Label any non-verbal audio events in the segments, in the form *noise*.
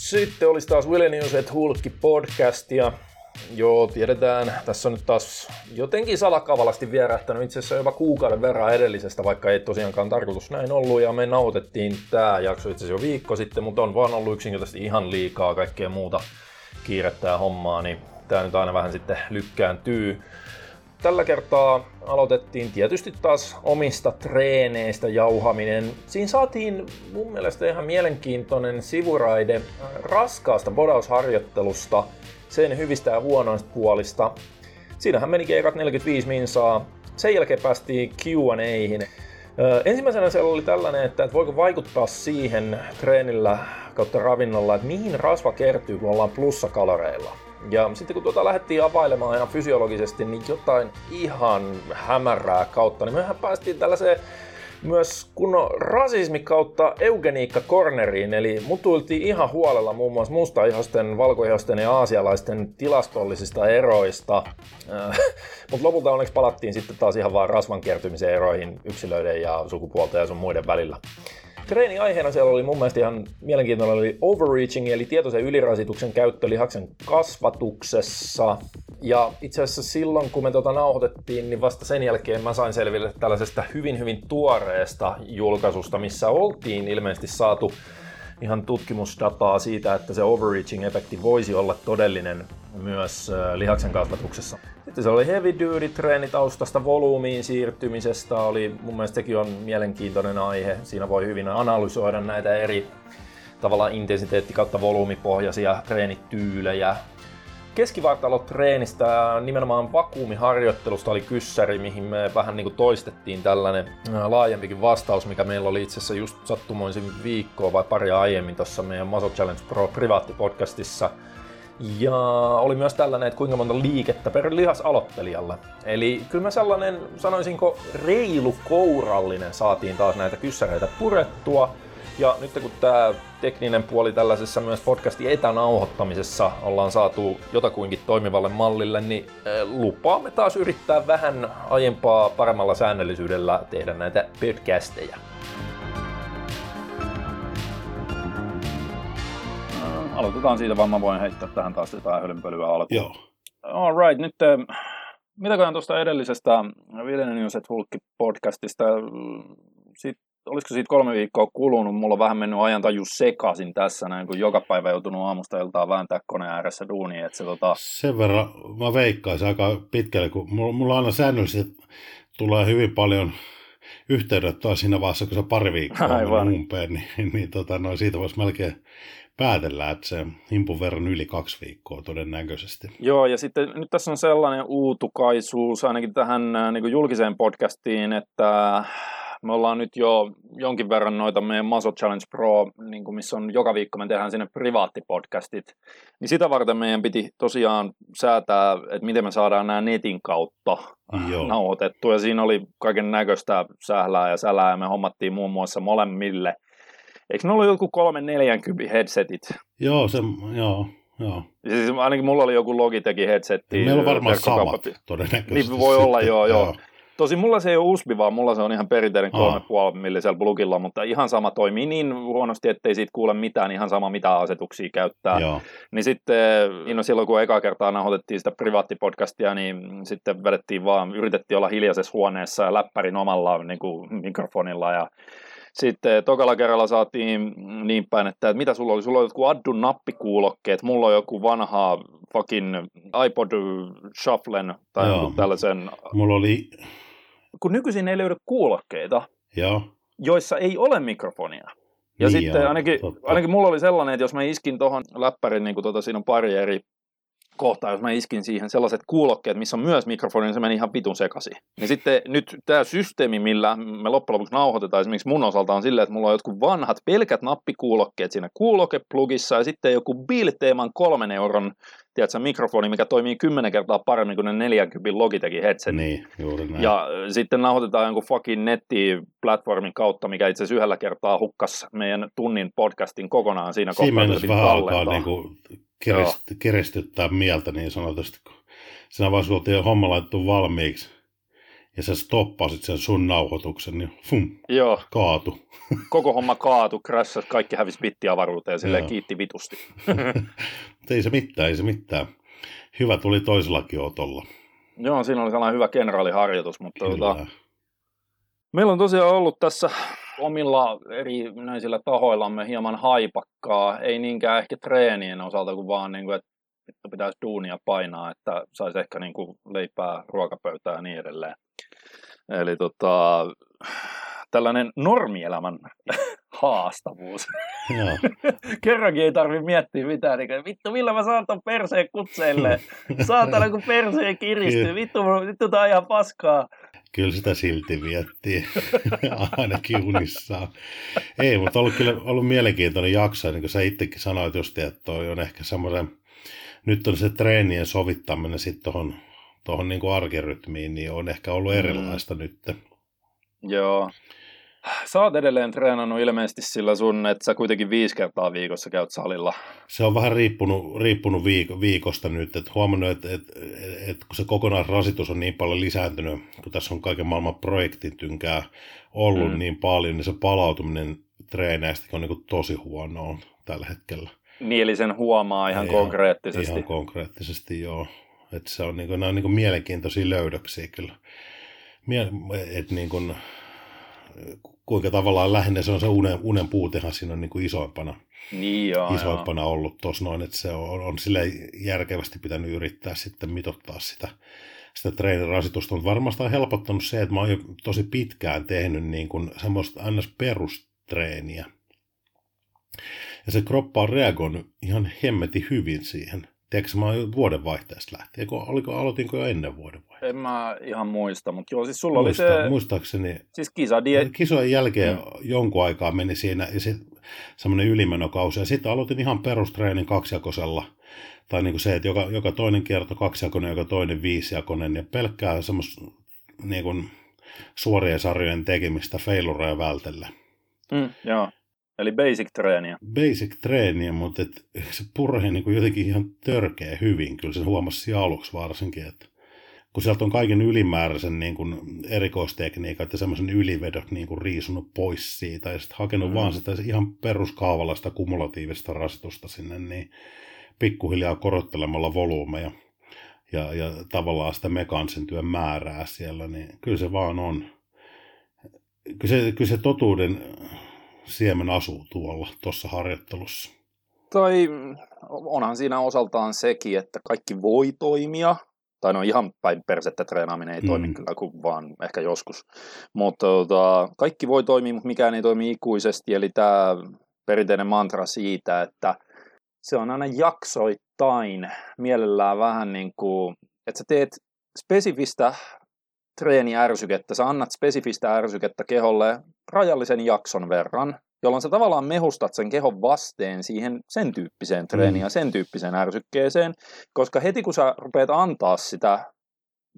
Sitten olisi taas et Hulkki podcast ja joo, tiedetään, tässä on nyt taas jotenkin salakavalasti vierähtänyt itse asiassa jopa kuukauden verran edellisestä, vaikka ei tosiaankaan tarkoitus näin ollut ja me nautettiin tämä jakso itse asiassa jo viikko sitten, mutta on vaan ollut yksinkertaisesti ihan liikaa kaikkea muuta kiirettä ja hommaa, niin tämä nyt aina vähän sitten lykkääntyy. Tällä kertaa aloitettiin tietysti taas omista treeneistä jauhaminen. Siinä saatiin mun mielestä ihan mielenkiintoinen sivuraide raskaasta bodausharjoittelusta, sen hyvistä ja huonoista puolista. Siinähän menikin ekat 45 minsaa. Sen jälkeen päästiin Q&A:hin. Ensimmäisenä siellä oli tällainen, että voiko vaikuttaa siihen treenillä kautta ravinnolla, että mihin rasva kertyy, kun ollaan plussakaloreilla. Ja sitten kun tuota lähdettiin availemaan ihan fysiologisesti, niin jotain ihan hämärää kautta, niin mehän päästiin tällaiseen myös kunnon rasismi kautta eugeniikka corneriin, eli mutuiltiin ihan huolella muun muassa mustaihosten, valkoihosten ja aasialaisten tilastollisista eroista. Äh, Mutta lopulta onneksi palattiin sitten taas ihan vaan rasvan kertymisen eroihin yksilöiden ja sukupuolten ja sun muiden välillä. Treeni aiheena siellä oli mun mielestä ihan mielenkiintoinen oli overreaching, eli tietoisen ylirasituksen käyttö lihaksen kasvatuksessa. Ja itse asiassa silloin, kun me tota nauhoitettiin, niin vasta sen jälkeen mä sain selville tällaisesta hyvin hyvin tuoreesta julkaisusta, missä oltiin ilmeisesti saatu ihan tutkimusdataa siitä, että se overreaching-efekti voisi olla todellinen myös lihaksen kasvatuksessa. Sitten se oli heavy duty treeni taustasta volyymiin siirtymisestä, oli mun mielestä sekin on mielenkiintoinen aihe. Siinä voi hyvin analysoida näitä eri tavallaan intensiteetti kautta volyymipohjaisia treenityylejä. Keskivartalotreenistä nimenomaan vakuumiharjoittelusta oli kyssäri, mihin me vähän niin kuin toistettiin tällainen laajempikin vastaus, mikä meillä oli itse asiassa just sattumoisin viikkoa vai pari aiemmin tuossa meidän Muscle Challenge Pro privaattipodcastissa. Ja oli myös tällainen, että kuinka monta liikettä per lihasaloittelijalle. Eli kyllä me sellainen, sanoisinko, reilu kourallinen saatiin taas näitä kyssäreitä purettua. Ja nyt kun tämä tekninen puoli tällaisessa myös podcastin etänauhoittamisessa ollaan saatu jotakuinkin toimivalle mallille, niin lupaamme taas yrittää vähän aiempaa paremmalla säännöllisyydellä tehdä näitä podcasteja. aloitetaan siitä, vaan mä voin heittää tähän taas jotain hölynpölyä alkuun. Joo. All right, nyt mitäköhän tuosta edellisestä Viljanen Newset Hulkki podcastista, siitä, olisiko siitä kolme viikkoa kulunut, mulla on vähän mennyt ajantaju sekaisin tässä, näin kun joka päivä joutunut aamusta iltaan vääntää koneen ääressä duuniin, että se tota... Sen verran mä veikkaisin aika pitkälle, kun mulla, mulla aina säännöllisesti tulee hyvin paljon yhteydenottoa siinä vaiheessa, kun se pari viikkoa on umpeen, niin, niin tota, no, siitä voisi melkein päätellä, että se himpun verran yli kaksi viikkoa todennäköisesti. Joo, ja sitten nyt tässä on sellainen uutukaisuus ainakin tähän äh, niin julkiseen podcastiin, että me ollaan nyt jo jonkin verran noita meidän Muscle Challenge Pro, niin kuin missä on joka viikko me tehdään sinne privaattipodcastit, niin sitä varten meidän piti tosiaan säätää, että miten me saadaan nämä netin kautta Joo. nauhoitettua, ja siinä oli kaiken näköistä sählää ja sälää, ja me hommattiin muun muassa molemmille – Eikö ne ollut joku 340 headsetit? Joo, se, joo, joo. Siis ainakin mulla oli joku Logitechin headsetti. Meillä on varmaan samat todennäköisesti. Niin voi sitten. olla, joo, joo. joo. Tosi mulla se ei ole USB, vaan mulla se on ihan perinteinen 3,5 millisellä plugilla, mutta ihan sama toimii niin huonosti, ettei siitä kuule mitään, ihan sama mitä asetuksia käyttää. Joo. Niin sitten no silloin, kun eka kertaa nauhoitettiin sitä privaattipodcastia, niin sitten vedettiin vaan, yritettiin olla hiljaisessa huoneessa ja läppärin omalla niin kuin, mikrofonilla ja sitten tokalla kerralla saatiin niin päin, että, että mitä sulla oli? Sulla oli joku addun nappikuulokkeet, mulla on joku vanha fucking iPod Shufflen tai Joo. tällaisen. Mulla oli... Kun nykyisin ei löydy kuulokkeita, Joo. joissa ei ole mikrofonia. Ja niin sitten joo, ainakin, ainakin mulla oli sellainen, että jos mä iskin tuohon läppärin, niin kuin tuota, siinä on pari eri kohtaa, jos mä iskin siihen sellaiset kuulokkeet, missä on myös mikrofoni, niin se meni ihan vitun sekaisin. Niin sitten nyt tämä systeemi, millä me loppujen lopuksi nauhoitetaan, esimerkiksi mun osalta on silleen, että mulla on jotkut vanhat pelkät nappikuulokkeet siinä kuulokeplugissa ja sitten joku Bill-teeman kolmen euron tiedätkö, mikrofoni, mikä toimii kymmenen kertaa paremmin kuin ne 40 Logitechin headset. Niin, juuri näin. Ja sitten nauhoitetaan jonkun fucking netti-platformin kautta, mikä itse asiassa yhdellä kertaa hukkas meidän tunnin podcastin kokonaan siinä kohtaa. Siinä vähän alkaa niin kuin kerist, kiristyttää mieltä niin sanotusti, kun siinä vaiheessa oltiin homma laittu valmiiksi. ja sä stoppasit sen sun nauhoituksen, niin fum, Joo. kaatu. Koko homma kaatu, crashas, kaikki hävisi bittiavaruuteen ja silleen kiitti vitusti. *laughs* ei se mitään, ei se mitään. Hyvä tuli toisellakin otolla. Joo, siinä oli sellainen hyvä kenraaliharjoitus, mutta tota, meillä on tosiaan ollut tässä omilla erinäisillä tahoillamme hieman haipakkaa, ei niinkään ehkä treenien osalta, kuin vaan niin kuin, että pitäisi duunia painaa, että saisi ehkä niin kuin leipää ruokapöytää ja niin edelleen. Eli tota, tällainen normielämän *laughs* haastavuus. *laughs* Kerrankin ei tarvitse miettiä mitään, niin vittu millä mä saan ton perseen kutseille. Saatana kun perseen kiristyy, vittu, vittu tää on ihan paskaa. Kyllä sitä silti miettii, *laughs* ainakin unissaan. Ei, mutta on ollut kyllä ollut mielenkiintoinen jakso, niin kuin sä itsekin sanoit just, että toi on ehkä semmoisen, nyt on se treenien sovittaminen sitten tuohon tohon niin arkirytmiin, niin on ehkä ollut mm. erilaista mm. nyt. Joo, Sä oot edelleen treenannut ilmeisesti sillä sun, että sä kuitenkin viisi kertaa viikossa käyt salilla. Se on vähän riippunut, riippunut viik- viikosta nyt, että huomannut, että, että, että kun se kokonaisrasitus on niin paljon lisääntynyt, kun tässä on kaiken maailman projektitynkää ollut mm. niin paljon, niin se palautuminen treeneistä on niin tosi huonoa tällä hetkellä. Niin, eli sen huomaa ihan, ihan konkreettisesti. Ihan konkreettisesti, joo. Että se on, niin kuin, nämä on niin kuin mielenkiintoisia löydöksiä kyllä. Mie- et niin kuin, kuinka tavallaan lähinnä se on se unen, unen puutehan siinä on niin kuin isoimpana, niin joo, isoimpana joo. ollut tuossa noin, että se on, on sille järkevästi pitänyt yrittää sitten mitottaa sitä, sitä treenirasitusta, mutta varmasti on helpottanut se, että mä oon jo tosi pitkään tehnyt niin kuin semmoista ns. perustreeniä. Ja se kroppa on reagoinut ihan hemmeti hyvin siihen. Tiedätkö, mä oon vuodenvaihteesta lähtien, oliko, aloitinko jo ennen vuodenvaihteen? En mä ihan muista, mutta joo, siis sulla Muista, oli se... Muistaakseni... Siis kisadie... Kisojen jälkeen mm. jonkun aikaa meni siinä ja sit semmoinen ylimenokausi. Ja sitten aloitin ihan perustreenin kaksijakosella. Tai niin kuin se, että joka, joka toinen kierto kaksijakoinen, joka toinen viisijakoinen. Ja pelkkää semmoista niin kuin suorien sarjojen tekemistä feilureja vältellä. Mm, joo. Eli basic-treeniä. Basic-treeniä, mutta et se puree niin jotenkin ihan törkeä hyvin. Kyllä se huomasi aluksi varsinkin, että kun sieltä on kaiken ylimääräisen niin kuin erikoistekniikan ja semmoisen ylivedot niin kuin riisunut pois siitä ja sitten hakenut mm. vaan sitä ihan peruskaavalaista kumulatiivista rasitusta sinne, niin pikkuhiljaa korottelemalla volyymeja ja, ja tavallaan sitä mekaanisen työn määrää siellä, niin kyllä se vaan on. Kyllä se, kyllä se totuuden siemen asuu tuolla tuossa harjoittelussa. Tai onhan siinä osaltaan sekin, että kaikki voi toimia, tai no ihan päin persettä treenaaminen ei toimi mm. kyllä kuin vaan ehkä joskus. Mutta tota, kaikki voi toimia, mutta mikään ei toimi ikuisesti, eli tämä perinteinen mantra siitä, että se on aina jaksoittain, mielellään vähän niin kuin, että sä teet spesifistä treeniärsykettä, sä annat spesifistä ärsykettä keholle rajallisen jakson verran, jolloin sä tavallaan mehustat sen kehon vasteen siihen sen tyyppiseen treeniin mm. ja sen tyyppiseen ärsykkeeseen, koska heti kun sä rupeat antaa sitä,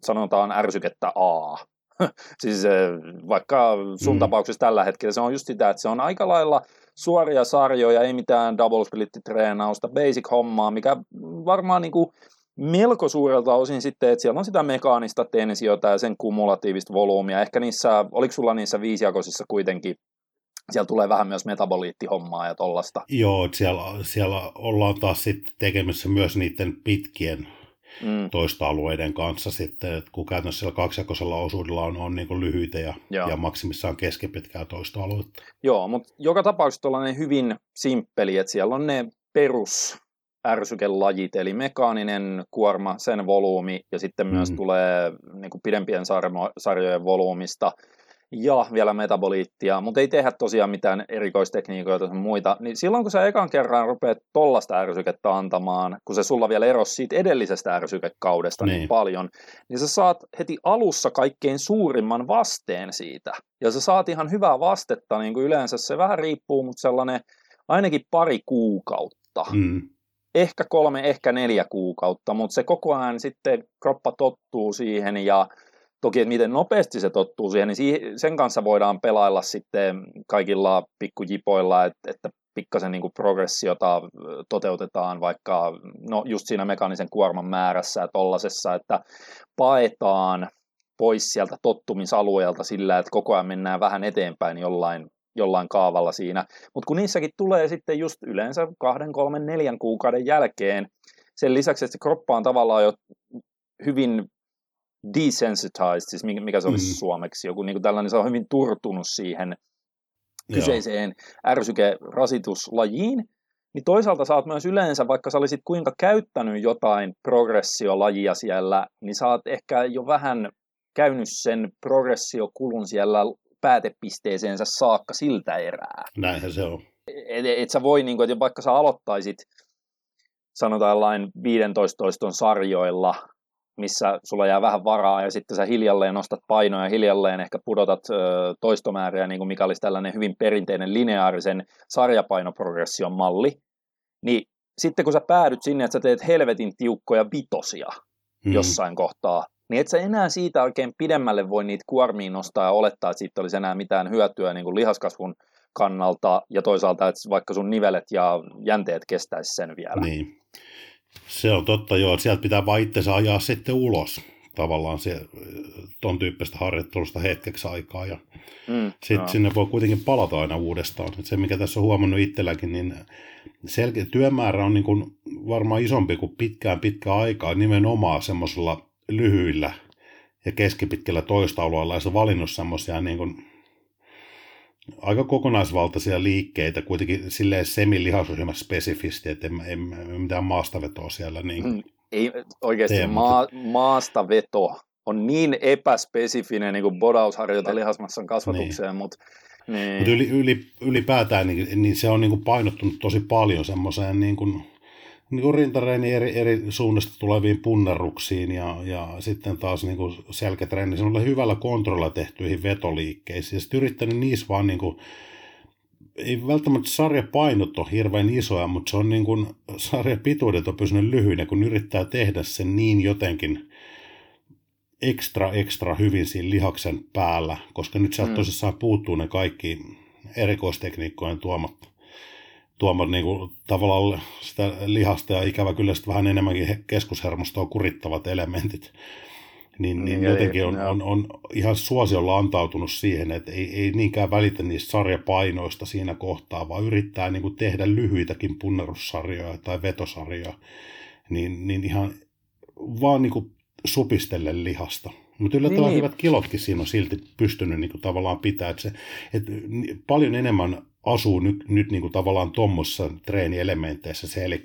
sanotaan ärsykettä A, *laughs* siis eh, vaikka sun mm. tapauksessa tällä hetkellä se on just sitä, että se on aika lailla suoria sarjoja, ei mitään double split treenausta, basic hommaa, mikä varmaan niin kuin melko suurelta osin sitten, että siellä on sitä mekaanista tensiota ja sen kumulatiivista volyymia. Ehkä niissä, oliko sulla niissä viisijakoisissa kuitenkin siellä tulee vähän myös metaboliittihommaa ja tollasta. Joo, siellä, siellä ollaan taas sitten tekemässä myös niiden pitkien mm. toista-alueiden kanssa sitten, että kun käytännössä siellä kaksijakoisella osuudella on, on niin lyhyitä ja, ja maksimissaan keskipitkää toista-aluetta. Joo, mutta joka tapauksessa tuollainen hyvin simppeli, että siellä on ne perus ärsykelajit, eli mekaaninen kuorma, sen volyymi, ja sitten mm. myös tulee niin kuin pidempien sarjojen volyymista, ja vielä metaboliittia, mutta ei tehdä tosiaan mitään erikoistekniikoita tai muita, niin silloin kun sä ekan kerran rupeat tollasta ärsykettä antamaan, kun se sulla vielä erosi siitä edellisestä ärsykekaudesta niin. niin paljon, niin sä saat heti alussa kaikkein suurimman vasteen siitä. Ja sä saat ihan hyvää vastetta, niin kuin yleensä se vähän riippuu, mutta sellainen ainakin pari kuukautta. Mm ehkä kolme, ehkä neljä kuukautta, mutta se koko ajan sitten kroppa tottuu siihen ja toki, että miten nopeasti se tottuu siihen, niin sen kanssa voidaan pelailla sitten kaikilla pikkujipoilla, että, että pikkasen niin kuin progressiota toteutetaan vaikka no just siinä mekaanisen kuorman määrässä ja tollasessa, että paetaan pois sieltä tottumisalueelta sillä, että koko ajan mennään vähän eteenpäin jollain, jollain kaavalla siinä. Mutta kun niissäkin tulee sitten just yleensä kahden, kolmen, neljän kuukauden jälkeen, sen lisäksi, että se kroppa on tavallaan jo hyvin desensitized, siis mikä se olisi mm. suomeksi, joku niin kuin tällainen, se on hyvin turtunut siihen kyseiseen ärsykerasituslajiin, niin toisaalta sä oot myös yleensä, vaikka sä olisit kuinka käyttänyt jotain progressiolajia siellä, niin sä oot ehkä jo vähän käynyt sen progressiokulun siellä päätepisteeseensä saakka siltä erää. Näinhän se on. Et, et sä voi, niin kuin, että vaikka sä aloittaisit sanotaan lain 15 toiston sarjoilla, missä sulla jää vähän varaa ja sitten sä hiljalleen nostat painoja, hiljalleen ehkä pudotat ö, toistomääriä, niin kuin mikä olisi tällainen hyvin perinteinen lineaarisen sarjapainoprogression malli, niin sitten kun sä päädyt sinne, että sä teet helvetin tiukkoja vitosia hmm. jossain kohtaa, niin et sä enää siitä oikein pidemmälle voi niitä kuormiin nostaa ja olettaa, että siitä olisi enää mitään hyötyä niin kuin lihaskasvun kannalta ja toisaalta, että vaikka sun nivelet ja jänteet kestäisi sen vielä. Niin. Se on totta, joo. Sieltä pitää vaan itsensä ajaa sitten ulos tavallaan se, ton tyyppistä harjoittelusta hetkeksi aikaa. Ja mm, sitten no. sinne voi kuitenkin palata aina uudestaan. Et se, mikä tässä on huomannut itselläkin, niin selkeä työmäärä on niin kuin varmaan isompi kuin pitkään pitkään aikaa nimenomaan semmoisella lyhyillä ja keskipitkällä se valinnut semmoisia niin kuin aika kokonaisvaltaisia liikkeitä, kuitenkin silleen semilihasryhmä spesifisti, että en, en, en mitään maastavetoa siellä. Niin mm, ei oikeasti maa, maastaveto on niin epäspesifinen niin kuin bodausharjoite lihasmassan kasvatukseen, niin. mutta niin. Mut yli, yli, ylipäätään niin, niin se on niin kuin painottunut tosi paljon semmoiseen niin kuin, niin kuin rintareeni eri, eri suunnasta tuleviin punneruksiin ja, ja sitten taas niin kuin selkätreeni semmoilla hyvällä kontrolla tehtyihin vetoliikkeisiin. Ja sitten yrittänyt niissä vaan niin kuin, ei välttämättä sarjapainot ole hirveän isoja, mutta se on niin kuin, sarjapituudet on pysynyt lyhyinä, kun yrittää tehdä sen niin jotenkin ekstra ekstra hyvin siinä lihaksen päällä, koska nyt sieltä mm. tosissaan puuttuu ne kaikki erikoistekniikkojen tuomat tuomaan niin kuin, tavallaan sitä lihasta ja ikävä kyllä sitten vähän enemmänkin keskushermostoa kurittavat elementit. Niin, niin, niin jotenkin on, on, on, ihan suosiolla antautunut siihen, että ei, ei niinkään välitä niistä sarjapainoista siinä kohtaa, vaan yrittää niin kuin tehdä lyhyitäkin punnerussarjoja tai vetosarjoja, niin, niin ihan vaan niin kuin supistelle lihasta. Mutta yllättävän niin. hyvät kilotkin siinä on silti pystynyt niin kuin tavallaan pitää. Että se, että paljon enemmän asuu nyt, nyt niin kuin tavallaan tuommoissa treenielementeissä se, eli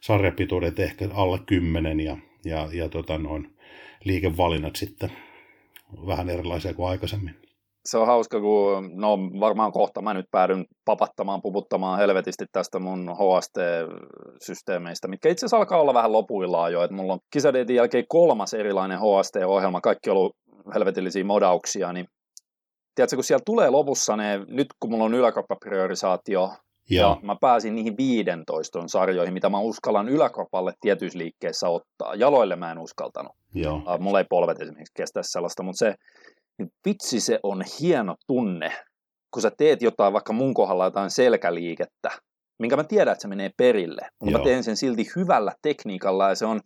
sarjapituudet ehkä alle 10 ja, ja, ja tota noin, liikevalinnat sitten vähän erilaisia kuin aikaisemmin. Se on hauska, kun no varmaan kohta mä nyt päädyn papattamaan, puputtamaan helvetisti tästä mun HST-systeemeistä, mitkä itse asiassa alkaa olla vähän lopuillaan jo, että mulla on kisadietin jälkeen kolmas erilainen HST-ohjelma, kaikki on ollut helvetillisiä modauksia, niin tiedätkö, kun siellä tulee lopussa ne, nyt kun mulla on yläkroppapriorisaatio, ja. ja mä pääsin niihin 15 sarjoihin, mitä mä uskallan yläkropalle tietyissä liikkeissä ottaa. Jaloille mä en uskaltanut. Joo. Mulla ei polvet esimerkiksi kestä sellaista, mutta se, niin vitsi se on hieno tunne, kun sä teet jotain, vaikka mun kohdalla jotain selkäliikettä, minkä mä tiedän, että se menee perille, mutta mä teen sen silti hyvällä tekniikalla ja se on,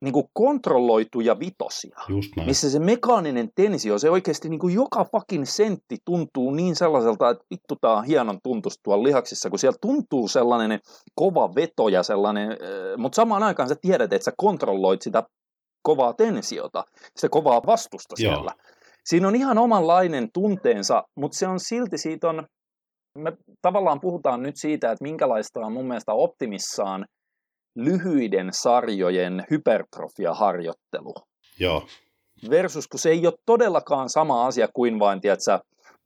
niin kuin kontrolloituja vitosia, missä se mekaaninen tensio, se oikeasti niin kuin joka fucking sentti tuntuu niin sellaiselta, että vittu tää on hienon tuntusta tuolla lihaksissa, kun siellä tuntuu sellainen kova veto ja sellainen, mutta samaan aikaan sä tiedät, että sä kontrolloit sitä kovaa tensiota, sitä kovaa vastusta Joo. siellä. Siinä on ihan omanlainen tunteensa, mutta se on silti siitä on, me tavallaan puhutaan nyt siitä, että minkälaista on mun mielestä optimissaan lyhyiden sarjojen hypertrofiaharjoittelu. Joo. Versus, kun se ei ole todellakaan sama asia kuin vain, tiedätkö,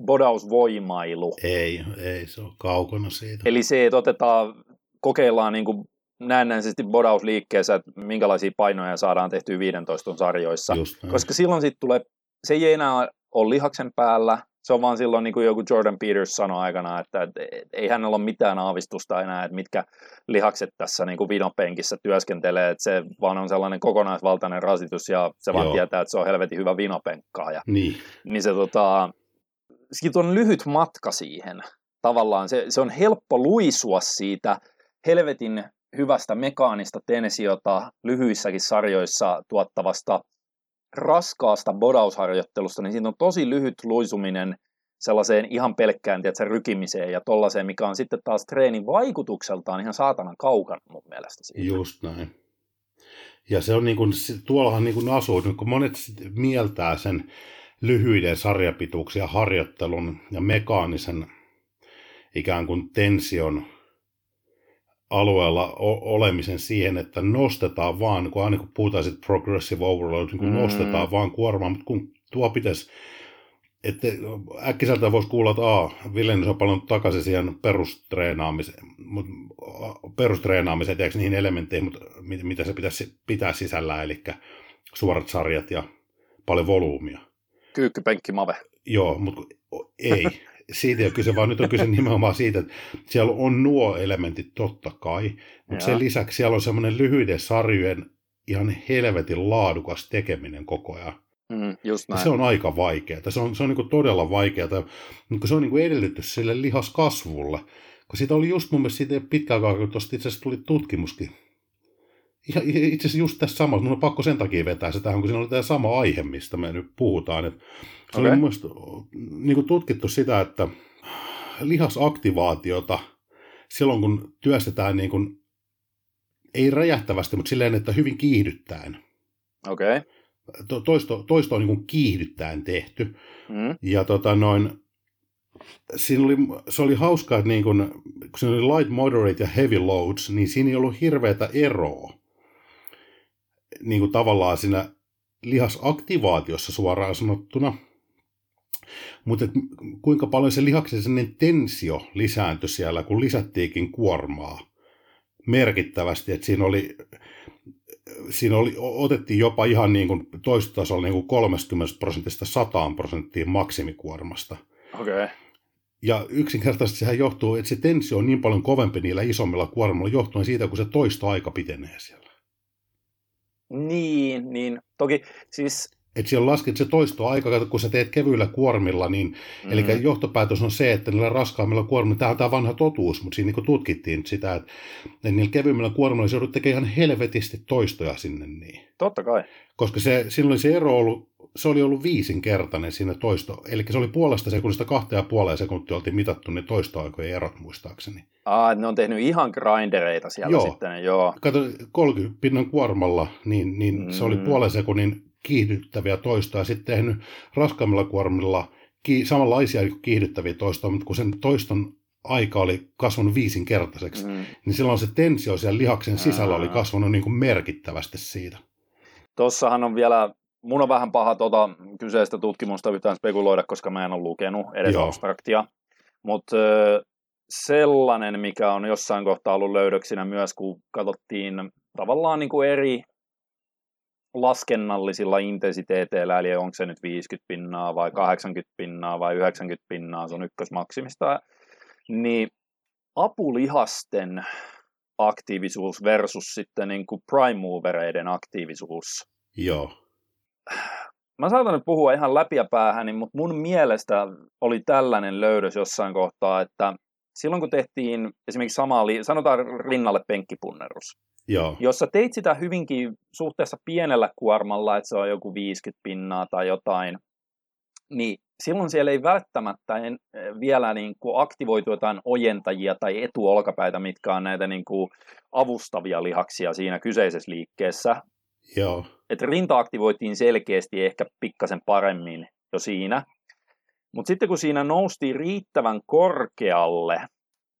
bodausvoimailu. Ei, ei, se on kaukana siitä. Eli se, että otetaan, kokeillaan niin kuin näennäisesti bodausliikkeessä, että minkälaisia painoja saadaan tehtyä 15 sarjoissa. Koska silloin sitten tulee, se ei enää ole lihaksen päällä, se on vaan silloin, niin kuin joku Jordan Peters sanoi aikana, että, että ei hänellä ole mitään aavistusta enää, että mitkä lihakset tässä niin kuin vinopenkissä työskentelee, että se vaan on sellainen kokonaisvaltainen rasitus ja se vaan Joo. tietää, että se on helvetin hyvä vinopenkkaaja. Niin. Niin se tota, siitä on lyhyt matka siihen. Tavallaan se, se on helppo luisua siitä helvetin hyvästä mekaanista tensiota lyhyissäkin sarjoissa tuottavasta raskaasta bodausharjoittelusta, niin siinä on tosi lyhyt luisuminen sellaiseen ihan pelkkään tiedätkö, rykimiseen ja tollaiseen, mikä on sitten taas treenin vaikutukseltaan ihan saatanan kaukana mun mielestä siitä. Just näin. Ja se on niin kuin, tuollahan niin kuin asuu, niin kun monet mieltää sen lyhyiden sarjapituuksia harjoittelun ja mekaanisen ikään kuin tension alueella olemisen siihen, että nostetaan vaan, kun aina kun puhutaan sitten progressive overload, niin kun mm. nostetaan vaan kuormaa, mutta kun tuo pitäisi, että äkkiseltä voisi kuulla, että a, Villenys on paljon takaisin siihen perustreenaamiseen, mutta perustreenaamiseen, tiedätkö, niihin elementteihin, mutta mitä se pitäisi pitää sisällä, eli suorat sarjat ja paljon volyymia. Kyykkypenkki mave. Joo, mutta ei. Siitä ei ole kyse, vaan nyt on kyse *laughs* nimenomaan siitä, että siellä on nuo elementit totta kai, mutta sen lisäksi siellä on semmoinen lyhyiden sarjojen ihan helvetin laadukas tekeminen koko ajan. Mm, just näin. Se on aika vaikeaa. Se on, se on niin todella vaikeaa, mutta se on niin edellytys sille lihaskasvulle. Kun siitä oli just mun mielestä siitä pitkään aikaa, kun tuosta itse asiassa tuli tutkimuskin. Ihan, itse asiassa just tässä samassa, mun on pakko sen takia vetää se tähän, kun siinä oli tämä sama aihe, mistä me nyt puhutaan. Että se okay. on mun niin tutkittu sitä, että lihasaktivaatiota silloin, kun työstetään niin kuin, ei räjähtävästi, mutta silleen, että hyvin kiihdyttäen. Okei. Okay. Toisto, toisto on niin kuin kiihdyttäen tehty. Mm. Ja tota noin, siinä oli, se oli hauskaa, että niin kun, kun siinä oli light, moderate ja heavy loads, niin siinä ei ollut hirveätä eroa niin kuin tavallaan siinä lihasaktivaatiossa suoraan sanottuna. Mutta kuinka paljon se lihaksen tensio lisääntyi siellä, kun lisättiinkin kuormaa merkittävästi, että siinä oli, siinä oli, otettiin jopa ihan niin kuin toistotasolla niin kuin 30 prosentista 100 prosenttia maksimikuormasta. Okei. Okay. Ja yksinkertaisesti sehän johtuu, että se tensio on niin paljon kovempi niillä isommilla kuormilla johtuen siitä, kun se toistoaika pitenee siellä. Niin, niin. Toki siis että siellä lasket se toistoaika, kun sä teet kevyillä kuormilla, niin mm. eli johtopäätös on se, että niillä raskaammilla kuormilla, tämä on tämä vanha totuus, mutta siinä niin tutkittiin sitä, että, että niillä kevyimmillä kuormilla se joudut tekemään ihan helvetisti toistoja sinne niin. Totta kai. Koska se, siinä oli se ero ollut, se oli ollut viisinkertainen siinä toisto, eli se oli puolesta sekunnista kahteen ja puoleen sekuntia oltiin mitattu ne toistoaikojen erot muistaakseni. Aa, ne on tehnyt ihan grindereita siellä joo. sitten, joo. Kato, 30 pinnan kuormalla, niin, niin mm. se oli mm. puolen sekunnin kiihdyttäviä toistoja, sitten tehnyt raskaammilla kuormilla ki- samanlaisia kiihdyttäviä toistoja, mutta kun sen toiston aika oli kasvanut viisinkertaiseksi, mm. niin silloin se tensio siellä lihaksen sisällä oli kasvanut niin kuin merkittävästi siitä. Tossahan on vielä, mun on vähän paha tuota kyseistä tutkimusta yhtään spekuloida, koska mä en ole lukenut edes Joo. abstraktia, mutta sellainen, mikä on jossain kohtaa ollut löydöksinä myös, kun katsottiin tavallaan niin kuin eri laskennallisilla intensiteeteillä, eli onko se nyt 50 pinnaa vai 80 pinnaa vai 90 pinnaa, se on ykkösmaksimista, niin apulihasten aktiivisuus versus sitten niin kuin prime movereiden aktiivisuus. Joo. Mä saatan nyt puhua ihan läpiä päähän, mutta mun mielestä oli tällainen löydös jossain kohtaa, että silloin kun tehtiin esimerkiksi samaa, sanotaan rinnalle penkkipunnerus, Joo. Jos sä teit sitä hyvinkin suhteessa pienellä kuormalla, että se on joku 50 pinnaa tai jotain, niin silloin siellä ei välttämättä en, vielä niin kuin aktivoitu jotain ojentajia tai etuolkapäitä, mitkä on näitä niin kuin avustavia lihaksia siinä kyseisessä liikkeessä. Joo. Et rinta aktivoitiin selkeästi ehkä pikkasen paremmin jo siinä. Mutta sitten kun siinä noustiin riittävän korkealle,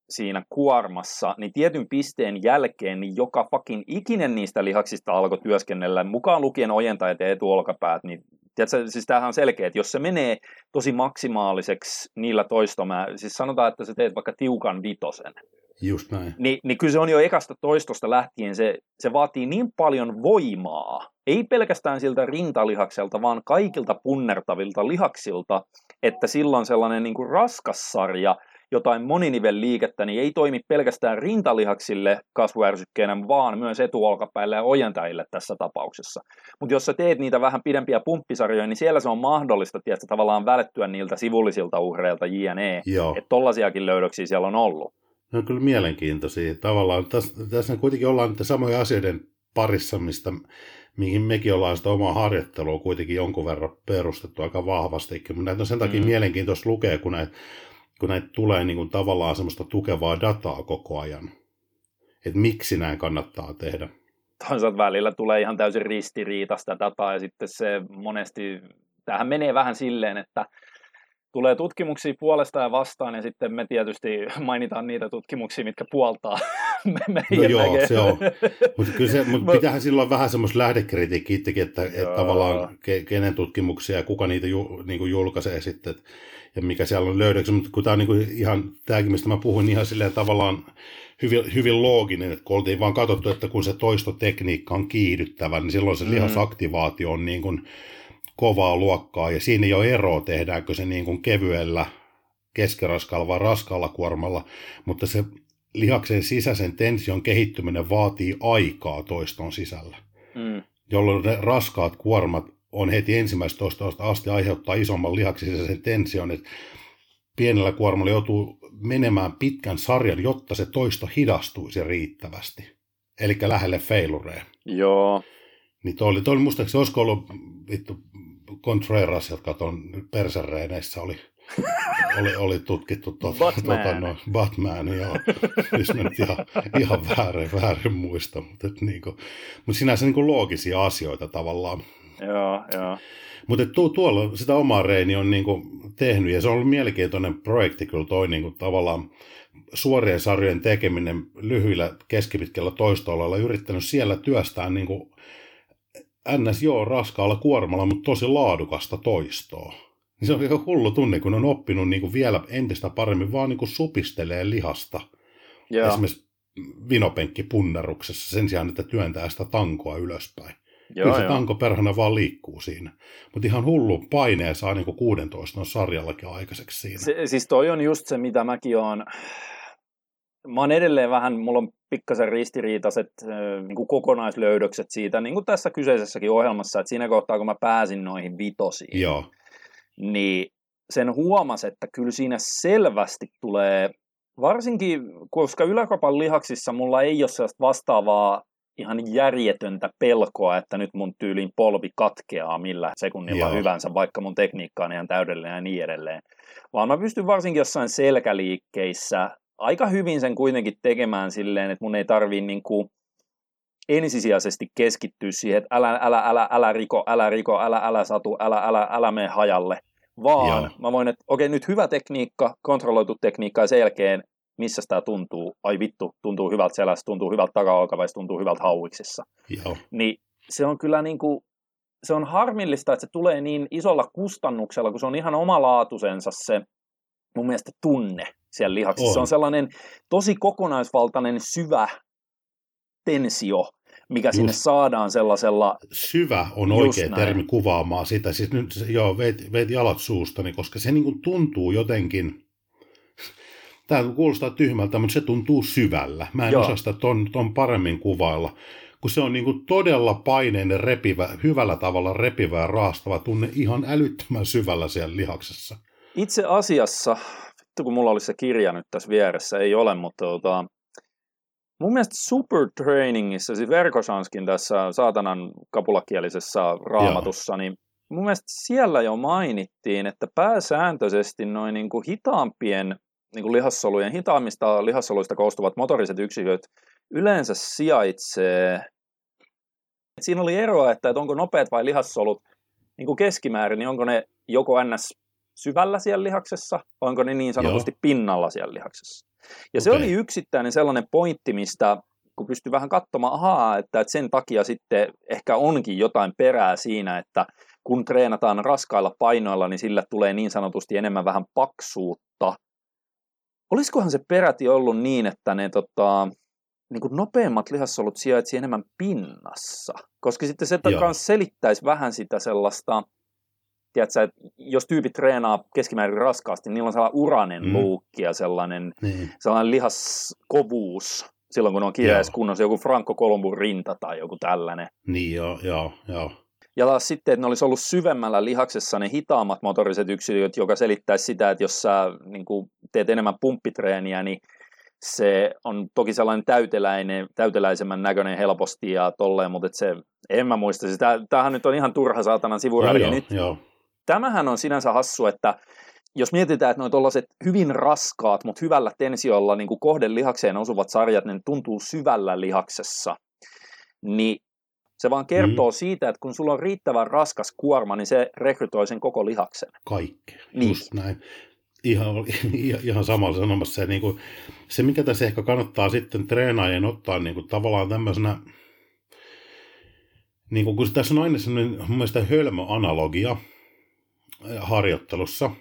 siinä kuormassa, niin tietyn pisteen jälkeen niin joka fucking ikinen niistä lihaksista alkoi työskennellä, mukaan lukien ojentajat ja etuolkapäät, niin tiedätkö, siis tämähän on selkeä, että jos se menee tosi maksimaaliseksi niillä toistomää, siis sanotaan, että sä teet vaikka tiukan vitosen, Just näin. Niin, niin kyllä se on jo ekasta toistosta lähtien, se, se vaatii niin paljon voimaa, ei pelkästään siltä rintalihakselta, vaan kaikilta punnertavilta lihaksilta, että silloin sellainen niin kuin raskas sarja jotain moninivelliikettä, niin ei toimi pelkästään rintalihaksille kasvuärsykkeenä, vaan myös etuolkapäille ja ojentajille tässä tapauksessa. Mutta jos sä teet niitä vähän pidempiä pumppisarjoja, niin siellä se on mahdollista tietysti, tavallaan välttyä niiltä sivullisilta uhreilta jne. Että tollasiakin löydöksiä siellä on ollut. Ne on kyllä mielenkiintoisia. Tavallaan tässä, tässä kuitenkin ollaan niitä samoja asioiden parissa, mistä mihin mekin ollaan sitä omaa harjoittelua kuitenkin jonkun verran perustettu aika vahvastikin. Mutta näitä on sen takia mm. mielenkiintoista lukea, kun näitä, kun näitä tulee niin kuin tavallaan semmoista tukevaa dataa koko ajan. Että miksi näin kannattaa tehdä. Toisaalta välillä tulee ihan täysin ristiriitasta dataa ja sitten se monesti, tähän menee vähän silleen, että tulee tutkimuksia puolesta ja vastaan, ja sitten me tietysti mainitaan niitä tutkimuksia, mitkä puoltaa *laughs* me, no joo, se on. Mutta kyllä se, mut *laughs* pitäähän silloin vähän semmoista lähdekritiikkiä itsekin, että, että tavallaan ke, kenen tutkimuksia ja kuka niitä ju, niin julkaisee sitten, ja mikä siellä on löydöksi. Mutta kun tämä on niin kuin ihan, tämäkin mistä mä puhuin, niin ihan silleen tavallaan hyvin, hyvin looginen, että kun oltiin vaan katsottu, että kun se toistotekniikka on kiihdyttävä, niin silloin se mm. lihasaktivaatio on niin kuin, kovaa luokkaa, ja siinä ei ole eroa, tehdäänkö se niin kuin kevyellä, keskiraskaalla vai raskaalla kuormalla, mutta se lihaksen sisäisen tension kehittyminen vaatii aikaa toiston sisällä, mm. jolloin ne raskaat kuormat on heti ensimmäistä toistosta asti aiheuttaa isomman lihaksen sisäisen tension, että pienellä kuormalla joutuu menemään pitkän sarjan, jotta se toisto hidastuisi riittävästi. Eli lähelle feilureja. Joo. Niin toi oli, toi oli muistaakseni, olisiko ollut vittu Contreras, jotka tuon persereineissä oli, *laughs* oli, oli tutkittu tuota, Batman. Tuota, no, Batman, joo. Jos mä nyt ihan, ihan väärin, väärin muista, mutta, niin kuin, mutta sinänsä niin kuin loogisia asioita tavallaan. Joo, joo. Mutta tu, tuolla sitä omaa reini on niin kuin tehnyt, ja se on ollut mielenkiintoinen projekti kyllä toi niin kuin tavallaan suorien sarjojen tekeminen lyhyillä keskipitkällä toistoilla, yrittänyt siellä työstää niin kuin ns. joo raskaalla kuormalla, mutta tosi laadukasta toistoa. Niin se on aika hullu tunne, kun on oppinut niin kuin vielä entistä paremmin vaan niin kuin supistelee lihasta. Yeah. Esimerkiksi vinopenkkipunneruksessa sen sijaan, että työntää sitä tankoa ylöspäin. Joo, Kyllä se joo. tanko perhana vaan liikkuu siinä. Mutta ihan hullu paineen saa niin kuin 16 sarjallakin aikaiseksi siinä. Se, siis toi on just se, mitä mäkin oon mä oon edelleen vähän, mulla on pikkasen ristiriitaiset niin kuin kokonaislöydökset siitä, niin kuin tässä kyseisessäkin ohjelmassa, että siinä kohtaa, kun mä pääsin noihin vitosiin, Joo. niin sen huomas, että kyllä siinä selvästi tulee, varsinkin koska yläkropan lihaksissa mulla ei ole sellaista vastaavaa ihan järjetöntä pelkoa, että nyt mun tyylin polvi katkeaa millä sekunnilla Joo. hyvänsä, vaikka mun tekniikka on ihan täydellinen ja niin edelleen. Vaan mä pystyn varsinkin jossain selkäliikkeissä aika hyvin sen kuitenkin tekemään silleen, että mun ei tarvii niin kuin ensisijaisesti keskittyä siihen, että älä, älä, älä, älä riko, älä riko, älä, älä satu, älä, älä, älä mene hajalle, vaan Joo. mä voin, että okei, nyt hyvä tekniikka, kontrolloitu tekniikka ja sen jälkeen, missä tämä tuntuu, ai vittu, tuntuu hyvältä selässä, tuntuu hyvältä takaolkaväistä, tuntuu hyvältä hauiksissa. Joo. Niin se on kyllä niin kuin, se on harmillista, että se tulee niin isolla kustannuksella, kun se on ihan omalaatuisensa se mun mielestä tunne siellä lihaksissa. On. Se on sellainen tosi kokonaisvaltainen syvä tensio, mikä Just. sinne saadaan sellaisella... Syvä on oikea näin. termi kuvaamaan sitä. Siis nyt joo, veit, veit jalat suustani, koska se niin kuin tuntuu jotenkin... Tämä kuulostaa tyhmältä, mutta se tuntuu syvällä. Mä en joo. osaa sitä ton, ton paremmin kuvailla kun se on niin kuin todella paineinen, repivä, hyvällä tavalla repivä ja raastava tunne ihan älyttömän syvällä siellä lihaksessa. Itse asiassa vittu kun mulla olisi se kirja nyt tässä vieressä, ei ole, mutta tota, mun mielestä Supertrainingissa, siis Verkosanskin tässä saatanan kapulakielisessä raamatussa, Joo. niin mun mielestä siellä jo mainittiin, että pääsääntöisesti noin niin kuin hitaampien niin kuin lihassolujen, hitaammista lihassoluista koostuvat motoriset yksiköt yleensä sijaitsee. Siinä oli eroa, että, että onko nopeat vai lihassolut niin kuin keskimäärin, niin onko ne joko ns syvällä siellä lihaksessa, vai onko ne niin sanotusti Joo. pinnalla siellä lihaksessa. Ja okay. se oli yksittäinen sellainen pointti, mistä kun pystyy vähän katsomaan, ahaa, että, että sen takia sitten ehkä onkin jotain perää siinä, että kun treenataan raskailla painoilla, niin sillä tulee niin sanotusti enemmän vähän paksuutta. Olisikohan se peräti ollut niin, että ne tota, niin kuin nopeammat lihassolut sijaitsi enemmän pinnassa? Koska sitten se kanssa selittäisi vähän sitä sellaista tiedätkö, että jos tyypit treenaa keskimäärin raskaasti, niin niillä on sellainen uranen mm. luukki ja sellainen, niin. sellainen lihaskovuus silloin, kun on kireessä kunnossa, joku Franco Columbun rinta tai joku tällainen. Niin joo, joo, joo. Ja taas sitten, että ne olisi ollut syvemmällä lihaksessa ne hitaammat motoriset yksilöt, joka selittäisi sitä, että jos sä niin kuin, teet enemmän pumppitreeniä, niin se on toki sellainen täyteläinen, täyteläisemmän näköinen helposti ja tolleen, mutta se, en mä muista, sitä, tämähän nyt on ihan turha saatanan sivuraali. Joo, nyt, joo. Tämähän on sinänsä hassu, että jos mietitään, että noin tuollaiset hyvin raskaat, mutta hyvällä tensiolla niin kuin kohdelihakseen osuvat sarjat, ne tuntuu syvällä lihaksessa, niin se vaan kertoo mm. siitä, että kun sulla on riittävän raskas kuorma, niin se rekrytoi sen koko lihaksen. Kaikkea, niin. just näin. Ihan, *laughs* ihan samalla sanomassa. Ja niin kuin, se, mikä tässä ehkä kannattaa sitten treenaajien ottaa niin kuin, tavallaan tämmöisenä, niin kuin, kun tässä on aina sellainen mun mielestä hölmöanalogia harjoittelussa –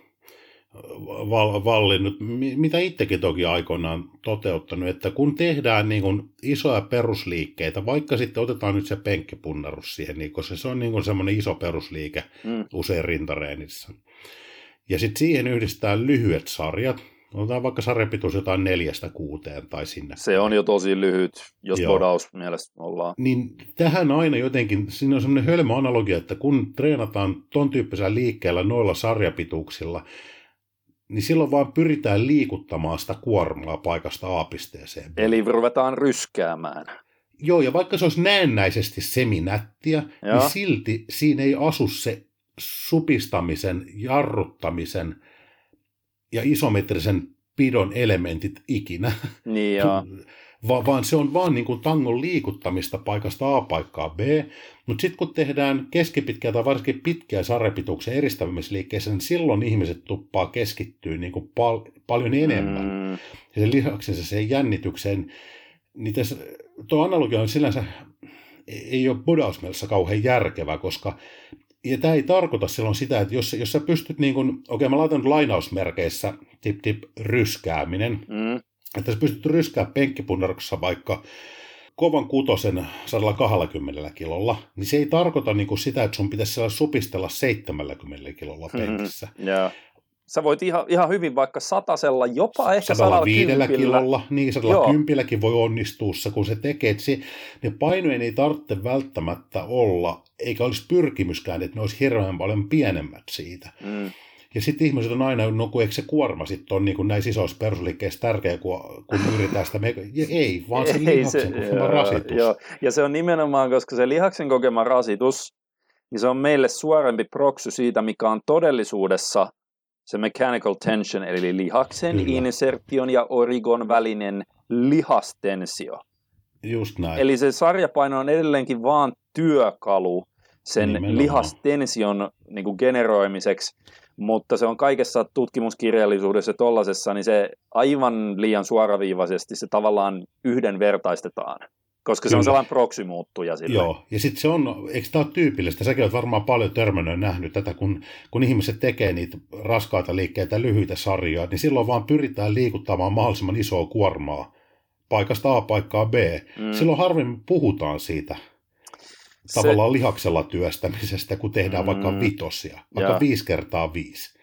val, vallinnut, mitä itsekin toki aikoinaan toteuttanut, että kun tehdään niin kuin isoja perusliikkeitä, vaikka sitten otetaan nyt se penkkipunnarus siihen, niin koska se on niin kuin semmoinen iso perusliike mm. usein rintareenissä. Ja sitten siihen yhdistetään lyhyet sarjat, Otetaan vaikka sarjapituus jotain neljästä kuuteen tai sinne. Se on jo tosi lyhyt, jos bodaus mielessä ollaan. Niin tähän aina jotenkin, siinä on semmoinen hölmö analogia, että kun treenataan ton tyyppisellä liikkeellä noilla sarjapituuksilla, niin silloin vaan pyritään liikuttamaan sitä kuormaa paikasta A pisteeseen. Eli ruvetaan ryskäämään. Joo, ja vaikka se olisi näennäisesti seminättiä, niin Joo. niin silti siinä ei asu se supistamisen, jarruttamisen ja isometrisen pidon elementit ikinä. Niin joo. Va- vaan se on vaan niin kuin tangon liikuttamista paikasta A paikkaa B. Mutta sitten kun tehdään keskipitkiä tai varsinkin pitkiä sarjapituuksia eristämisliikkeissä, niin silloin ihmiset tuppaa keskittyä niin kuin pal- paljon enemmän. Mm. Ja sen lihaksensa sen jännitykseen. Niin tässä, tuo analogia on sillänsä ei ole budausmielessä kauhean järkevä, koska ja tämä ei tarkoita silloin sitä, että jos, jos sä pystyt niin kuin, okei okay, mä laitan lainausmerkeissä tip tip ryskääminen, mm. Että sä pystyt ryskää penkkipunnaruksessa vaikka kovan kutosen 120 kilolla, niin se ei tarkoita niin kuin sitä, että sun pitäisi supistella 70 kilolla mhm. penkissä. Mm-hmm. Yeah. Sä voit ihan, ihan hyvin vaikka satasella, jopa ehkä 105 kilolla, niin 110 voi onnistua kun se tekee. Että se, ne painojen ei tarvitse välttämättä olla, eikä olisi pyrkimyskään, että ne olisi hirveän paljon pienemmät siitä. Mm. Ja sitten ihmiset on aina, no kun eikö se kuorma sitten on niin näissä isoissa perusliikkeissä tärkeä, kun, kun yritetään sitä mega... Ei, vaan se ei, lihaksen se, kokema joo, rasitus. Joo. Ja se on nimenomaan, koska se lihaksen kokema rasitus, niin se on meille suorempi proksy siitä, mikä on todellisuudessa se mechanical tension, eli lihaksen Kyllä. insertion ja origon välinen lihastensio. Just näin. Eli se sarjapaino on edelleenkin vaan työkalu sen Nimenomaan. lihastension niin kuin generoimiseksi, mutta se on kaikessa tutkimuskirjallisuudessa tollasessa, niin se aivan liian suoraviivaisesti se tavallaan yhdenvertaistetaan. Koska Kyllä. se on sellainen proksimuuttuja sille. Joo, ja sitten se on, eikö tämä ole tyypillistä, säkin olet varmaan paljon törmännyt nähnyt tätä, kun, kun ihmiset tekee niitä raskaita liikkeitä, lyhyitä sarjoja, niin silloin vaan pyritään liikuttamaan mahdollisimman isoa kuormaa paikasta A paikkaa B. Mm. Silloin harvemmin puhutaan siitä tavallaan se... lihaksella työstämisestä, kun tehdään mm. vaikka vitosia, vaikka ja. viisi kertaa viisi.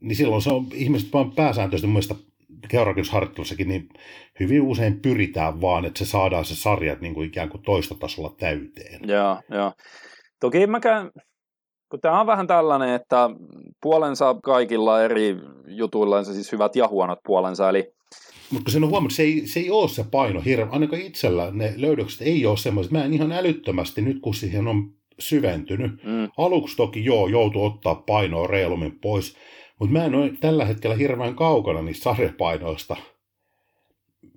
Niin silloin se on, ihmiset vaan pääsääntöisesti mun mielestä niin hyvin usein pyritään vaan, että se saadaan se sarjat niin kuin ikään kuin toistotasolla täyteen. Joo, joo. Toki mäkään, kun tämä on vähän tällainen, että puolensa kaikilla eri jutuilla, siis hyvät ja huonot puolensa, eli mutta sen on huomannut, että se ei, se ei ole se paino hirveä, ainakaan itsellä ne löydökset ei ole semmoiset. Mä en ihan älyttömästi, nyt kun siihen on syventynyt. Mm. Aluksi toki joo, joutuu ottaa painoa reilummin pois, mutta mä en ole tällä hetkellä hirveän kaukana niistä sarjapainoista,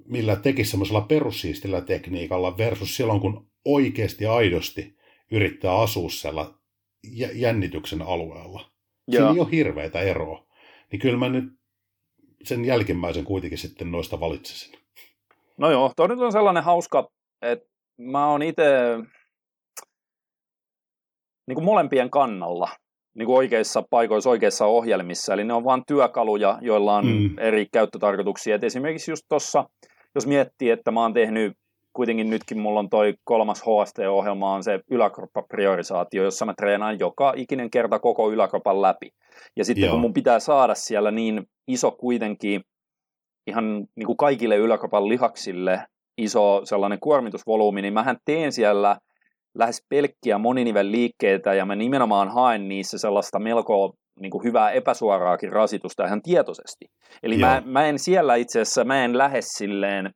millä tekisi semmoisella perussiistillä tekniikalla versus silloin, kun oikeasti aidosti yrittää asua siellä jännityksen alueella. Joo. Siinä ei ole hirveätä eroa. Niin kyllä mä nyt sen jälkimmäisen kuitenkin sitten noista valitsisin. No joo, toi nyt on sellainen hauska, että mä oon itse niin molempien kannalla niin kuin oikeissa paikoissa, oikeissa ohjelmissa, eli ne on vain työkaluja, joilla on mm. eri käyttötarkoituksia. Et esimerkiksi just tuossa, jos miettii, että mä oon tehnyt, kuitenkin nytkin mulla on toi kolmas HST-ohjelma, on se yläkroppapriorisaatio, jossa mä treenaan joka ikinen kerta koko yläkropan läpi. Ja sitten Joo. kun mun pitää saada siellä niin iso kuitenkin ihan niin kuin kaikille yläkropan lihaksille iso sellainen kuormitusvolyymi, niin mähän teen siellä lähes pelkkiä moninivel liikkeitä ja mä nimenomaan haen niissä sellaista melko niin kuin hyvää epäsuoraakin rasitusta ihan tietoisesti. Eli mä, mä en siellä itse asiassa, mä en lähde silleen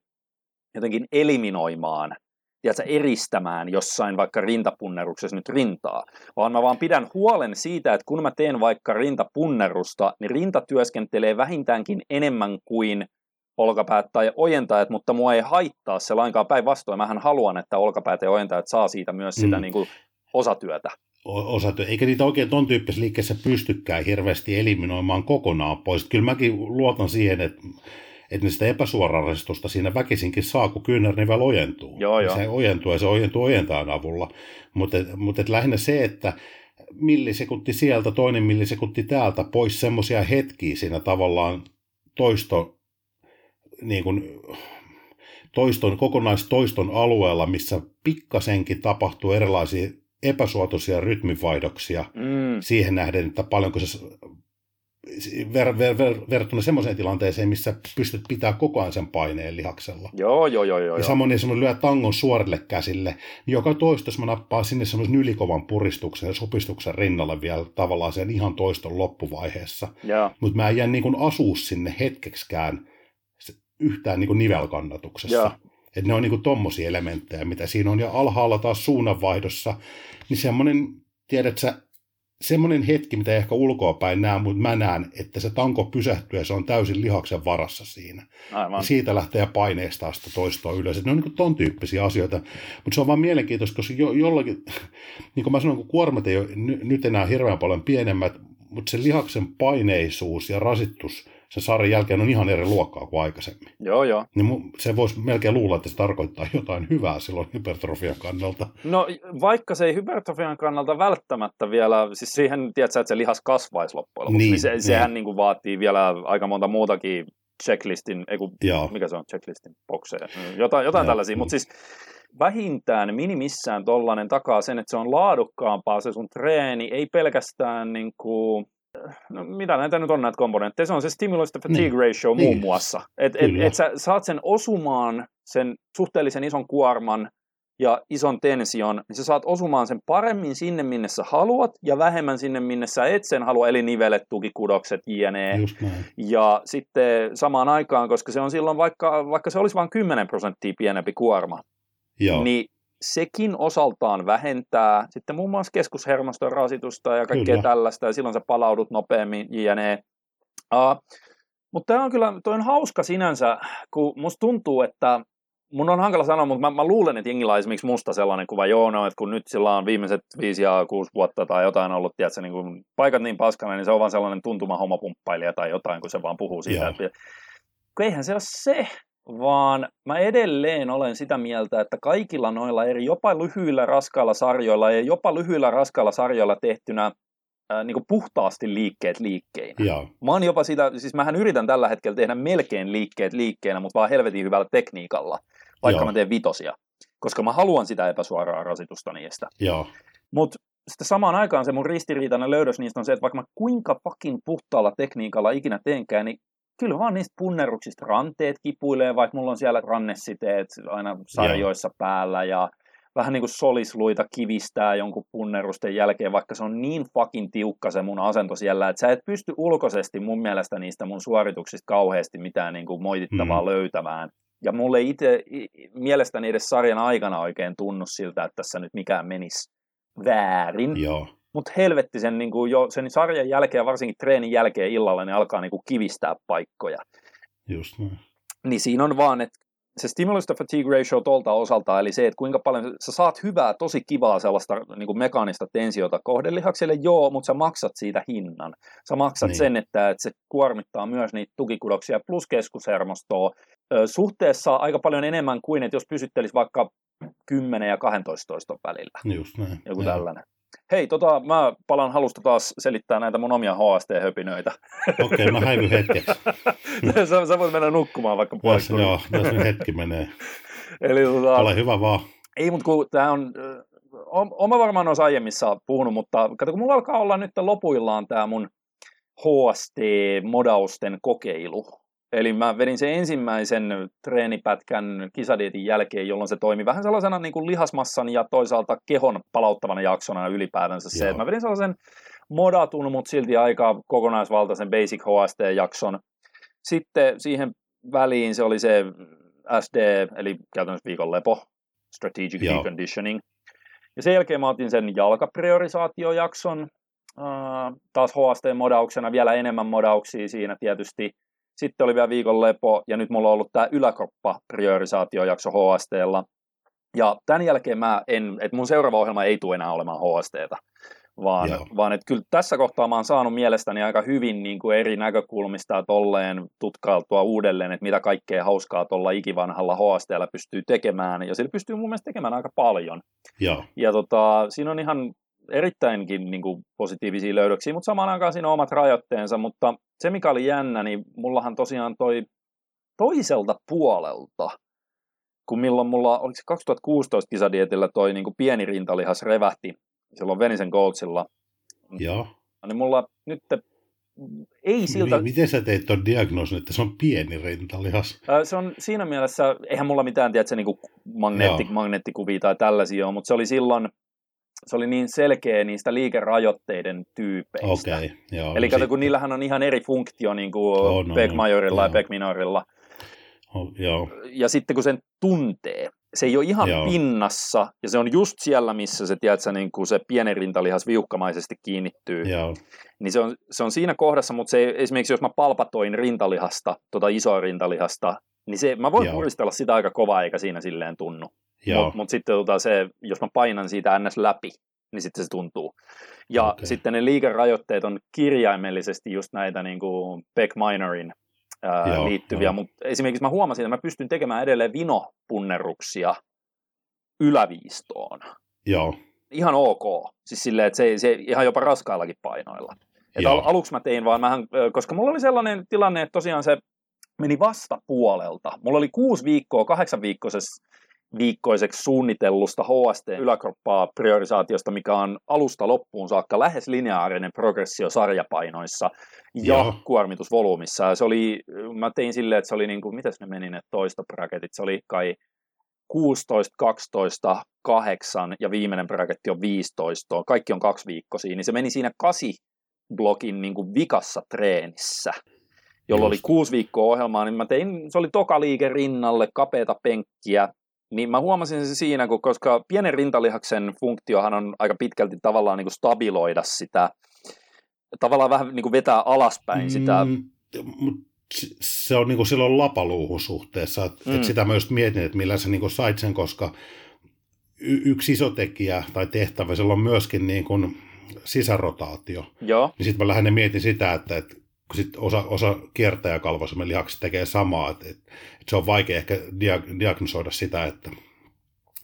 jotenkin eliminoimaan tiedätkö, eristämään jossain vaikka rintapunneruksessa nyt rintaa, vaan mä vaan pidän huolen siitä, että kun mä teen vaikka rintapunnerusta, niin rinta työskentelee vähintäänkin enemmän kuin olkapäät tai ojentajat, mutta mua ei haittaa se lainkaan päinvastoin. Mähän haluan, että olkapäät ja ojentajat saa siitä myös sitä mm. niin kuin osatyötä. Osatyö. Eikä niitä oikein ton tyyppisessä liikkeessä pystykään hirveästi eliminoimaan kokonaan pois. Kyllä mäkin luotan siihen, että että sitä epäsuorarasistusta siinä väkisinkin saa, kun kyynärnivel ojentuu. Joo, joo. Se ojentuu ja se ojentuu ojentaan avulla. Mutta, mutta lähinnä se, että millisekunti sieltä, toinen millisekunti täältä, pois semmoisia hetkiä siinä tavallaan toisto, niin kuin, toiston, kokonaistoiston alueella, missä pikkasenkin tapahtuu erilaisia epäsuotuisia rytmivaihdoksia mm. siihen nähden, että paljonko se ver, ver, ver, verrattuna semmoiseen tilanteeseen, missä pystyt pitää koko ajan sen paineen lihaksella. Joo, joo, joo. joo ja samoin jos lyö tangon suorille käsille, niin joka toistos mä nappaan sinne semmoisen ylikovan puristuksen ja sopistuksen rinnalle vielä tavallaan sen ihan toiston loppuvaiheessa. Mutta mä en jää niin asua sinne hetkeksikään yhtään niin nivelkannatuksessa. Että ne on niin tommosia elementtejä, mitä siinä on. Ja alhaalla taas suunnanvaihdossa, niin semmoinen, tiedätkö semmoinen hetki, mitä ehkä ulkoa päin näen, mutta mä näen, että se tanko pysähtyy ja se on täysin lihaksen varassa siinä. Aivan. Ja siitä lähtee paineesta sitä toistoa ylös. Et ne on niin ton tyyppisiä asioita. Mutta se on vaan mielenkiintoista, koska jo, jollakin, *laughs* niin kuin mä sanoin, kun kuormat ei ole nyt enää hirveän paljon pienemmät, mutta se lihaksen paineisuus ja rasittus – se sarjan jälkeen on ihan eri luokkaa kuin aikaisemmin. Joo, joo. Niin se voisi melkein luulla, että se tarkoittaa jotain hyvää silloin hypertrofian kannalta. No vaikka se ei hypertrofian kannalta välttämättä vielä, siis siihen tiedätkö, että se lihas kasvaisi loppujen lopuksi, niin, niin, se, niin. sehän niin kuin vaatii vielä aika monta muutakin checklistin, ei kun, mikä se on, checklistin bokseja, jotain, jotain tällaisia, mutta siis vähintään minimissään tollanen takaa sen, että se on laadukkaampaa se sun treeni, ei pelkästään niin kuin, no, mitä näitä nyt on näitä komponentteja, se on se stimulus to fatigue niin. ratio muun niin. muassa. Että et, et sä saat sen osumaan, sen suhteellisen ison kuorman ja ison tension, niin sä saat osumaan sen paremmin sinne, minne sä haluat, ja vähemmän sinne, minne sä et sen halua, eli nivelet, tukikudokset, jne. Ja sitten samaan aikaan, koska se on silloin, vaikka, vaikka se olisi vain 10 prosenttia pienempi kuorma, Joo. niin sekin osaltaan vähentää sitten muun muassa keskushermoston rasitusta ja kaikkea kyllä. tällaista, ja silloin sä palaudut nopeammin, jne. Uh, mutta tämä on kyllä, toi on hauska sinänsä, kun musta tuntuu, että mun on hankala sanoa, mutta mä, mä luulen, että jengillä on esimerkiksi musta sellainen kuva, joo, no, että kun nyt sillä on viimeiset viisi ja kuusi vuotta tai jotain ollut, tiedätkö, niin kuin paikat niin paskana, niin se on vaan sellainen tuntuma homopumppailija tai jotain, kun se vaan puhuu siitä. Että, eihän se ole se, vaan mä edelleen olen sitä mieltä, että kaikilla noilla eri jopa lyhyillä raskailla sarjoilla ja jopa lyhyillä raskailla sarjoilla tehtynä ää, niin puhtaasti liikkeet liikkeinä. Joo. Mä oon jopa sitä, siis mähän yritän tällä hetkellä tehdä melkein liikkeet liikkeenä, mutta vaan helvetin hyvällä tekniikalla, vaikka Joo. mä teen vitosia, koska mä haluan sitä epäsuoraa rasitusta niistä. Mutta sitten samaan aikaan se mun ristiriitainen löydös niistä on se, että vaikka mä kuinka pakin puhtaalla tekniikalla ikinä teenkään, niin kyllä vaan niistä punneruksista ranteet kipuilee, vaikka mulla on siellä rannesiteet aina sarjoissa yeah. päällä ja vähän niin kuin solisluita kivistää jonkun punnerusten jälkeen, vaikka se on niin fucking tiukka se mun asento siellä, että sä et pysty ulkoisesti mun mielestä niistä mun suorituksista kauheasti mitään niin kuin moitittavaa mm. löytämään. Ja mulle ei itse mielestäni edes sarjan aikana oikein tunnu siltä, että tässä nyt mikään menisi väärin. Joo. Mutta helvetti sen, niin kuin jo sen sarjan jälkeen, varsinkin treenin jälkeen illalla, ne alkaa niin kuin kivistää paikkoja. Just näin. Niin siinä on vaan, että se stimulus to fatigue ratio tuolta osalta, eli se, että kuinka paljon sä saat hyvää, tosi kivaa sellaista niin kuin mekaanista tensiota kohdelihakselle, joo, mutta sä maksat siitä hinnan. Sä maksat niin. sen, että, että se kuormittaa myös niitä tukikudoksia plus keskushermostoa suhteessa aika paljon enemmän kuin, että jos pysyttelisi vaikka 10 ja 12 toiston välillä. Just näin. Joku ja. tällainen. Hei, tota, mä palan halusta taas selittää näitä mun omia HST-höpinöitä. Okei, okay, mä häivyn hetkeksi. *laughs* sä, sä voit mennä nukkumaan vaikka puoliksi. Joo, jos nyt hetki menee. *laughs* Eli, tota, Ole hyvä vaan. Ei, mutta kun tämä on, oma varmaan olisi aiemmissa puhunut, mutta kato, kun mulla alkaa olla nyt lopuillaan tämä mun HST-modausten kokeilu, Eli mä vedin sen ensimmäisen treenipätkän kisadietin jälkeen, jolloin se toimi vähän sellaisena niin kuin lihasmassan ja toisaalta kehon palauttavana jaksona ylipäätänsä se, että mä vedin sellaisen modatun, mutta silti aika kokonaisvaltaisen Basic HST-jakson. Sitten siihen väliin se oli se SD, eli käytännössä viikon lepo, Strategic Joo. Deconditioning. Ja sen jälkeen mä otin sen jalkapriorisaatiojakson, Uh, taas HST-modauksena vielä enemmän modauksia siinä tietysti. Sitten oli vielä viikon lepo, ja nyt mulla on ollut tämä yläkroppa-priorisaatiojakso HSTlla. Ja tämän jälkeen mä en, että mun seuraava ohjelma ei tule enää olemaan HSTtä, vaan, vaan että kyllä tässä kohtaa mä oon saanut mielestäni aika hyvin niin kuin eri näkökulmista tolleen tutkailtua uudelleen, että mitä kaikkea hauskaa tuolla ikivanhalla HSTllä pystyy tekemään, ja sillä pystyy mun mielestä tekemään aika paljon. Ja, ja tota, siinä on ihan erittäinkin niin kuin positiivisia löydöksiä, mutta samaan aikaan siinä on omat rajoitteensa, mutta se mikä oli jännä, niin mullahan tosiaan toi toiselta puolelta, kun milloin mulla, oliko se 2016 kisadietillä toi niin kuin pieni rintalihas revähti silloin Venisen Goldsilla, Joo. niin mulla nyt ei siltä... Niin, miten sä teit tuon diagnoosin, että se on pieni rintalihas? Se on siinä mielessä, eihän mulla mitään, tiedätkö, niin magneetti, magneettikuvia tai tällaisia ole, mutta se oli silloin, se oli niin selkeä niistä liikerajoitteiden tyypeistä. Okay, joo, Eli no kato, kun niillähän on ihan eri funktio niin kuin oh, no, Beck Majorilla no, ja Beck Minorilla. Oh, joo. Ja sitten kun sen tuntee, se ei ole ihan joo. pinnassa, ja se on just siellä, missä se, tiedätkö, niin kuin se pieni rintalihas viuhkamaisesti kiinnittyy. Joo. Niin se on, se on siinä kohdassa, mutta se ei, esimerkiksi jos mä palpatoin rintalihasta, tota isoa rintalihasta, niin se, mä voin Joo. puristella sitä aika kovaa, eikä siinä silleen tunnu. Mutta mut sitten tota se, jos mä painan siitä ns. läpi, niin sitten se tuntuu. Ja okay. sitten ne liikerajoitteet on kirjaimellisesti just näitä niin kuin Beck Minorin ää, Joo, liittyviä, jo. mutta esimerkiksi mä huomasin, että mä pystyn tekemään edelleen vinopunnerruksia yläviistoon. Joo. Ihan ok. Siis silleen, että se, se ihan jopa raskaillakin painoilla. Et al- aluksi mä tein vaan vähän, koska mulla oli sellainen tilanne, että tosiaan se meni vasta puolelta. Mulla oli kuusi viikkoa, kahdeksan viikkoisessa viikkoiseksi suunnitellusta HST-yläkroppaa priorisaatiosta, mikä on alusta loppuun saakka lähes lineaarinen progressio sarjapainoissa ja Joo. kuormitusvolyymissa. Ja se oli, mä tein silleen, että se oli niin kuin, mitäs ne meni ne toista braketit, se oli kai 16, 12, 8 ja viimeinen braketti on 15, kaikki on kaksi viikkoisia, niin se meni siinä kasi blogin niin kuin vikassa treenissä, jolloin oli kuusi viikkoa ohjelmaa, niin mä tein, se oli toka liike rinnalle, kapeata penkkiä, niin mä huomasin se siinä, kun, koska pienen rintalihaksen funktiohan on aika pitkälti tavallaan niin kuin stabiloida sitä, tavallaan vähän niin kuin vetää alaspäin mm, sitä. se on niin kuin silloin lapaluuhun suhteessa, että mm. et sitä mä just mietin, että millä sä niin kuin sait sen, koska y- yksi iso tekijä tai tehtävä, sillä on myöskin niin kuin sisärotaatio. Joo. Niin sitten mä lähinnä mietin sitä, että, että kun sit osa, osa kiertäjäkalvoisemmin lihakset tekee samaa, että, että, että se on vaikea ehkä dia- diagnosoida sitä, että,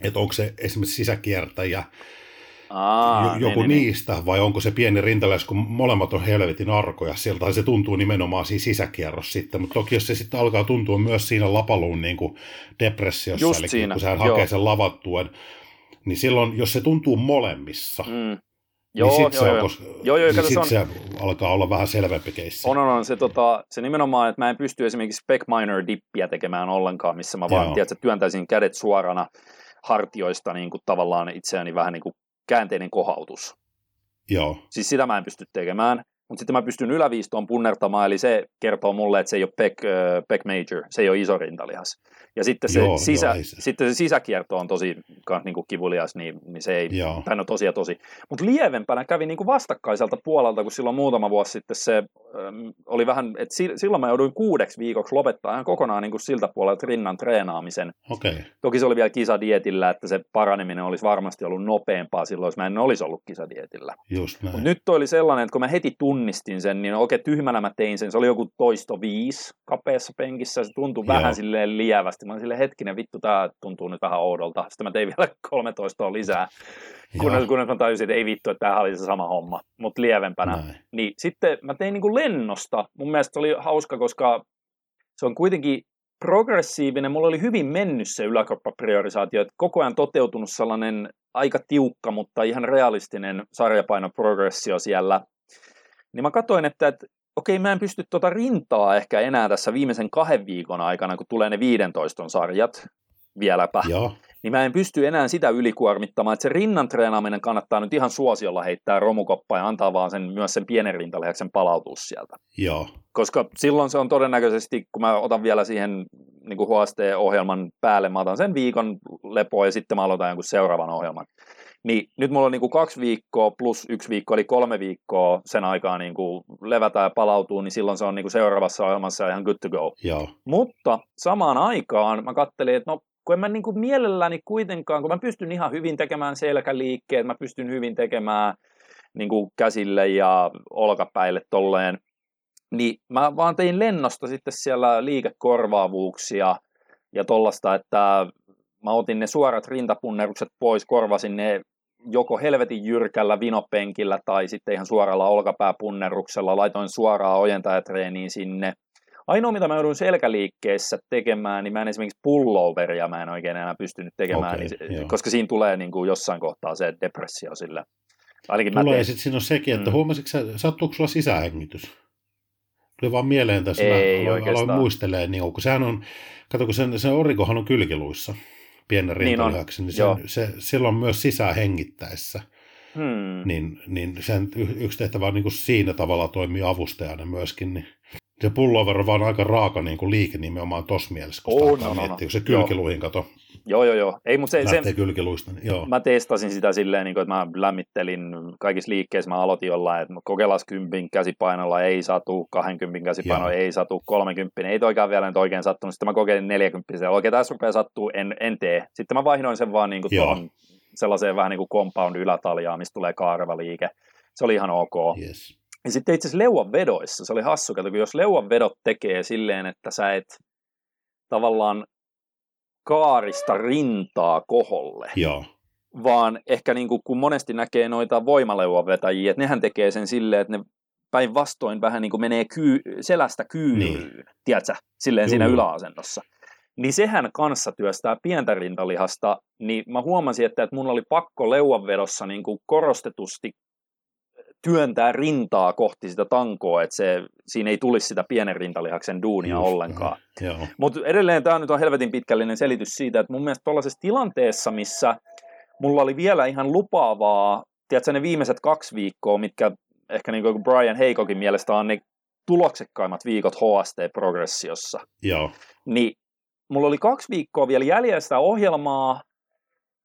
että onko se esimerkiksi sisäkiertäjä Aa, joku niin, niistä, niin. vai onko se pieni rintaläis, kun molemmat on helvetin arkoja sieltä, se tuntuu nimenomaan siinä sisäkierros sitten, mutta toki jos se sitten alkaa tuntua myös siinä lapaluun niin kuin depressiossa, Just eli siinä. kun sehän hakee sen lavattuen, niin silloin, jos se tuntuu molemmissa, mm. Joo, niin sit joo, se, joo. On, joo, joo, niin sit on, se alkaa olla vähän selvempi keissi. On, on, on. Se, tota, se nimenomaan, että mä en pysty esimerkiksi spec minor dippiä tekemään ollenkaan, missä mä vaan joo. tiedät, työntäisin kädet suorana hartioista niin kuin tavallaan itseäni vähän niin kuin käänteinen kohautus. Joo. Siis sitä mä en pysty tekemään. Mutta sitten mä pystyn yläviistoon punnertamaan, eli se kertoo mulle, että se ei ole pec, uh, pec major, se ei ole iso rintalihas. Ja sitten se, joo, sisä, joo, se. sitten se sisäkierto on tosi niin kuin kivulias, niin, niin se ei, joo. tai no tosi ja tosi. Mutta lievempänä kävi niin kuin vastakkaiselta puolelta, kun silloin muutama vuosi sitten se ähm, oli vähän, että si, silloin mä jouduin kuudeksi viikoksi lopettaa ihan kokonaan niin kuin siltä puolelta rinnan treenaamisen. Okay. Toki se oli vielä kisadietillä, että se paraneminen olisi varmasti ollut nopeampaa silloin, jos mä en olisi ollut kisadietillä. Just näin. Mut nyt toi oli sellainen, että kun mä heti tunnistin sen, niin oikein tyhmänä mä tein sen. Se oli joku toisto viisi kapeassa penkissä, se tuntui Joo. vähän silleen lievästi mä olin silleen, hetkinen, vittu, tämä tuntuu nyt vähän oudolta. Sitten mä tein vielä *laughs* 13 lisää, kunnes, kunnes mä tajusin, että ei vittu, että tämä oli se sama homma, mutta lievempänä. Näin. Niin sitten mä tein niin kuin lennosta. Mun mielestä se oli hauska, koska se on kuitenkin progressiivinen. Mulla oli hyvin mennyt se yläkroppapriorisaatio, että koko ajan toteutunut sellainen aika tiukka, mutta ihan realistinen sarjapainoprogressio siellä. Niin mä katsoin, että, että okei, mä en pysty tuota rintaa ehkä enää tässä viimeisen kahden viikon aikana, kun tulee ne 15 sarjat vieläpä. Joo. niin mä en pysty enää sitä ylikuormittamaan, että se rinnan treenaaminen kannattaa nyt ihan suosiolla heittää romukoppa ja antaa vaan sen, myös sen pienen rintalihaksen palautua sieltä. Joo. Koska silloin se on todennäköisesti, kun mä otan vielä siihen niin HST-ohjelman päälle, mä otan sen viikon lepoa ja sitten mä aloitan jonkun seuraavan ohjelman. Niin nyt mulla on niin kuin kaksi viikkoa plus yksi viikko, eli kolme viikkoa sen aikaa niin kuin levätä ja palautuu, niin silloin se on niin kuin seuraavassa ohjelmassa ihan good to go. Joo. Mutta samaan aikaan mä kattelin, että no kun en mä niin kuin mielelläni kuitenkaan, kun mä pystyn ihan hyvin tekemään selkäliikkeet, mä pystyn hyvin tekemään niin kuin käsille ja olkapäille tolleen, niin mä vaan tein lennosta sitten siellä liikekorvaavuuksia ja tollasta, että mä otin ne suorat rintapunnerukset pois, korvasin ne joko helvetin jyrkällä vinopenkillä tai sitten ihan suoralla olkapääpunneruksella, laitoin suoraa ojentajatreeniin sinne. Ainoa, mitä mä joudun selkäliikkeessä tekemään, niin mä en esimerkiksi pulloveria mä en oikein enää pystynyt tekemään, okay, niin, koska siinä tulee niin kuin jossain kohtaa se depressio sille. Ainakin tulee, ja sitten siinä on sekin, että mm. huomasitko sä, sattuuko sulla sisähengitys? Tuli vaan mieleen tässä, Ei mä aloin, aloin muistelee, niin kun sehän on, kato kun sen, sen orikohan on kylkiluissa, pienen rintalihaksen, niin, niin sen, se, silloin myös sisähengittäessä. Hmm. Niin, niin sen yksi tehtävä on niin kuin siinä tavalla toimii avustajana myöskin, niin se pullovero vaan aika raaka niin kuin liike nimenomaan tuossa mielessä, kun oh, no, no, no. kun se kylkiluihin kato. Joo, joo, joo. Ei, mutta se, Lähtee se, kylkiluista, niin joo. Mä testasin sitä silleen, niin kuin, että mä lämmittelin kaikissa liikkeissä, mä aloitin jollain, että kokeillaan 10 käsipainolla ei satu, 20 käsipainolla joo. ei satu, 30, ei toikaan vielä nyt oikein sattunut, sitten mä kokeilin 40, oikein tässä rupeaa sattuu, en, en tee. Sitten mä vaihdoin sen vaan niin kuin tuohon sellaiseen vähän niin kuin compound ylätaljaan, mistä tulee kaareva liike. Se oli ihan ok. Yes. Ja sitten itse asiassa leuan vedoissa, se oli hassu, kun jos leuan vedot tekee silleen, että sä et tavallaan kaarista rintaa koholle, Joo. vaan ehkä niin kuin, kun monesti näkee noita voimaleuan vetäjiä, että nehän tekee sen silleen, että ne päinvastoin vähän niin kuin menee kyy, selästä kyyryyn, niin. tiedätkö, silleen Juu. siinä yläasennossa. Niin sehän kanssa työstää pientä rintalihasta, niin mä huomasin, että, että mun oli pakko leuanvedossa niin kuin korostetusti työntää rintaa kohti sitä tankoa, että se, siinä ei tulisi sitä pienen rintalihaksen duunia Just, ollenkaan. Mutta edelleen tämä nyt on helvetin pitkällinen selitys siitä, että mun mielestä tuollaisessa tilanteessa, missä mulla oli vielä ihan lupaavaa, tiedätkö, ne viimeiset kaksi viikkoa, mitkä ehkä niin kuin Brian Heikokin mielestä on ne tuloksekkaimmat viikot HST-progressiossa. Joo. Niin mulla oli kaksi viikkoa vielä jäljellä sitä ohjelmaa,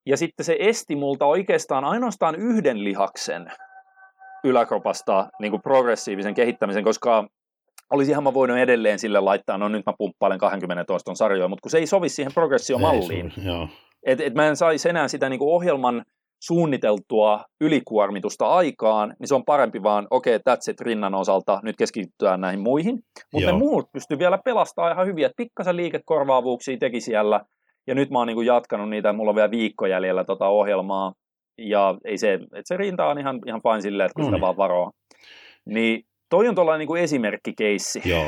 ja sitten se esti multa oikeastaan ainoastaan yhden lihaksen yläkropasta niin kuin progressiivisen kehittämisen, koska olisihan mä voinut edelleen sille laittaa, no nyt mä pumppailen 20 toiston sarjoja, mutta kun se ei sovi siihen progressiomalliin. Et, et mä en saisi enää sitä niin kuin ohjelman suunniteltua ylikuormitusta aikaan, niin se on parempi vaan, okei, okay, that's it rinnan osalta, nyt keskitytään näihin muihin. Mutta ne muut pystyy vielä pelastamaan ihan hyvin, että pikkasen liikekorvaavuuksia teki siellä, ja nyt mä oon niin kuin jatkanut niitä, mulla on vielä viikko jäljellä tota ohjelmaa, ja ei se, että se rinta on ihan, ihan fine silleen, että kun sitä niin. vaan varoa. Niin toi on tuollainen niin esimerkkikeissi. Joo.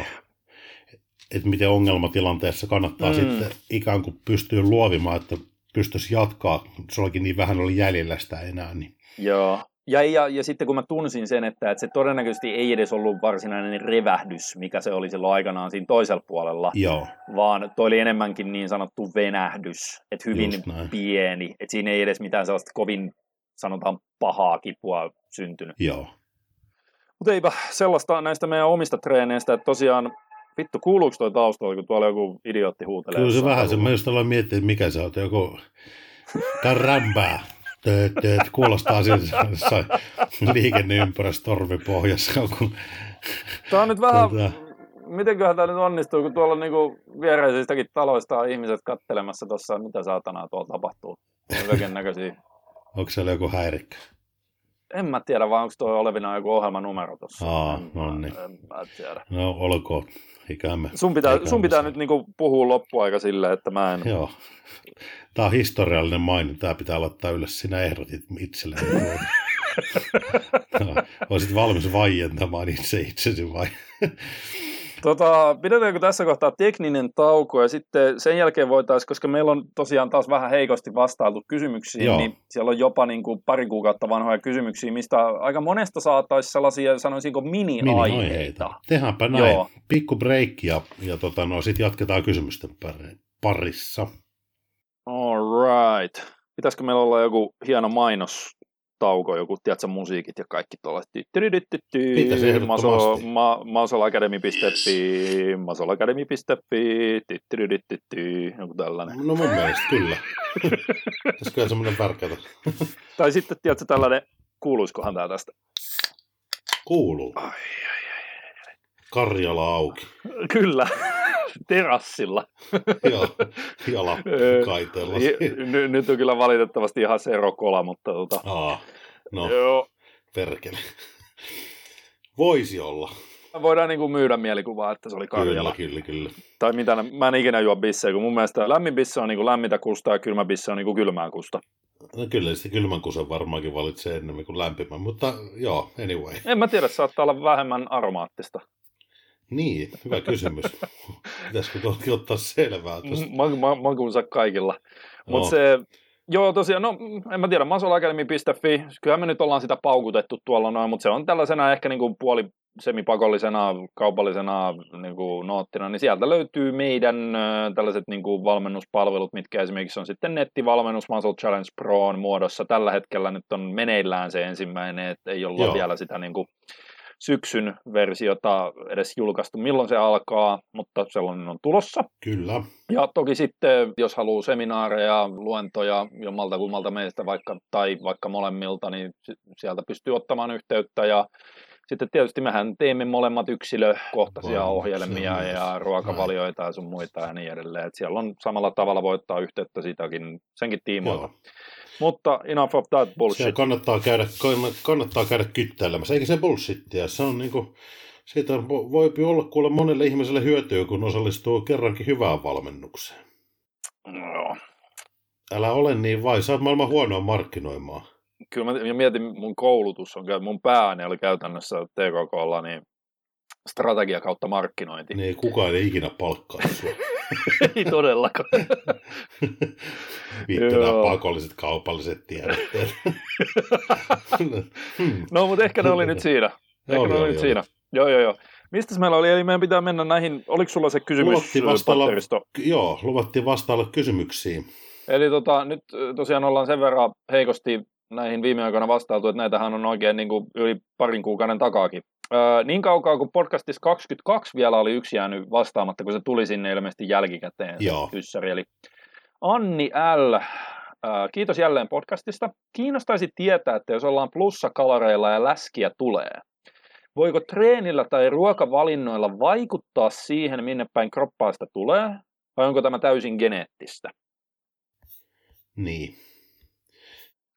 Että miten ongelmatilanteessa kannattaa mm. sitten ikään kuin pystyä luovimaan, että pystyisi jatkaa, sullakin niin vähän oli jäljellä sitä enää. Niin. Joo, ja, ja, ja sitten kun mä tunsin sen, että, että se todennäköisesti ei edes ollut varsinainen revähdys, mikä se oli silloin aikanaan siinä toisella puolella, Joo. vaan toi oli enemmänkin niin sanottu venähdys, että hyvin pieni, että siinä ei edes mitään sellaista kovin, sanotaan, pahaa kipua syntynyt. Joo. Mutta eipä sellaista näistä meidän omista treeneistä, että tosiaan Vittu, kuuluuko toi taustalla, kun tuolla joku idiootti huutelee? Kyllä se vähän se, mä just aloin miettiä, että mikä se on, joku rämpää. Tööt, tööt, kuulostaa siltä liikenneympärys torvipohjassa. Kun... Tämä on nyt vähän, tota... mitenköhän tämä nyt onnistuu, kun tuolla niinku viereisistäkin taloista on ihmiset kattelemassa tuossa, mitä saatanaa tuolla tapahtuu. On kaiken näköisiä. Onko siellä joku häirikkä? En mä tiedä, vaan onko tuo olevina joku ohjelmanumero tuossa. Aa, no niin. En mä tiedä. No olkoon. Ikämme, sun pitää, ikämme sun pitää nyt niinku puhua loppuaika silleen, että mä en... Joo. Tämä on historiallinen maine. Tämä pitää laittaa ylös. Sinä ehdotit itsellesi. no, *laughs* olisit valmis vaientamaan itse itsesi vai? Tota, pidetäänkö tässä kohtaa tekninen tauko ja sitten sen jälkeen voitaisiin, koska meillä on tosiaan taas vähän heikosti vastailtu kysymyksiin, Joo. niin siellä on jopa niin kuin pari kuukautta vanhoja kysymyksiä, mistä aika monesta saataisiin sellaisia, sanoisinko, mini-aiheita. mini-aiheita. Tehdäänpä näin. Joo. Pikku break ja, ja tota, no, sitten jatketaan kysymysten parissa. All right. Pitäisikö meillä olla joku hieno mainos tauko, joku, tiedätkö, musiikit ja kaikki tuollaiset. Pitäisi ehdottomasti. Masolacademy.fi, masolacademy.fi, joku tällainen. No mun mielestä kyllä. Tässä kyllä semmoinen värkätä. tai sitten, tiedätkö, tällainen, kuuluiskohan tää tästä? Kuuluu. Ai, ai, ai. Karjala auki. Kyllä terassilla. Joo, *laughs* kaiteella. N- nyt on kyllä valitettavasti ihan serokola, mutta tota... Aa, no, Joo. perkele. Voisi olla. Voidaan niin kuin myydä mielikuvaa, että se oli Karjala. Kyllä, kyllä, kyllä. Tai mitä, mä en ikinä juo bissejä, kun mun mielestä lämmin bisse on niin kuin lämmintä kusta ja kylmä bisse on niin kuin kylmää kusta. No kyllä se kylmän kusen varmaankin valitsee enemmän kuin lämpimän, mutta joo, anyway. En mä tiedä, saattaa olla vähemmän aromaattista. Niin, hyvä kysymys. *laughs* Pitäisikö tuokin ottaa selvää tuosta? Ma- ma- makuunsa kaikilla. Mutta no. se, joo tosiaan, no en mä tiedä, masolacademy.fi, kyllä me nyt ollaan sitä paukutettu tuolla noin, mutta se on tällaisena ehkä niin kuin puoli semipakollisena, kaupallisena niin kuin noottina, niin sieltä löytyy meidän tällaiset niin kuin valmennuspalvelut, mitkä esimerkiksi on sitten nettivalmennus Muscle Challenge Proon muodossa. Tällä hetkellä nyt on meneillään se ensimmäinen, että ei olla Joo. vielä sitä niin kuin syksyn versiota edes julkaistu, milloin se alkaa, mutta sellainen on tulossa. Kyllä. Ja toki sitten, jos haluaa seminaareja, luentoja jommalta kummalta meistä vaikka, tai vaikka molemmilta, niin sieltä pystyy ottamaan yhteyttä ja sitten tietysti mehän teemme molemmat yksilökohtaisia ohjelmia ja ruokavalioita ja sun muita ja niin edelleen. Et siellä on samalla tavalla voi ottaa yhteyttä siitäkin, senkin tiimoilta. Joo. Mutta enough of that bullshit. Siellä kannattaa käydä, kannattaa käydä kyttäilemässä, eikä se bullshittia. Se on niinku, siitä voi olla kuule monelle ihmiselle hyötyä, kun osallistuu kerrankin hyvään valmennukseen. No. Älä ole niin vai, sä oot maailman huonoa markkinoimaan. Kyllä mä mietin, mun koulutus on, mun pääni oli käytännössä TKKlla, niin strategia kautta markkinointi. Niin, kukaan ei ikinä palkkaa sua. *laughs* ei todellakaan. *laughs* Vittu nämä pakolliset kaupalliset tiedotteet. *laughs* no, mutta ehkä ne oli nyt siinä. Ehkä oli, ne oli, oli nyt siinä. Joo, joo, joo. Mistä meillä oli? Eli meidän pitää mennä näihin, oliko sulla se kysymys? Luvattiin vastailla, joo, luvattiin vastailla kysymyksiin. Eli tota, nyt tosiaan ollaan sen verran heikosti näihin viime aikoina vastailtu, että näitähän on oikein niin kuin yli parin kuukauden takaakin. Öö, niin kaukaa kuin podcastissa 22 vielä oli yksi jäänyt vastaamatta, kun se tuli sinne ilmeisesti jälkikäteen. Joo. Eli Anni L. Kiitos jälleen podcastista. Kiinnostaisi tietää, että jos ollaan plussakaloreilla ja läskiä tulee, voiko treenillä tai ruokavalinnoilla vaikuttaa siihen, minne päin kroppaasta tulee, vai onko tämä täysin geneettistä? Niin.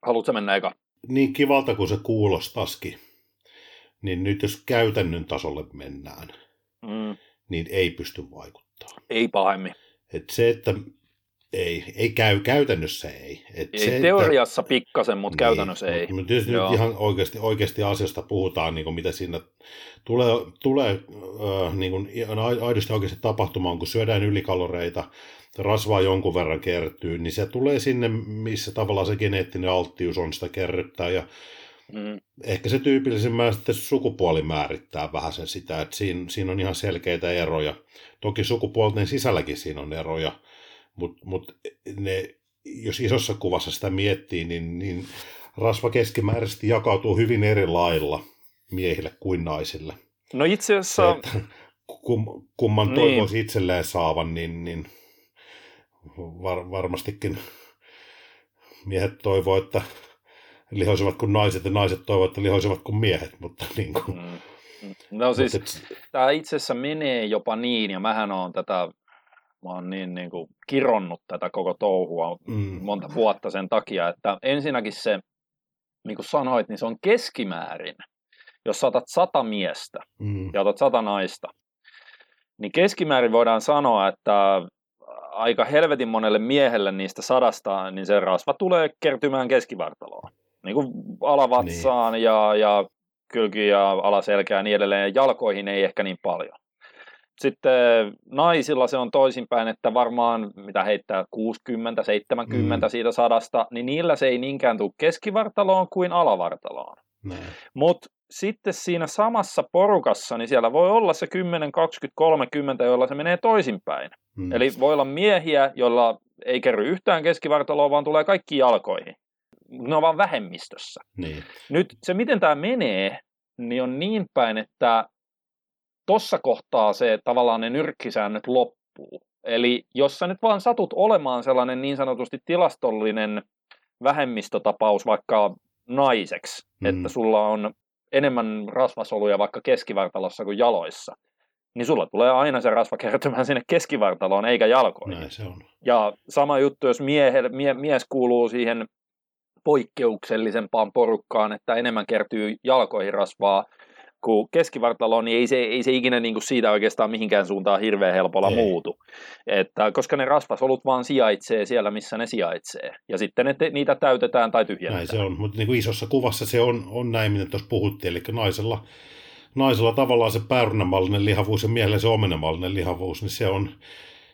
Haluatko mennä eka? Niin kivalta kuin se kuulostaski, niin nyt jos käytännön tasolle mennään, mm. niin ei pysty vaikuttamaan. Ei pahemmin. Et se, että ei, ei käy, käytännössä ei. Et ei se, teoriassa että, pikkasen, mutta niin, käytännössä ei. Mutta tietysti nyt ihan oikeasti, oikeasti asiasta puhutaan, niin kuin mitä siinä tulee, tulee äh, niin kuin aidosti oikeasti tapahtumaan, kun syödään ylikaloreita, rasvaa jonkun verran kertyy, niin se tulee sinne, missä tavallaan se geneettinen alttius on sitä kerryttää ja Mm. Ehkä se tyypillisimmän sitten sukupuoli määrittää vähän sen sitä, että siinä, siinä on ihan selkeitä eroja. Toki sukupuolten sisälläkin siinä on eroja, mutta mut ne, jos isossa kuvassa sitä miettii, niin, niin rasva keskimääräisesti jakautuu hyvin eri lailla miehille kuin naisille. No itse asiassa... Että kum, kumman niin. toivoisi itselleen saavan, niin, niin var, varmastikin miehet toivoo, että lihoisivat kuin naiset ja naiset toivovat, että lihoisivat kuin miehet, mutta niin kuin... Mm. No siis, tämä itse asiassa menee jopa niin, ja mähän on tätä, mä oon niin, niin kuin kironnut tätä koko touhua mm. monta vuotta sen takia, että ensinnäkin se, niin kuin sanoit, niin se on keskimäärin, jos saatat sata miestä mm. ja otat sata naista, niin keskimäärin voidaan sanoa, että aika helvetin monelle miehelle niistä sadasta, niin se rasva tulee kertymään keskivartaloon niin kuin alavatsaan niin. ja, ja kylki ja alaselkään ja niin edelleen, ja jalkoihin ei ehkä niin paljon. Sitten naisilla se on toisinpäin, että varmaan mitä heittää 60-70 mm. siitä sadasta, niin niillä se ei niinkään tule keskivartaloon kuin alavartaloon. Mutta sitten siinä samassa porukassa, niin siellä voi olla se 10, 20, 30, joilla se menee toisinpäin. Mm. Eli voi olla miehiä, joilla ei kerry yhtään keskivartaloa, vaan tulee kaikki jalkoihin. Ne on vaan vähemmistössä. Niin. Nyt se, miten tämä menee, niin on niin päin, että tuossa kohtaa se tavallaan ne nyrkkisäännöt loppuu. Eli jos sä nyt vaan satut olemaan sellainen niin sanotusti tilastollinen vähemmistötapaus vaikka naiseksi, mm. että sulla on enemmän rasvasoluja vaikka keskivartalossa kuin jaloissa, niin sulla tulee aina se rasva kertymään sinne keskivartaloon eikä jalkoihin. Näin se on. Ja sama juttu, jos miehe, mie, mies kuuluu siihen poikkeuksellisempaan porukkaan, että enemmän kertyy jalkoihin rasvaa kuin keskivartaloon, niin ei se, ei se ikinä niin kuin siitä oikeastaan mihinkään suuntaan hirveän helpolla ei. muutu. Että, koska ne rasvasolut vaan sijaitsee siellä, missä ne sijaitsee. Ja sitten ne te, niitä täytetään tai tyhjennetään. Näin se on, mutta niin kuin isossa kuvassa se on, on näin, mitä tuossa puhuttiin. Eli naisella, naisella tavallaan se päärynämallinen lihavuus ja miehellä se omenamallinen lihavuus, niin se on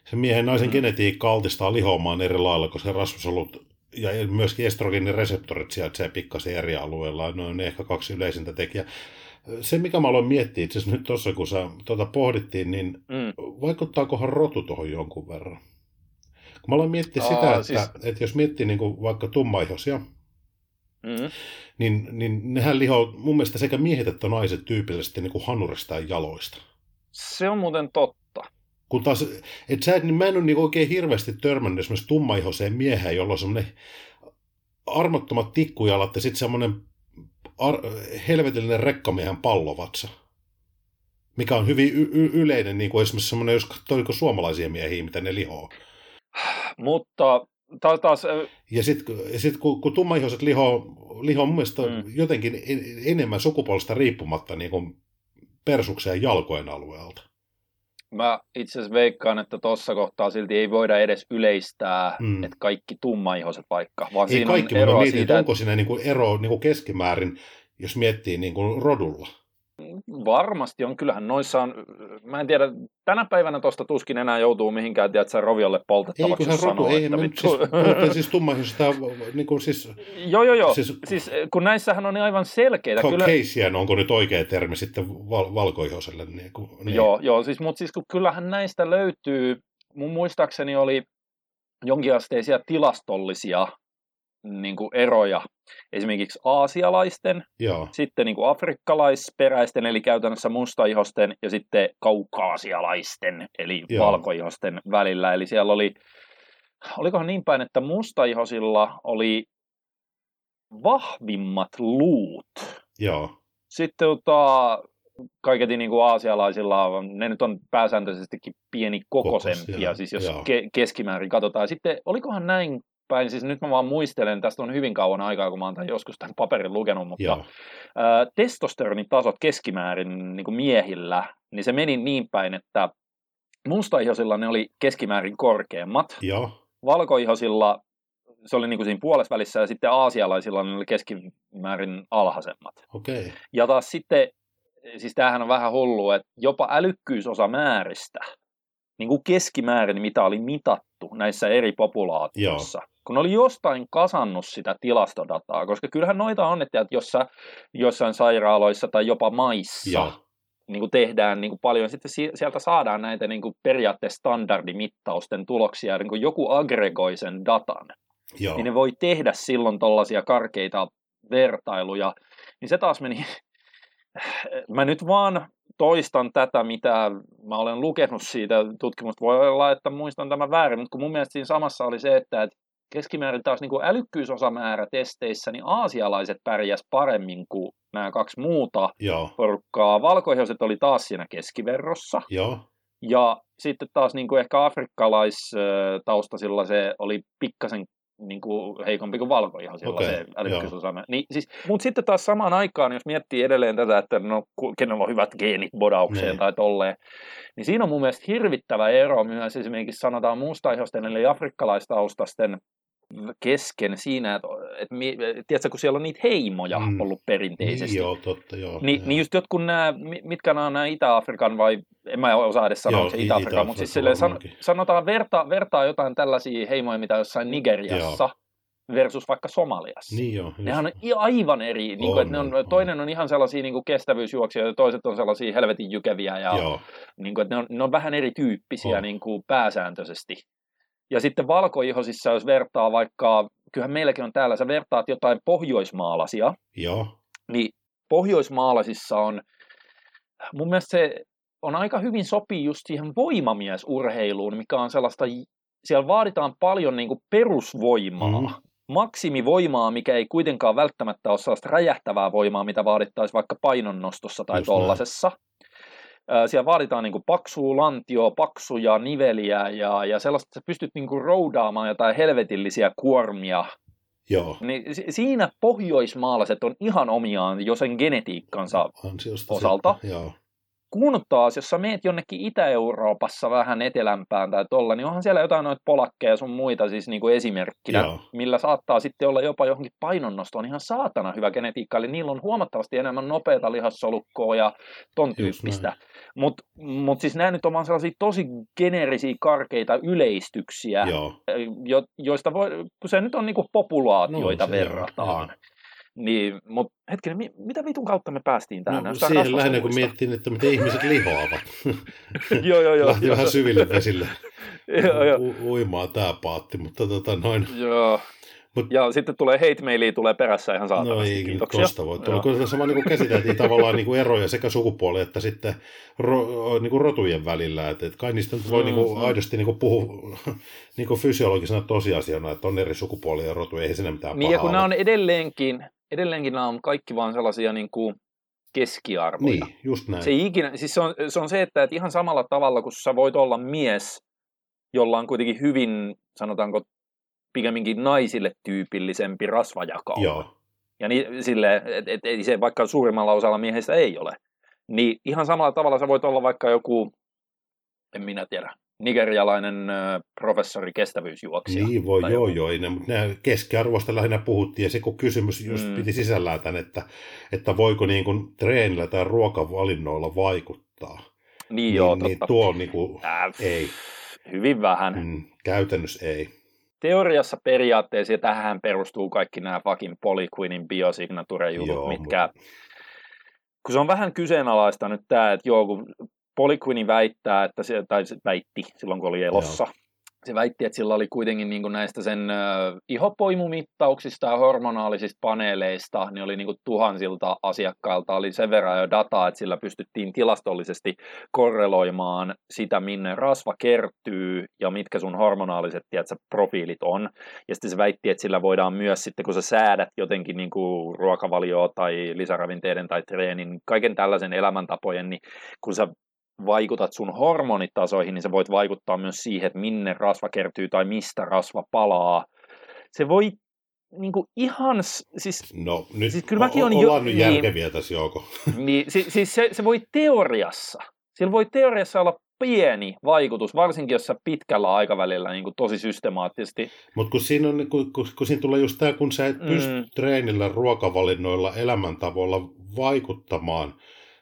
se miehen naisen mm. genetiikka altistaa lihoamaan eri lailla, koska raskasolut ja myöskin estrogeenireseptorit sijaitsee pikkasen eri alueella. Ne on ehkä kaksi yleisintä tekijää. Se, mikä mä aloin miettiä itse asiassa nyt tuossa, kun sä tuota pohdittiin, niin mm. vaikuttaakohan rotu tuohon jonkun verran? Kun mä aloin miettiä Aa, sitä, että, siis... että jos miettii niin kuin vaikka tummaihosia, mm. niin, niin nehän lihoo mun mielestä sekä miehet että naiset tyypillisesti niin kuin hanurista ja jaloista. Se on muuten totta. Kun taas, et sä, niin mä en ole niin oikein hirveästi törmännyt esimerkiksi tummaihoiseen mieheen, jolla on semmoinen armottomat tikkujalat ja sitten semmoinen ar- helvetillinen rekkamiehen pallovatsa. Mikä on hyvin y- y- yleinen, niin kuin esimerkiksi semmoinen, jos katsoo suomalaisia miehiä, mitä ne lihoo. Mutta taas... taas ja sitten sit, kun, kun tummaihoiset lihoo, lihoo mun mielestä mm. jotenkin enemmän sukupuolesta riippumatta niin kuin persukseen jalkojen alueelta. Mä itse asiassa veikkaan, että tuossa kohtaa silti ei voida edes yleistää, mm. että kaikki tummaihoiset vaikka. Vaan ei siinä kaikki, on eroa mutta siitä, onko siinä niinku ero niinku keskimäärin, jos miettii niinku rodulla? Varmasti on. Kyllähän noissa on, mä en tiedä, tänä päivänä tuosta tuskin enää joutuu mihinkään, tiedätkö, roviolle poltettavaksi, Eiköhän rotu, ei, että vittu. Siis, siis tummaisista, niin kuin siis... Joo, joo, joo. Siis, siis, kun näissähän on aivan selkeitä. Caucasian, kyllä... onko nyt oikea termi sitten val- valkoihoselle? Niin kuin, niin. Joo, joo, siis, mutta siis kun kyllähän näistä löytyy, mun muistaakseni oli jonkinasteisia tilastollisia niin kuin eroja esimerkiksi aasialaisten, Joo. sitten niin kuin afrikkalaisperäisten, eli käytännössä mustaihosten, ja sitten kaukaasialaisten, eli Joo. valkoihosten välillä. Eli siellä oli, olikohan niin päin, että mustaihosilla oli vahvimmat luut. Joo. Sitten tota, kaiketi niin kuin aasialaisilla, ne nyt on pääsääntöisestikin pieni kokosempia, siis jos ke- keskimäärin katsotaan. Sitten olikohan näin päin, siis nyt mä vaan muistelen, tästä on hyvin kauan aikaa, kun mä oon joskus tämän paperin lukenut, mutta Joo. ää, testosteronin tasot keskimäärin niin kuin miehillä, niin se meni niin päin, että mustaihosilla ne oli keskimäärin korkeammat, Joo. valkoihosilla se oli niin kuin siinä puolessa välissä ja sitten aasialaisilla ne oli keskimäärin alhaisemmat. Okay. Ja taas sitten, siis tämähän on vähän hullu, että jopa älykkyysosa määristä, niin kuin keskimäärin, mitä oli mitattu näissä eri populaatioissa, Joo kun oli jostain kasannut sitä tilastodataa, koska kyllähän noita on, että jos sä jossain sairaaloissa tai jopa maissa niin kuin tehdään niin kuin paljon, sitten sieltä saadaan näitä niin kuin periaatteessa standardimittausten tuloksia, niin kuin joku aggregoi sen datan, Joo. niin ne voi tehdä silloin tällaisia karkeita vertailuja, niin se taas meni, mä nyt vaan toistan tätä, mitä mä olen lukenut siitä tutkimusta. Voi olla, että muistan tämän väärin, mutta kun mun mielestä siinä samassa oli se, että, että keskimäärin taas niin kuin älykkyysosamäärä testeissä, niin aasialaiset pärjäs paremmin kuin nämä kaksi muuta Joo. porukkaa. Valkoihoiset oli taas siinä keskiverrossa. Joo. Ja sitten taas niin kuin ehkä afrikkalaistaustaisilla se oli pikkasen niin kuin heikompi kuin valkoihosilla okay, se älykkyysosamäärä. Niin, siis, mutta sitten taas samaan aikaan, jos miettii edelleen tätä, että no, kenellä on hyvät geenit bodaukseen niin. tai tolleen, niin siinä on mun mielestä hirvittävä ero myös esimerkiksi sanotaan mustaihosten eli afrikkalaistaustasten kesken siinä, että, että tiedätkö, kun siellä on niitä heimoja mm. ollut perinteisesti. Niin, joo, totta, joo. Niin, niin just jotkut nämä, mitkä nämä on nämä Itä-Afrikan vai, en mä osaa edes sanoa, se Itä-Afrikan, mutta siis silleen, san, sanotaan vertaa, vertaa jotain tällaisia heimoja, mitä jossain Nigeriassa, joo versus vaikka Somaliassa. Niin joo, Nehän on aivan eri, on, niin kuin, että ne on, on, toinen on ihan sellaisia niin kuin kestävyysjuoksia ja toiset on sellaisia helvetin jykeviä ja niin kuin, että ne, on, ne on vähän erityyppisiä niin kuin pääsääntöisesti. Ja sitten valkoihosissa, jos vertaa vaikka, kyllähän meilläkin on täällä, sä vertaat jotain pohjoismaalaisia, Joo. niin pohjoismaalaisissa on, mun mielestä se on aika hyvin sopii just siihen voimamiesurheiluun, mikä on sellaista, siellä vaaditaan paljon niin kuin perusvoimaa, mm. maksimivoimaa, mikä ei kuitenkaan välttämättä ole sellaista räjähtävää voimaa, mitä vaadittaisiin vaikka painonnostossa tai just tollasessa. Näin. Siellä vaaditaan niin kuin paksua lantioa, paksuja niveliä ja, ja sellaista, että sä pystyt niin kuin roudaamaan jotain helvetillisiä kuormia Joo. Niin siinä pohjoismaalaiset on ihan omiaan jo sen genetiikkansa Ansiosta osalta. Joo kun taas, jos sä meet jonnekin Itä-Euroopassa vähän etelämpään tai tolla, niin onhan siellä jotain noita polakkeja sun muita siis niin kuin esimerkkinä, Joo. millä saattaa sitten olla jopa johonkin painonnostoon ihan saatana hyvä genetiikka, eli niillä on huomattavasti enemmän nopeata lihassolukkoa ja ton tyyppistä. Mutta mut siis nämä nyt on vaan sellaisia tosi geneerisiä, karkeita yleistyksiä, jo, joista voi, kun se nyt on niin kuin populaatioita no, verrataan. Jo, niin, mutta hetkinen, mi- mitä vitun kautta me päästiin tähän? No, siihen lähinnä, kun miettii, että miten ihmiset lihoavat. *laughs* joo, joo, joo. Lähti vähän syville vesille *laughs* joo, joo. U- uimaa tämä paatti, mutta tota noin. Joo, Mut, ja sitten tulee hate tulee perässä ihan saatavasti. No ei, Kiitoksia. tosta voi tulla. Kun sama niin kuin käsiteltiin tavallaan niin kuin eroja sekä sukupuoli että sitten ro, niin kuin rotujen välillä. Että, että kai niistä voi mm, niin kuin, mm. aidosti niin kuin puhua niin kuin fysiologisena tosiasiana, että on eri sukupuolia ja rotuja, ei siinä mitään Niin ja kun nämä on edelleenkin, edelleenkin nämä on kaikki vaan sellaisia niin kuin keskiarvoja. Niin, just näin. Se, ikinä, siis se, on, se on se, että, että ihan samalla tavalla, kun sä voit olla mies, jolla on kuitenkin hyvin, sanotaanko, pikemminkin naisille tyypillisempi rasvajakauma. Joo. Ja niin, sille, et, et, et, se vaikka suurimmalla osalla miehistä ei ole. Niin ihan samalla tavalla sä voit olla vaikka joku, en minä tiedä, nigerialainen professori kestävyysjuoksija. Niin voi, joo, joo. Ne, mutta nämä keskiarvoista lähinnä puhuttiin, ja se kun kysymys just mm. piti sisällään tämän, että, että voiko niin kuin treenillä tai ruokavalinnoilla vaikuttaa. Niin, niin joo, niin, totta. Niin tuo niin kuin, äh, ei. Hyvin vähän. Mm, käytännössä ei teoriassa periaatteessa, ja tähän perustuu kaikki nämä fucking Polyquinin biosignature-jutut, mitkä, mutta... kun se on vähän kyseenalaista nyt tämä, että joo, kun Polyquini väittää, että se, tai se väitti silloin, kun oli elossa, joo se väitti, että sillä oli kuitenkin niin kuin näistä sen ihopoimumittauksista ja hormonaalisista paneeleista, niin oli niin kuin tuhansilta asiakkailta oli sen verran jo dataa, että sillä pystyttiin tilastollisesti korreloimaan sitä, minne rasva kertyy ja mitkä sun hormonaaliset tiedätkö, profiilit on. Ja sitten se väitti, että sillä voidaan myös sitten, kun sä säädät jotenkin niin kuin ruokavalioa tai lisäravinteiden tai treenin, kaiken tällaisen elämäntapojen, niin kun sä vaikutat sun hormonitasoihin, niin sä voit vaikuttaa myös siihen, että minne rasva kertyy tai mistä rasva palaa. Se voi niin kuin ihan, siis... No nyt siis kyllä mäkin on, ollaan jo, nyt järkeviä niin, tässä Jouko. *laughs* Niin, siis, siis se, se voi teoriassa, sillä voi teoriassa olla pieni vaikutus, varsinkin jos sä pitkällä aikavälillä niin kuin tosi systemaattisesti. Mutta kun siinä, on, kun, kun, kun siinä tulee just tämä, kun sä et pysty mm. treenillä, ruokavalinnoilla, elämäntavoilla vaikuttamaan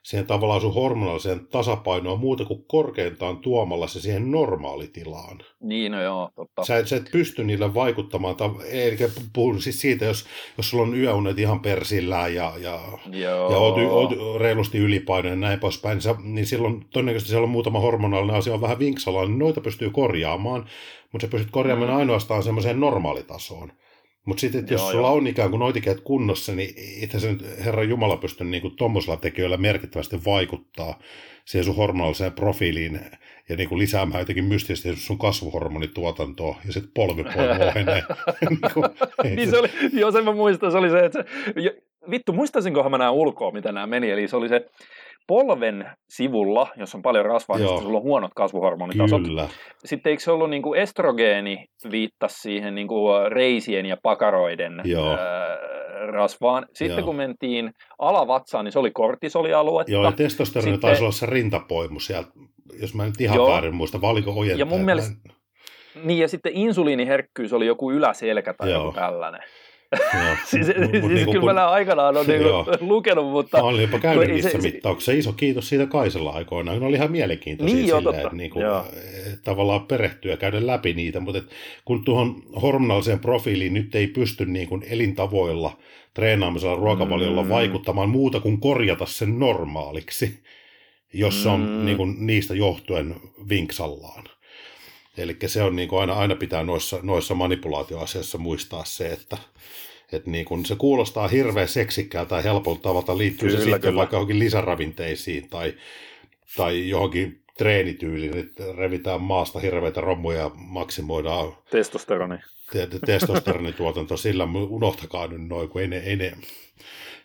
siihen tavallaan sun hormonaaliseen tasapainoon muuta kuin korkeintaan tuomalla se siihen normaalitilaan. Niin, no joo, totta. Sä, sä et pysty niille vaikuttamaan, eli puhun siis siitä, jos, jos sulla on yöunet ihan persillään ja, ja, ja oot, oot, reilusti ylipainoinen ja näin poispäin, niin, sä, niin silloin todennäköisesti siellä on muutama hormonaalinen asia on vähän vinksalla, niin noita pystyy korjaamaan, mutta sä pystyt korjaamaan mm. ainoastaan semmoiseen normaalitasoon. Mutta sitten, jos joo, sulla joo. on ikään kuin oikeat kunnossa, niin itse se nyt Herran Jumala pystyy niin tuommoisilla tekijöillä merkittävästi vaikuttaa siihen sun hormonaaliseen profiiliin ja niin kuin lisäämään jotenkin mystisesti sun kasvuhormonituotantoa ja sitten polvipoimo ohenee. *laughs* niin, niin se oli, joo sen mä muistan, se oli se, että se, vittu, muistaisinkohan mä nämä ulkoa, mitä nämä meni, eli se oli se polven sivulla, jos on paljon rasvaa, niin sulla on huonot kasvuhormonitasot. Kyllä. Sitten eikö se ollut niin kuin estrogeeni viittasi siihen niin kuin reisien ja pakaroiden Joo. rasvaan. Sitten Joo. kun mentiin alavatsaan, niin se oli kortisolialuetta. Joo, ja testosteroni Sitten... taisi olla se rintapoimu sieltä, jos mä nyt ihan Joo. väärin muista, vai oliko Ja mun mielestä, niin ja sitten insuliiniherkkyys oli joku yläselkä tai Joo. joku tällainen. *laughs* siis, siis, siis niin kyllä mä aikanaan on niin lukenut, mutta... Mä olin jopa käynyt niissä se, mittauksissa. Iso kiitos siitä Kaisella aikoinaan. Ne oli ihan mielenkiintoisia niin, silleen, että niin kuin, tavallaan perehtyä käydä läpi niitä, mutta et, kun tuohon hormonaaliseen profiiliin nyt ei pysty niin kuin elintavoilla, treenaamisella, ruokavaliolla mm. vaikuttamaan muuta kuin korjata sen normaaliksi, jos se on mm. niin kuin, niistä johtuen vinksallaan Eli se on niin kuin aina, aina pitää noissa, noissa manipulaatioasioissa muistaa se, että, että niin kuin se kuulostaa hirveän seksikkäältä ja helpolta tavalta liittyy kyllä, se sitten kyllä. vaikka johonkin lisäravinteisiin tai, tai johonkin treenityyliin, että revitään maasta hirveitä rommuja ja maksimoidaan testosteroni. Te, te, testosteronituotanto, sillä unohtakaa nyt noin, kun ei ne, ei ne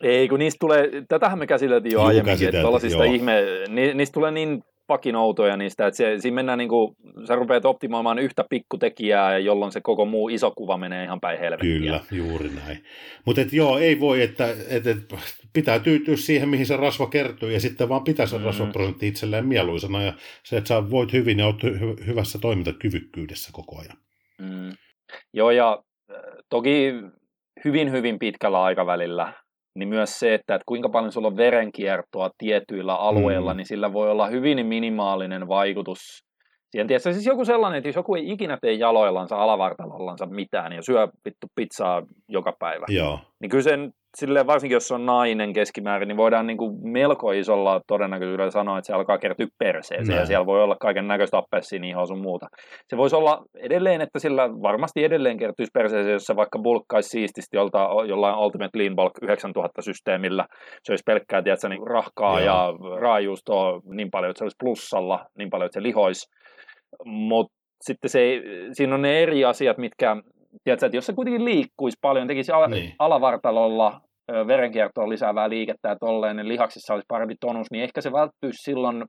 ei, kun niistä tulee, tätähän me käsiteltiin jo Juu, aiemmin, että ihme, ni, niistä tulee niin pakinoutoja niistä, että se, siinä mennään niin kuin, sä rupeat optimoimaan yhtä pikkutekijää, jolloin se koko muu iso kuva menee ihan päin helvettiä. Kyllä, juuri näin. Mutta joo, ei voi, että et, et, pitää tyytyä siihen, mihin se rasva kertyy, ja sitten vaan pitää se mm. rasvaprosentti itselleen mieluisena, ja se, että sä voit hyvin ja oot hy- hyvässä toimintakyvykkyydessä koko ajan. Mm. Joo, ja toki hyvin, hyvin pitkällä aikavälillä niin myös se, että, että kuinka paljon sulla on verenkiertoa tietyillä alueilla, mm. niin sillä voi olla hyvin minimaalinen vaikutus siihen. Tiedätkö, siis joku sellainen, että jos joku ei ikinä tee jaloillansa, alavartalollansa mitään ja syö vittu pizzaa joka päivä, Joo. niin kyllä sen silleen, varsinkin jos on nainen keskimäärin, niin voidaan niin kuin melko isolla todennäköisyydellä sanoa, että se alkaa kertyä perseeseen Näin. ja siellä voi olla kaiken näköistä appelsiinihoa sun muuta. Se voisi olla edelleen, että sillä varmasti edelleen kertyisi perseeseen, jos se vaikka bulkkaisi siististi jolta, jollain Ultimate Lean Bulk 9000 systeemillä. Se olisi pelkkää, tiedätkö, niin rahkaa Joo. ja raajuustoa niin paljon, että se olisi plussalla niin paljon, että se lihoisi. Mutta sitten se, siinä on ne eri asiat, mitkä tiedätkö, että jos se kuitenkin liikkuisi paljon, tekisi al- niin. alavartalolla verenkiertoon lisäävää liikettä ja tolleen, niin lihaksissa olisi parempi tonus, niin ehkä se välttyisi silloin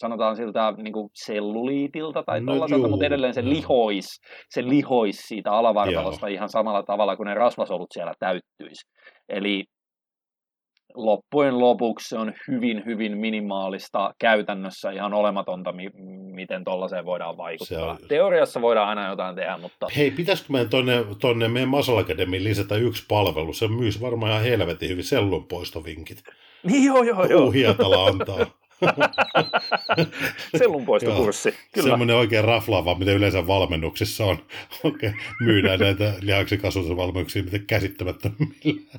sanotaan siltä niin kuin selluliitilta tai no tollaiselta, mutta edelleen se lihois, se lihois siitä alavartalosta joo. ihan samalla tavalla kuin ne rasvasolut siellä täyttyisi. Eli loppujen lopuksi se on hyvin, hyvin minimaalista käytännössä ihan olematonta, mi- miten tuollaiseen voidaan vaikuttaa. On... Teoriassa voidaan aina jotain tehdä, mutta... Hei, pitäisikö meidän tonne, tonne meidän Muscle Academy lisätä yksi palvelu? Se myys varmaan ihan helvetin hyvin sellunpoistovinkit. Niin joo, joo, joo. Hietala antaa. *laughs* *laughs* Sellunpoistokurssi, kyllä. Semmoinen oikein raflaava, mitä yleensä valmennuksissa on. *laughs* Okay. Myydään näitä lihaksen kasvatusvalmennuksia, mitä käsittämättömillä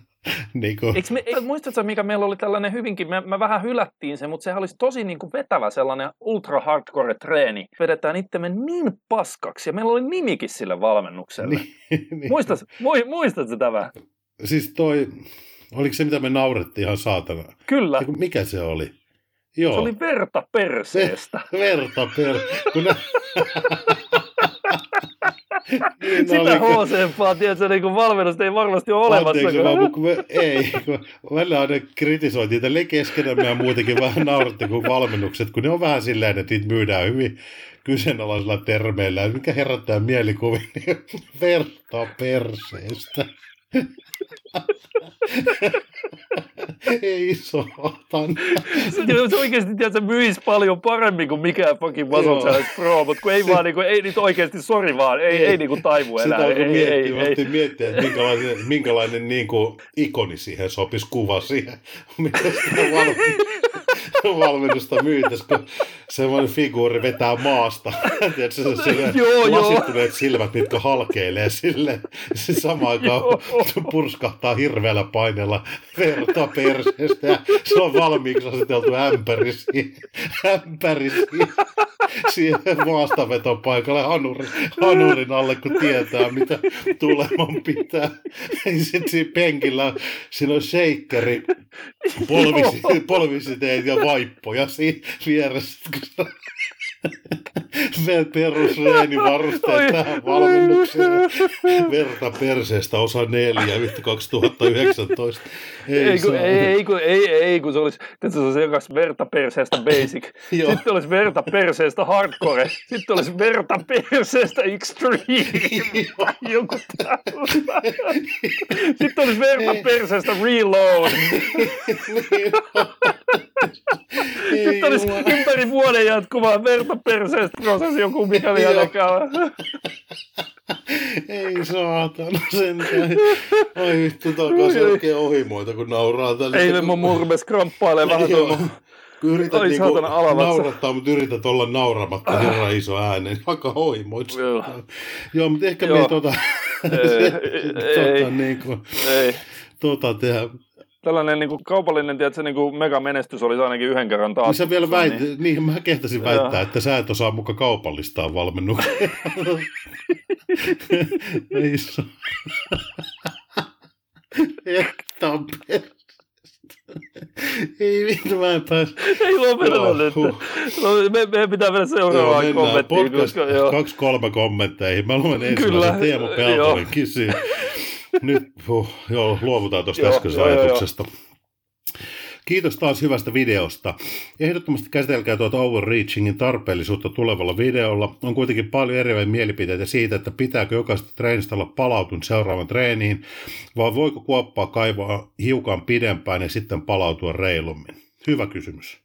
niin kuin. Eikö me, eikö, muistatko, mikä meillä oli tällainen hyvinkin, me, me vähän hylättiin se, mutta se olisi tosi niin kuin vetävä sellainen ultra hardcore treeni. Vedetään itsemme niin paskaksi ja meillä oli nimikin sille valmennukselle. *laughs* Niin, niin. Muistat, muistatko tämä? Siis toi, oliko se mitä me naurettiin ihan saatana? Kyllä. Mikä se oli? Joo. Se oli verta perseestä. verta perseestä. *laughs* niin, Sitä oli... HC-paa, tiedätkö, niin kuin valmennusta ei varmasti ole olemassa. Anteeksi, vaan, kun me, ei, kun välillä aina kritisoitiin tälle keskenämme ja muutenkin vähän nauratte kuin valmennukset, kun ne on vähän silleen, että niitä myydään hyvin kyseenalaisilla termeillä, mikä herättää mielikuvia, *laughs* verta perseestä. *laughs* Ei saatan. Se oikeasti tiedät, se myisi paljon paremmin kuin mikään fucking Muscle Challenge Pro, mutta kun ei vaan niinku, ei nyt oikeasti, sori vaan, ei, ei, ei niinku taivu enää. Sitä ei, miettiä, ei, ei. miettiä, että minkälainen, minkälainen niinku ikoni siihen sopisi kuva siihen, mitä sitä *laughs* valmennusta myytäisi, kun semmoinen figuuri vetää maasta. *laughs* Tiedätkö, se joo, lasittuneet joo. silmät, mitkä halkeilee sille. Se samaan aikaan purskahtaa hirveällä paineella verta perseestä ja se on valmiiksi aseteltu ämpäri siihen, ämpäri siihen, siihen maastavetopaikalle hanuri, hanurin alle, kun tietää, mitä tuleman pitää. Sitten siinä penkillä siinä on shakeri, polvisi, polvisiteet ja vaippoja siinä vieressä. Perusreenivarusteet tähän valmennukseen. Verta perseestä osa 4, yhtä 2019. Ei, ei, kun, ei, ei, kun, ei, ei, kun se olisi, se olisi jokas verta perseestä basic. *laughs* Sitten olisi verta perseestä hardcore. Sitten olisi verta perseestä extreme. *laughs* Joku Sitten olisi verta perseestä reload. *laughs* Sitten olisi ympäri vuoden jatkuvaa verta perseestä prosessi joku mikäli ainakaan. *laughs* Ei saatana sentään. Ai vittu, takaisin oikein ohimoita, kun nauraa tällä. Eilen mun murmes kramppailee vähän tuolla. Kun yrität Oi, niinku naurattaa, mutta yrität olla nauramatta äh. herran iso äänen, vaikka hoimoit. Joo. Joo, mutta ehkä Joo. me tota, ei, *laughs* tota, ei, niinku, ei. tota tehdä tällainen niin kuin kaupallinen tiedätkö, niin kuin megamenestys olisi ainakin yhden kerran taas. Niin sä vielä väit, niin... niin mä kehtasin väittää, Joo. että sä et osaa muka kaupallistaa valmennuksia. *laughs* Ei se Ei vittu, mä en pääs. Ei lopeteta nyt. Huh. No, me, meidän pitää mennä seuraavaan joo, kommenttiin. Koska, joo. Kaksi kolme kommentteihin. Mä luen ensimmäisen Teemu Peltonen kysyy. Nyt huh, joo, luovutaan tuosta äskeisestä ajatuksesta. Joo, joo. Kiitos taas hyvästä videosta. Ehdottomasti käsitelkää tuota overreachingin tarpeellisuutta tulevalla videolla. On kuitenkin paljon eriäviä mielipiteitä siitä, että pitääkö jokaista treenistä olla palautunut seuraavan treeniin, vai voiko kuoppaa kaivaa hiukan pidempään ja sitten palautua reilummin? Hyvä kysymys.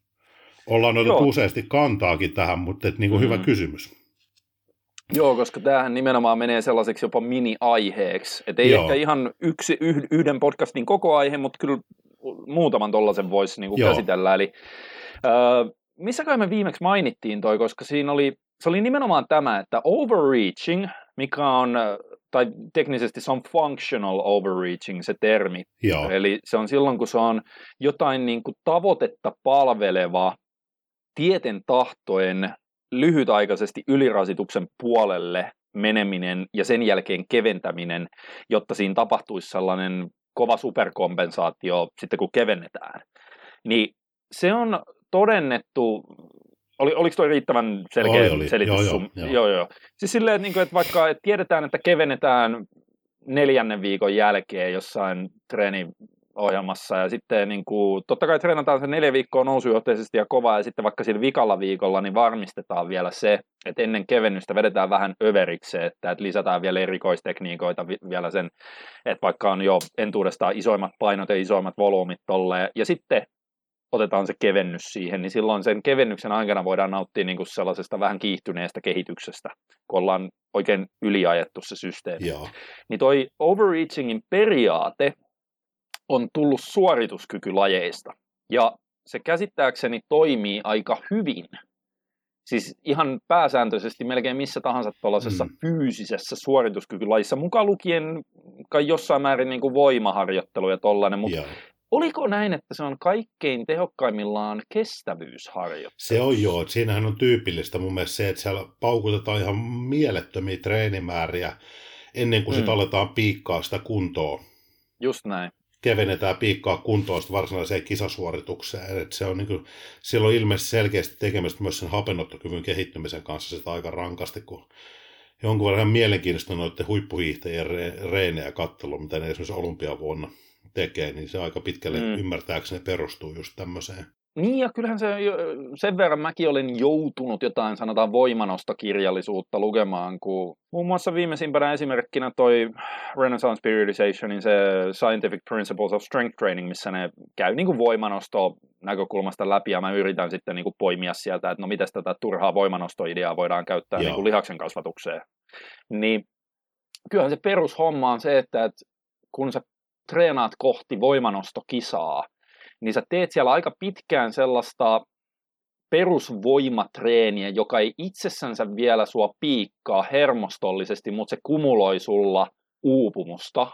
Ollaan otettu useasti kantaakin tähän, mutta et, niin kuin mm. hyvä kysymys. Joo, koska tämähän nimenomaan menee sellaiseksi jopa mini-aiheeksi. Että ei Joo. ehkä ihan yksi, yhden podcastin koko aihe, mutta kyllä muutaman tollaisen voisi niin käsitellä. Eli äh, missä kai me viimeksi mainittiin toi, koska siinä oli, se oli nimenomaan tämä, että overreaching, mikä on, tai teknisesti se on functional overreaching se termi. Joo. Eli se on silloin, kun se on jotain niin kuin tavoitetta palveleva tieten tahtoen lyhytaikaisesti ylirasituksen puolelle meneminen ja sen jälkeen keventäminen, jotta siinä tapahtuisi sellainen kova superkompensaatio sitten kun kevennetään. Niin se on todennettu, oli, oliko tuo riittävän selkeä oli, oli. selitys? Joo, joo, joo. joo, joo. Siis silleen, että, niin kuin, että vaikka että tiedetään, että kevennetään neljännen viikon jälkeen jossain treeni ohjelmassa ja sitten niin kuin, totta kai treenataan se neljä viikkoa nousujohteisesti ja kovaa ja sitten vaikka sillä vikalla viikolla niin varmistetaan vielä se, että ennen kevennystä vedetään vähän överiksi, että, että lisätään vielä erikoistekniikoita vielä sen, että vaikka on jo entuudestaan isoimmat painot ja isoimmat volyymit tolleen ja sitten otetaan se kevennys siihen, niin silloin sen kevennyksen aikana voidaan nauttia niin kuin sellaisesta vähän kiihtyneestä kehityksestä, kun ollaan oikein yliajettu se systeemi. Joo. Niin toi overreachingin periaate on tullut suorituskykylajeista. Ja se käsittääkseni toimii aika hyvin. Siis ihan pääsääntöisesti melkein missä tahansa tuollaisessa mm. fyysisessä suorituskykylajissa, mukaan lukien kai jossain määrin niin kuin voimaharjoittelu ja tollainen, mutta yeah. Oliko näin, että se on kaikkein tehokkaimmillaan kestävyysharjoittelu? Se on joo. Siinähän on tyypillistä mun mielestä se, että siellä paukutetaan ihan mielettömiä treenimääriä ennen kuin mm. sitten aletaan piikkaa sitä kuntoa. Just näin kevennetään piikkaa kuntoon varsinaiseen kisasuoritukseen. Et se on niin kuin, siellä on ilmeisesti selkeästi tekemistä myös sen hapenottokyvyn kehittymisen kanssa sitä aika rankasti, kun jonkun verran mielenkiintoista noiden huippuhiihtäjien re- reenejä katselu, mitä ne esimerkiksi olympiavuonna tekee, niin se aika pitkälle mm. ymmärtääkseni perustuu just tämmöiseen. Niin ja kyllähän se, sen verran mäkin olin joutunut jotain sanotaan voimanostokirjallisuutta lukemaan, kun muun muassa viimeisimpänä esimerkkinä toi Renaissance Periodizationin se Scientific Principles of Strength Training, missä ne käy niin kuin voimanosto näkökulmasta läpi ja mä yritän sitten niin kuin poimia sieltä, että no miten tätä turhaa voimanostoideaa voidaan käyttää niin kuin lihaksen kasvatukseen. Niin kyllähän se perushomma on se, että, että kun sä treenaat kohti voimanostokisaa, niin sä teet siellä aika pitkään sellaista perusvoimatreeniä, joka ei itsessänsä vielä sua piikkaa hermostollisesti, mutta se kumuloi sulla uupumusta.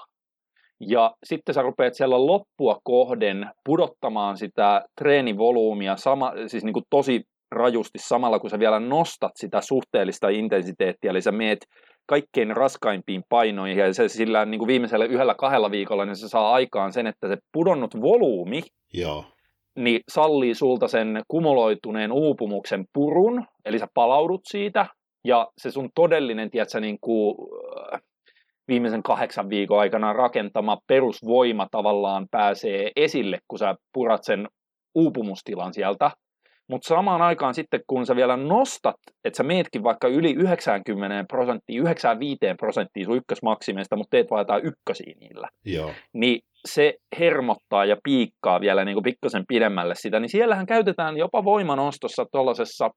Ja sitten sä rupeat siellä loppua kohden pudottamaan sitä treenivolyymia sama, siis niin kuin tosi rajusti samalla, kun sä vielä nostat sitä suhteellista intensiteettiä, eli sä meet kaikkein raskaimpiin painoihin, ja se sillä niin kuin viimeisellä yhdellä kahdella viikolla, niin se saa aikaan sen, että se pudonnut volyymi, Joo. niin sallii sulta sen kumuloituneen uupumuksen purun, eli sä palaudut siitä, ja se sun todellinen, tiedätkö, niin kuin, äh, viimeisen kahdeksan viikon aikana rakentama perusvoima tavallaan pääsee esille, kun sä purat sen uupumustilan sieltä, mutta samaan aikaan sitten, kun sä vielä nostat, että sä meetkin vaikka yli 90 prosenttia, 95 prosenttia sun ykkösmaksimeista, mutta teet vaan jotain ykkösiä niillä, Joo. niin se hermottaa ja piikkaa vielä niin kuin pikkasen pidemmälle sitä, niin siellähän käytetään jopa voimanostossa tuollaisessa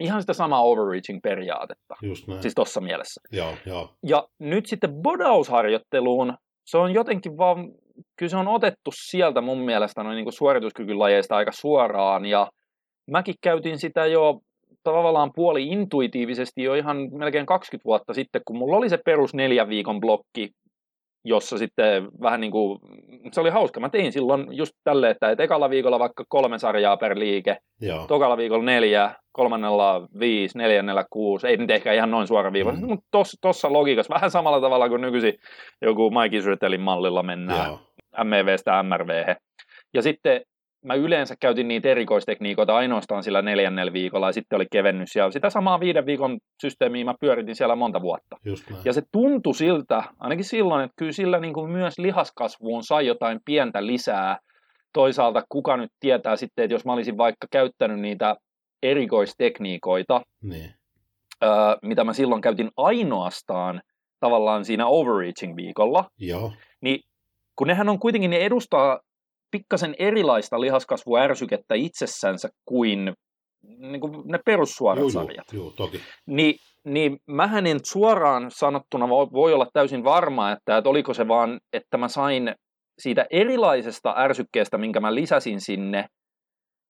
ihan sitä samaa overreaching-periaatetta, Just näin. siis tuossa mielessä. Joo, joo. Ja nyt sitten bodausharjoitteluun, se on jotenkin vaan, kyllä se on otettu sieltä mun mielestä noin niin kuin suorituskykylajeista aika suoraan, ja mäkin käytin sitä jo tavallaan puoli intuitiivisesti jo ihan melkein 20 vuotta sitten, kun mulla oli se perus neljän viikon blokki jossa sitten vähän niin kuin, se oli hauska. Mä tein silloin just tälleen, että et ekalla viikolla vaikka kolme sarjaa per liike, Joo. tokalla viikolla neljä, kolmannella viisi, neljännellä kuusi, ei nyt ehkä ihan noin suora viiva, mm. mutta tuossa tossa logiikassa vähän samalla tavalla kuin nykyisin joku Mike Israelin mallilla mennään Joo. MEVstä MRV. Ja sitten mä yleensä käytin niitä erikoistekniikoita ainoastaan sillä neljännellä viikolla ja sitten oli kevennys. Ja sitä samaa viiden viikon systeemiä mä pyöritin siellä monta vuotta. Ja se tuntui siltä, ainakin silloin, että kyllä sillä niin kuin myös lihaskasvuun sai jotain pientä lisää. Toisaalta kuka nyt tietää sitten, että jos mä olisin vaikka käyttänyt niitä erikoistekniikoita, Niin. öö, mitä mä silloin käytin ainoastaan tavallaan siinä overreaching viikolla, Joo. niin kun nehän on kuitenkin, ne edustaa pikkasen erilaista lihaskasvuärsykettä itsessänsä kuin, niin kuin ne perussuorat Juu, sarjat. juu, juu, toki. Niin, niin mähän en suoraan sanottuna voi, voi olla täysin varma, että, että oliko se vaan, että mä sain siitä erilaisesta ärsykkeestä, minkä mä lisäsin sinne,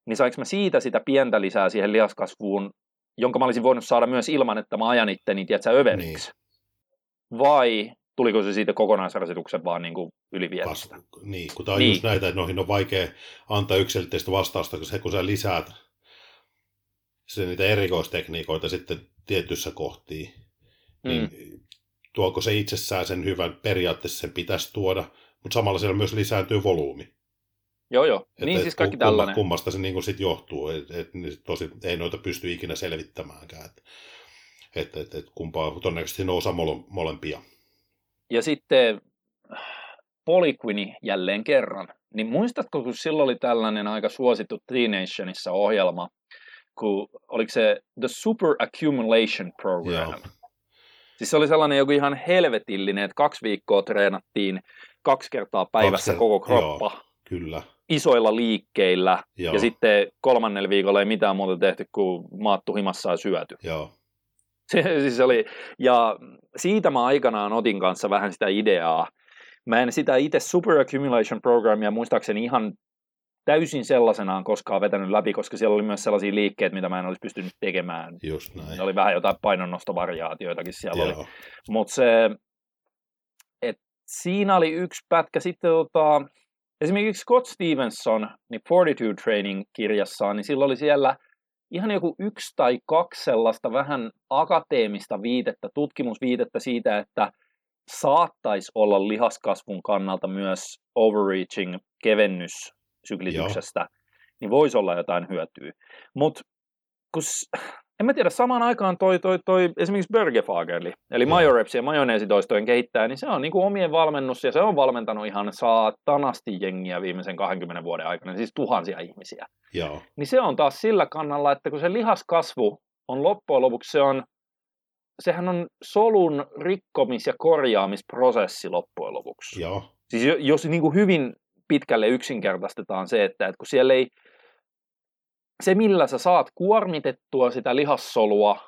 niin sainko mä siitä sitä pientä lisää siihen lihaskasvuun, jonka mä olisin voinut saada myös ilman, että mä ajan itteni, tiedätkö, överiksi. Niin. Vai tuliko se siitä kokonaisrasituksen vaan niin kuin yliviemästä? Kas, niin, kun tämä on Niin. just näitä, että noihin on vaikea antaa yksilitteistä vastausta, koska se kun sä lisäät se niitä erikoistekniikoita sitten tietyissä kohtiin, Mm. niin tuoko se itsessään sen hyvän, periaatteessa sen pitäisi tuoda, mutta samalla siellä myös lisääntyy volyymi. Joo, joo. Että niin et siis kaikki kumma- tällainen. Kummasta se niin sitten johtuu, että et, niin tosi, ei noita pysty ikinä selvittämäänkään. Että et, et, et kumpaa, todennäköisesti ne osa mole, molempia. Ja sitten Polyquini jälleen kerran. Niin muistatko, kun silloin oli tällainen aika suosittu T-Nationissa ohjelma, kun oliko se The Super Accumulation Program? Joo. Siis se oli sellainen joku ihan helvetillinen, että kaksi viikkoa treenattiin kaksi kertaa päivässä Kaksi- koko kroppa Kyllä. isoilla liikkeillä. Joo. Ja sitten kolmannella viikolla ei mitään muuta tehty kuin maattu himassa ja syöty. Joo. *laughs* Se siis oli, ja siitä mä aikanaan otin kanssa vähän sitä ideaa. Mä en sitä itse Super Accumulation Programmia muistaakseni ihan täysin sellaisenaan koskaan vetänyt läpi, koska siellä oli myös sellaisia liikkeitä, mitä mä en olisi pystynyt tekemään. Just näin. Ne oli vähän jotain painonnostovariaatioitakin siellä oli. Joo. Mutta se, että siinä oli yksi pätkä. Sitten tota, esimerkiksi Scott Stevenson, niin Fortitude Training-kirjassaan, niin sillä oli siellä ihan joku yksi tai kaksi sellaista vähän akateemista viitettä, tutkimusviitettä siitä, että saattaisi olla lihaskasvun kannalta myös overreaching kevennyssyklisyksestä, niin voisi olla jotain hyötyä. Mutta en mä tiedä, samaan aikaan toi, toi, toi esimerkiksi Bergefagerli, eli Joo. Majoreps ja majoneesitoistojen kehittäjä, niin se on niinku omien valmennus ja se on valmentanut ihan saatanasti jengiä viimeisen 20 vuoden aikana, siis tuhansia ihmisiä. Joo. Niin se on taas sillä kannalla, että kun se lihaskasvu on loppujen lopuksi, se on, sehän on solun rikkomis- ja korjaamisprosessi loppujen lopuksi. Joo. Siis jo- jos niin kuin hyvin pitkälle yksinkertaistetaan se, että, että kun siellä ei, se millä sä saat kuormitettua sitä lihassolua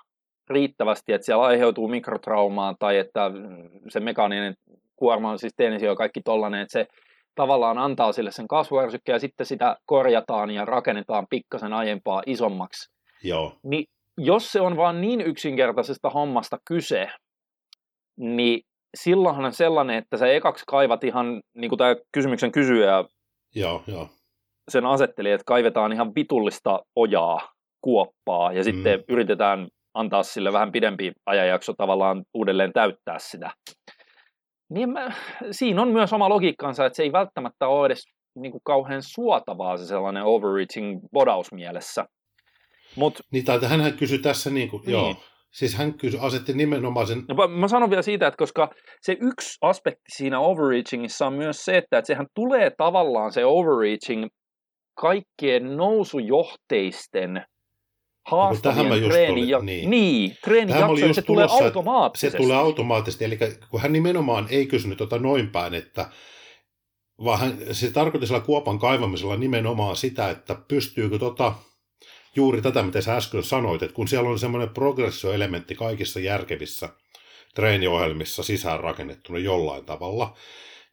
riittävästi, että siellä aiheutuu mikrotraumaa tai että se mekaaninen kuorma on siis tenisio ja kaikki tollainen, että se tavallaan antaa sille sen kasvuärsykkeen ja sitten sitä korjataan ja rakennetaan pikkasen aiempaa isommaksi. Joo. Niin jos se on vaan niin yksinkertaisesta hommasta kyse, niin silloinhan on sellainen, että sä ekaksi kaivat ihan, niin kuin tämä kysymyksen kysyjä Joo. Joo. Sen asetteli, että kaivetaan ihan vitullista ojaa, kuoppaa, ja sitten Mm. yritetään antaa sille vähän pidempi ajanjakso tavallaan uudelleen täyttää sitä. Niin mä, siinä on myös oma logiikkansa, että se ei välttämättä ole edes niin kuin kauhean suotavaa se sellainen overreaching bodaus mielessä. Mutta Niin, tai hänhän kysyi tässä, niin kuin, Niin. joo. Siis hän kysyi, asetti nimenomaan sen, No, mä- mä sanon vielä siitä, että koska se yksi aspekti siinä overreachingissa on myös se, että, että sehän tulee tavallaan se overreaching kaikkien nousujohteisten mä haastavien just treeni, ja, niin. niin, treenijaksoja, just se tulee automaattisesti. se tulee automaattisesti, eli kun hän nimenomaan ei kysynyt tota noin päin, että vaan hän, se tarkoitti sillä kuopan kaivamisella nimenomaan sitä, että pystyykö tota, juuri tätä, mitä sä äsken sanoit, että kun siellä on semmoinen progressioelementti kaikissa järkevissä treeniohjelmissa sisään rakennettuna jollain tavalla,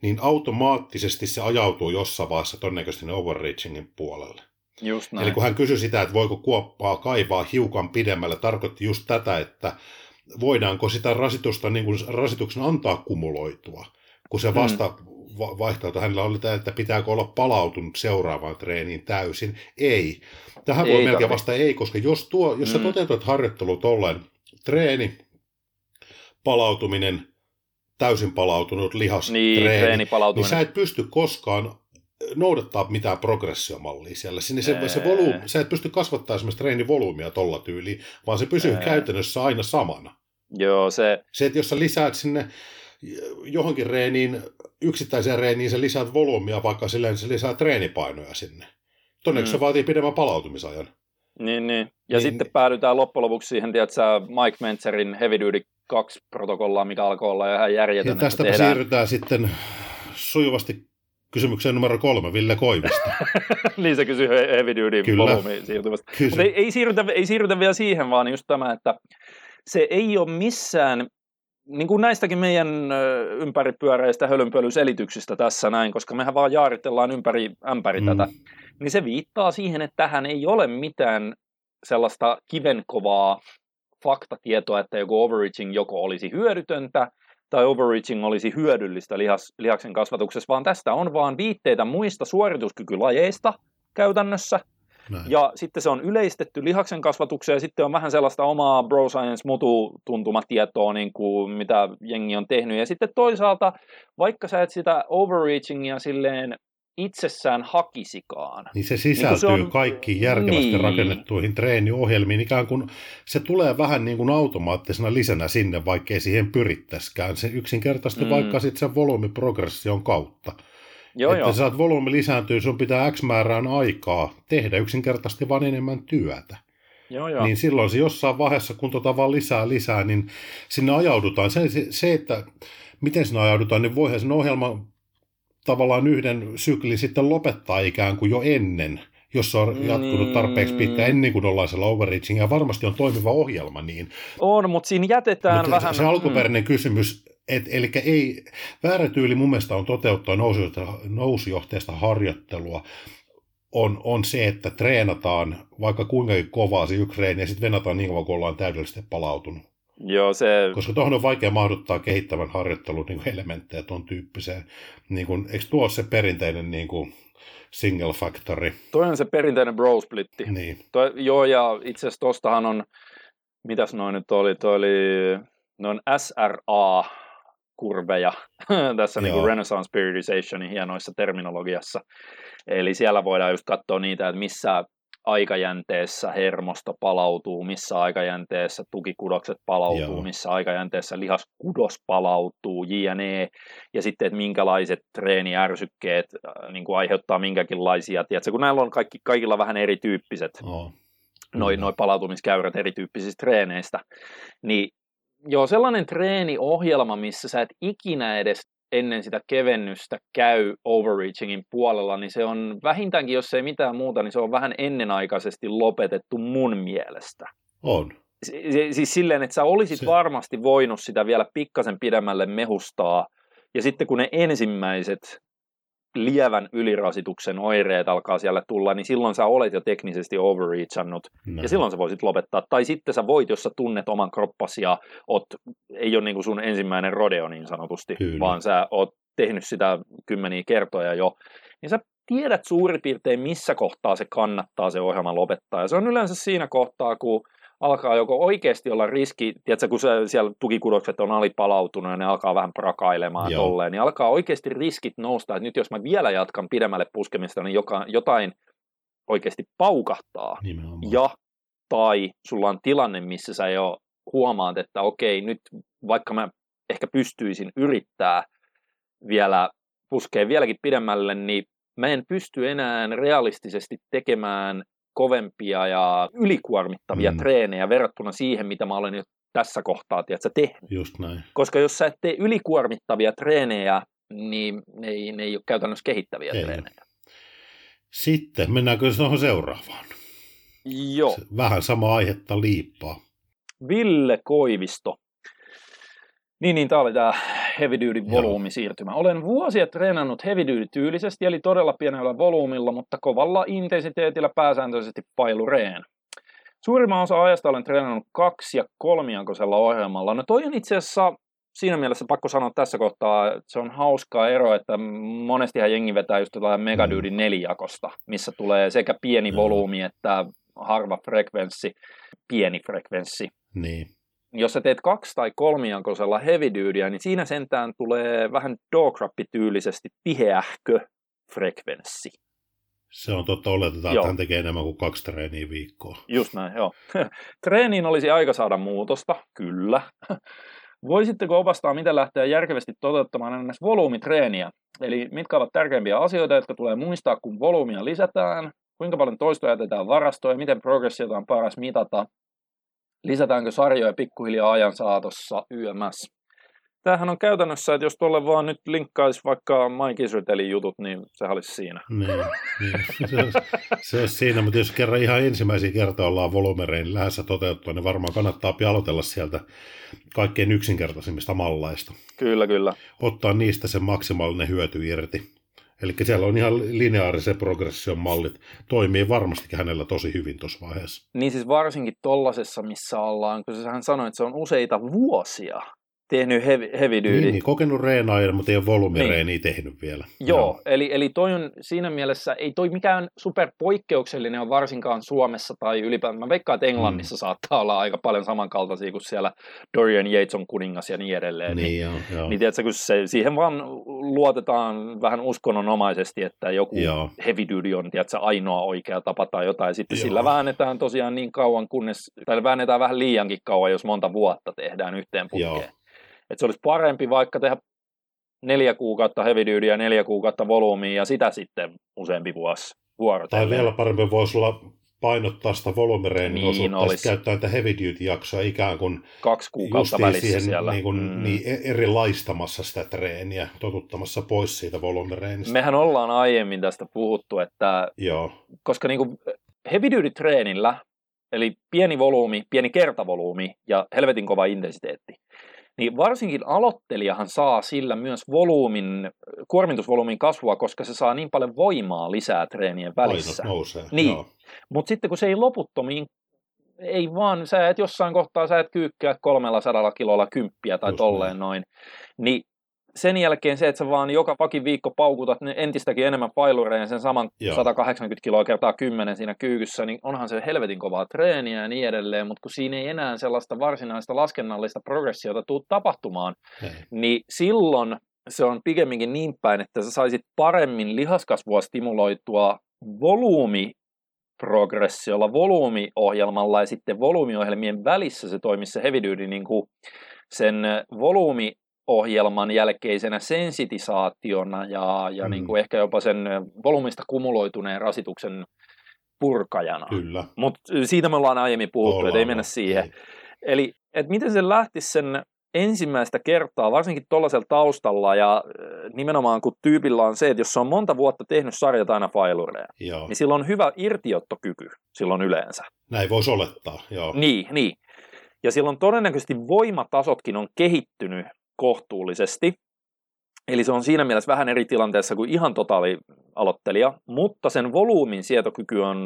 niin automaattisesti se ajautuu jossain vaiheessa todennäköisesti ne overreachingin puolelle. Just näin. Eli kun hän kysyi sitä, että voiko kuoppaa kaivaa hiukan pidemmälle, tarkoitti just tätä, että voidaanko sitä rasitusta niin kuin rasituksen antaa kumuloitua. kun se vasta mm. vaihtoehto hänellä oli tämä, että pitääkö olla palautunut seuraavaan treeniin täysin. Ei. Tähän ei voi melkein tarvitse. vasta ei, koska jos, tuo, jos mm. sä toteutat harjoittelu tolleen, treeni, palautuminen, täysin palautunut lihas, niin, treeni, niin sä et pysty koskaan noudattaa mitään progressiomallia siellä. Sinne se, se volyymi, sä et pysty kasvattaa esimerkiksi treenivolyymia tolla tyyliin, vaan se pysyy Ää. käytännössä aina samana. Joo, se... Se, että jos sä lisäät sinne johonkin reeniin, yksittäiseen reeniin, sä lisäät volyymia, vaikka silleen se lisää treenipainoja sinne. Todennäköisesti mm. se vaatii pidemmän palautumisajan. Niin, niin. Ja niin, sitten päädytään loppujen lopuksi siihen, tiedätkö, Mike Mentzerin Heavy Duty 2 protokollaa, mikä alkoi olla ihan järjetön. Ja tästä tehdään... siirrytään sitten sujuvasti kysymykseen numero kolme, Ville Koivisto. *laughs* niin se kysyi Heavy Duty volyymiin siirtymästä. Mutta ei, ei, siirrytä, ei siirrytä vielä siihen, vaan just tämä, että se ei ole missään, niin kuin näistäkin meidän ympäripyöreistä hölynpölyselityksistä tässä näin, koska mehän vaan jaaritellaan ympäri ämpäri mm. tätä, niin se viittaa siihen, että tähän ei ole mitään sellaista kivenkovaa faktatietoa, että joku overreaching joko olisi hyödytöntä tai overreaching olisi hyödyllistä lihas, lihaksen kasvatuksessa, vaan tästä on vaan viitteitä muista suorituskykylajeista käytännössä. Näin. Ja sitten se on yleistetty lihaksen kasvatukseen ja sitten on vähän sellaista omaa bro science mutu tuntumatietoa, niin kuin mitä jengi on tehnyt. Ja sitten toisaalta, vaikka sä et sitä overreachingia silleen itsessään hakisikaan. Niin se sisältyy niin se on, kaikkiin järkevästi niin. rakennettuihin treeniohjelmiin, ikään kuin se tulee vähän niin kuin automaattisena lisänä sinne, vaikkei siihen pyrittäskään. Se yksinkertaisesti mm. vaikka sitten sen volyymiprogression kautta. Joo, että joo. saat volyymi lisääntyy, sun pitää X määrään aikaa tehdä yksinkertaisesti vaan enemmän työtä. Joo, joo. Niin silloin se jossain vaiheessa, kun tota vaan lisää lisää, niin sinne ajaudutaan. Se, se, se että miten sinne ajaudutaan, niin voihan sen ohjelman tavallaan yhden syklin sitten lopettaa ikään kuin jo ennen, jos se on jatkunut tarpeeksi pitkä mm. ennen kuin ollaan siellä overreaching, ja varmasti on toimiva ohjelma niin. On, mutta siinä jätetään mutta vähän... Se alkuperäinen mm. kysymys, et, eli ei, väärä tyyli mun mielestä on toteuttaa nousujohteista harjoittelua, on, on se, että treenataan vaikka kuinka kovaa se yksi treeni, ja sitten venataan niin kauan, kun ollaan täydellisesti palautunut. Joo, se... Koska tuohon on vaikea mahduttaa kehittävän harjoittelun niin kuin elementtejä tuon tyyppiseen. Niin kuin, eikö tuo se perinteinen niin kuin single factory? Toi on se perinteinen bro splitti. Niin. Toi, joo, ja itse asiassa tostahan on, mitäs noin nyt oli, toi oli noin SRA, kurveja *laughs* tässä niin kuin Renaissance Periodizationin hienoissa terminologiassa. Eli siellä voidaan just katsoa niitä, että missä aikajänteessä hermosto palautuu, missä aikajänteessä tukikudokset palautuu, Joo. missä aikajänteessä lihaskudos palautuu, jne. Ja sitten, että minkälaiset treeniärsykkeet äh, niin kuin aiheuttaa minkäkinlaisia. Tiedätkö, kun näillä on kaikki, kaikilla vähän erityyppiset oh. noin noi palautumiskäyrät erityyppisistä treeneistä, niin joo, sellainen treeniohjelma, missä sä et ikinä edes ennen sitä kevennystä käy overreachingin puolella, niin se on vähintäänkin, jos ei mitään muuta, niin se on vähän ennenaikaisesti lopetettu mun mielestä. On. Siis silleen, että sä olisit se... varmasti voinut sitä vielä pikkasen pidemmälle mehustaa, ja sitten kun ne ensimmäiset lievän ylirasituksen oireet alkaa siellä tulla, niin silloin sä olet jo teknisesti overreachannut, no. ja silloin sä voisit lopettaa. Tai sitten sä voit, jos sä tunnet oman kroppasi ja oot, ei ole niin kuin sun ensimmäinen rodeo niin sanotusti, Kyllä. vaan sä oot tehnyt sitä kymmeniä kertoja jo, niin sä tiedät suurin piirtein, missä kohtaa se kannattaa se ohjelma lopettaa. Ja se on yleensä siinä kohtaa, kun alkaa joko oikeasti olla riski, tiedätkö, kun se, siellä tukikudokset on alipalautunut ja ne alkaa vähän prakailemaan Joo. tolleen, niin alkaa oikeasti riskit nousta, että nyt jos mä vielä jatkan pidemmälle puskemista, niin joka, jotain oikeasti paukahtaa. Nimenomaan. Ja tai sulla on tilanne, missä sä jo huomaat, että okei, nyt vaikka mä ehkä pystyisin yrittää vielä puskea vieläkin pidemmälle, niin mä en pysty enää realistisesti tekemään kovempia ja ylikuormittavia mm. treenejä verrattuna siihen, mitä mä olen jo tässä kohtaa tiedätkö, tehnyt. Just näin. Koska jos sä et tee ylikuormittavia treenejä, niin ne ei, ne ei ole käytännössä kehittäviä ei. treenejä. Sitten mennäänkö tuohon seuraavaan? Joo. Vähän sama aihetta liippaa. Ville Koivisto niin, niin tämä oli tämä heavy duty volyymi-siirtymä. Olen vuosia treenannut heavy duty tyylisesti, eli todella pienellä volyymilla, mutta kovalla intensiteetillä pääsääntöisesti pailureen. Suurimman osa ajasta olen treenannut kaksi- ja kolmiankoisella ohjelmalla. No toi on itse asiassa siinä mielessä pakko sanoa tässä kohtaa, että se on hauskaa ero, että monestihan jengi vetää just Megadyydin mm. nelijakosta, missä tulee sekä pieni volyymi että harva frekvenssi, pieni frekvenssi. Niin. Jos sä teet kaksi- tai kolmijakoisella heavy dutyä, niin siinä sentään tulee vähän dograppi-tyylisesti tiheähkö frekvenssi. Se on totta, oletetaan, joo. että hän tekee enemmän kuin kaksi treeniä viikkoa. Just näin, joo. *laughs* Treeniin olisi aika saada muutosta, kyllä. *laughs* Voisitteko opastaa, miten lähteä järkevästi toteuttamaan ns. volyymitreeniä? Eli mitkä ovat tärkeimpiä asioita, jotka tulee muistaa, kun volyymia lisätään, kuinka paljon toistoja jätetään varastoon ja miten progressiota on paras mitata, lisätäänkö sarjoja pikkuhiljaa ajan saatossa YMS. Tämähän on käytännössä, että jos tuolle vaan nyt linkkaisi vaikka Mike Israelin jutut, niin se olisi siinä. Niin, niin. Se, olisi, se olisi siinä, mutta jos kerran ihan ensimmäisiä kertaa ollaan volumerein lähdössä toteuttua, niin varmaan kannattaa aloitella sieltä kaikkein yksinkertaisimmista mallaista. Kyllä, kyllä. Ottaa niistä se maksimaalinen hyöty irti. Eli siellä on ihan lineaarisen progression mallit. Toimii varmastikin hänellä tosi hyvin tuossa vaiheessa. Niin siis varsinkin tollasessa, missä ollaan, kun hän sanoi, että se on useita vuosia tehnyt heavy, heavy duty. Niin, niin, kokenut reenaajan, mutta ei ole volyymireeniä niin. tehnyt vielä. Joo, Joo. Eli, eli toi on siinä mielessä, ei toi mikään super poikkeuksellinen on varsinkaan Suomessa tai ylipäätään. Mä veikkaan, että Englannissa mm. saattaa olla aika paljon samankaltaisia kuin siellä Dorian Yates on kuningas ja niin edelleen. Niin, niin, joo, joo. niin tiedätkö, kun se, siihen vaan luotetaan vähän uskonnonomaisesti, että joku joo. heavy duty on tiedätkö, ainoa oikea tapa tai jotain. Sitten joo. sillä väännetään tosiaan niin kauan, kunnes, tai väännetään vähän liiankin kauan, jos monta vuotta tehdään yhteen putkeen. Joo. Että se olisi parempi vaikka tehdä neljä kuukautta heavy ja neljä kuukautta volyymia ja sitä sitten useampi vuosi vuorotellen. Tai vielä parempi voisi olla painottaa sitä volyymireenin niin osuutta olisi. käyttää niitä heavy duty-jaksoa ikään kuin kaksi kuukautta välissä siihen siellä. Niin, kuin, mm. niin e- erilaistamassa sitä treeniä, totuttamassa pois siitä volyymireenistä. Mehän ollaan aiemmin tästä puhuttu, että Joo. koska niin kuin heavy duty treenillä, eli pieni volyymi, pieni kertavolyymi ja helvetin kova intensiteetti, niin varsinkin aloittelijahan saa sillä myös volyymin, kuormitusvolyymin kasvua, koska se saa niin paljon voimaa lisää treenien välissä. Painot nousee, niin. Mutta sitten kun se ei loputtomiin, ei vaan, sä et jossain kohtaa sä et kyykkää kolmella sadalla kilolla kymppiä tai Just tolleen niin. noin, niin sen jälkeen se, että sä vaan joka pakin viikko paukutat entistäkin enemmän pailureja sen saman Joo. 180 kiloa kertaa 10 siinä kyykyssä, niin onhan se helvetin kovaa treeniä ja niin edelleen, mutta kun siinä ei enää sellaista varsinaista laskennallista progressiota tuu tapahtumaan, Hei. niin silloin se on pikemminkin niin päin, että sä saisit paremmin lihaskasvua stimuloitua volyymi progressiolla, volyymiohjelmalla ja sitten volyymiohjelmien välissä se toimisi se heavy duty niin kuin sen volyymi ohjelman jälkeisenä sensitisaationa ja, ja mm. niin kuin ehkä jopa sen volyymista kumuloituneen rasituksen purkajana. Kyllä. Mutta siitä me ollaan aiemmin puhuttu, että ei mennä siihen. Ei. Eli että miten se lähtisi sen ensimmäistä kertaa, varsinkin tuollaisella taustalla, ja nimenomaan kun tyypillä on se, että jos se on monta vuotta tehnyt sarjat aina failureja, niin silloin on hyvä irtiottokyky silloin yleensä. Näin voisi olettaa, joo. Niin, niin. Ja silloin todennäköisesti voimatasotkin on kehittynyt kohtuullisesti. Eli se on siinä mielessä vähän eri tilanteessa kuin ihan totaali aloittelija, mutta sen volyymin sietokyky on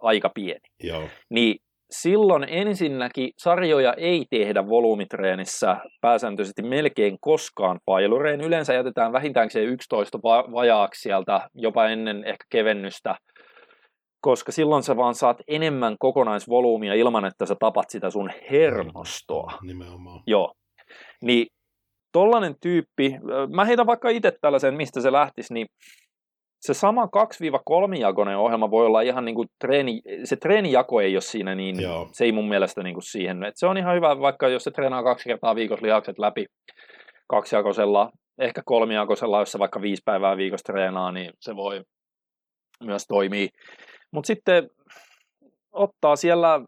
aika pieni. Joo. Niin silloin ensinnäkin sarjoja ei tehdä volyymitreenissä pääsääntöisesti melkein koskaan failureen. Yleensä jätetään vähintään se 11 vajaaksi sieltä jopa ennen ehkä kevennystä, koska silloin sä vaan saat enemmän kokonaisvolyymia ilman, että sä tapat sitä sun hermostoa. Nimenomaan. Joo. Niin tollainen tyyppi, mä heitän vaikka itse tällaisen, mistä se lähtisi, niin se sama 2-3-jakoinen ohjelma voi olla ihan niin kuin treeni, se treenijako ei ole siinä niin, Joo. se ei mun mielestä niin kuin siihen, että se on ihan hyvä, vaikka jos se treenaa kaksi kertaa viikossa lihakset läpi kaksijakoisella, ehkä kolmijakoisella, jos se vaikka viisi päivää viikossa treenaa, niin se voi myös toimii. Mutta sitten ottaa siellä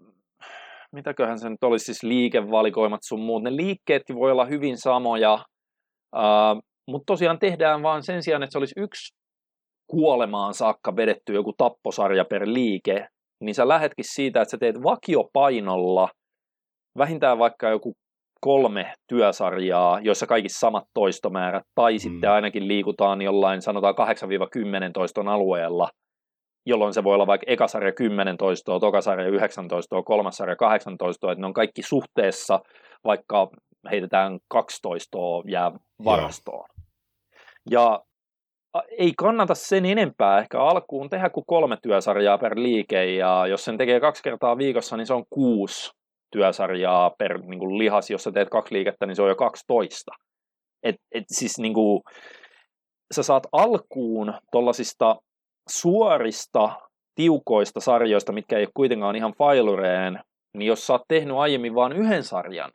mitäköhän se nyt olisi, siis liikevalikoimat sun muut. Ne liikkeetkin voi olla hyvin samoja, uh, mutta tosiaan tehdään vaan sen sijaan, että se olisi yksi kuolemaan saakka vedetty joku tapposarja per liike, niin sä lähetkin siitä, että sä teet vakiopainolla vähintään vaikka joku kolme työsarjaa, joissa kaikissa samat toistomäärät, tai mm. sitten ainakin liikutaan jollain sanotaan 8-10 toiston alueella – jolloin se voi olla vaikka ekasarja 10 toistoa, tokasarja 19, kolmas sarja 18, että ne on kaikki suhteessa vaikka heitetään 12 jää varastoon. Joo. Ja ei kannata sen enempää ehkä alkuun tehdä kuin kolme työsarjaa per liike, ja jos sen tekee kaksi kertaa viikossa, niin se on kuusi työsarjaa per niin kuin lihas. Jos sä teet kaksi liikettä, niin se on jo 12. Et, et siis niin kuin, sä saat alkuun tuollaisista suorista, tiukoista sarjoista, mitkä ei ole kuitenkaan ihan failureen, niin jos sä oot tehnyt aiemmin vain yhden sarjan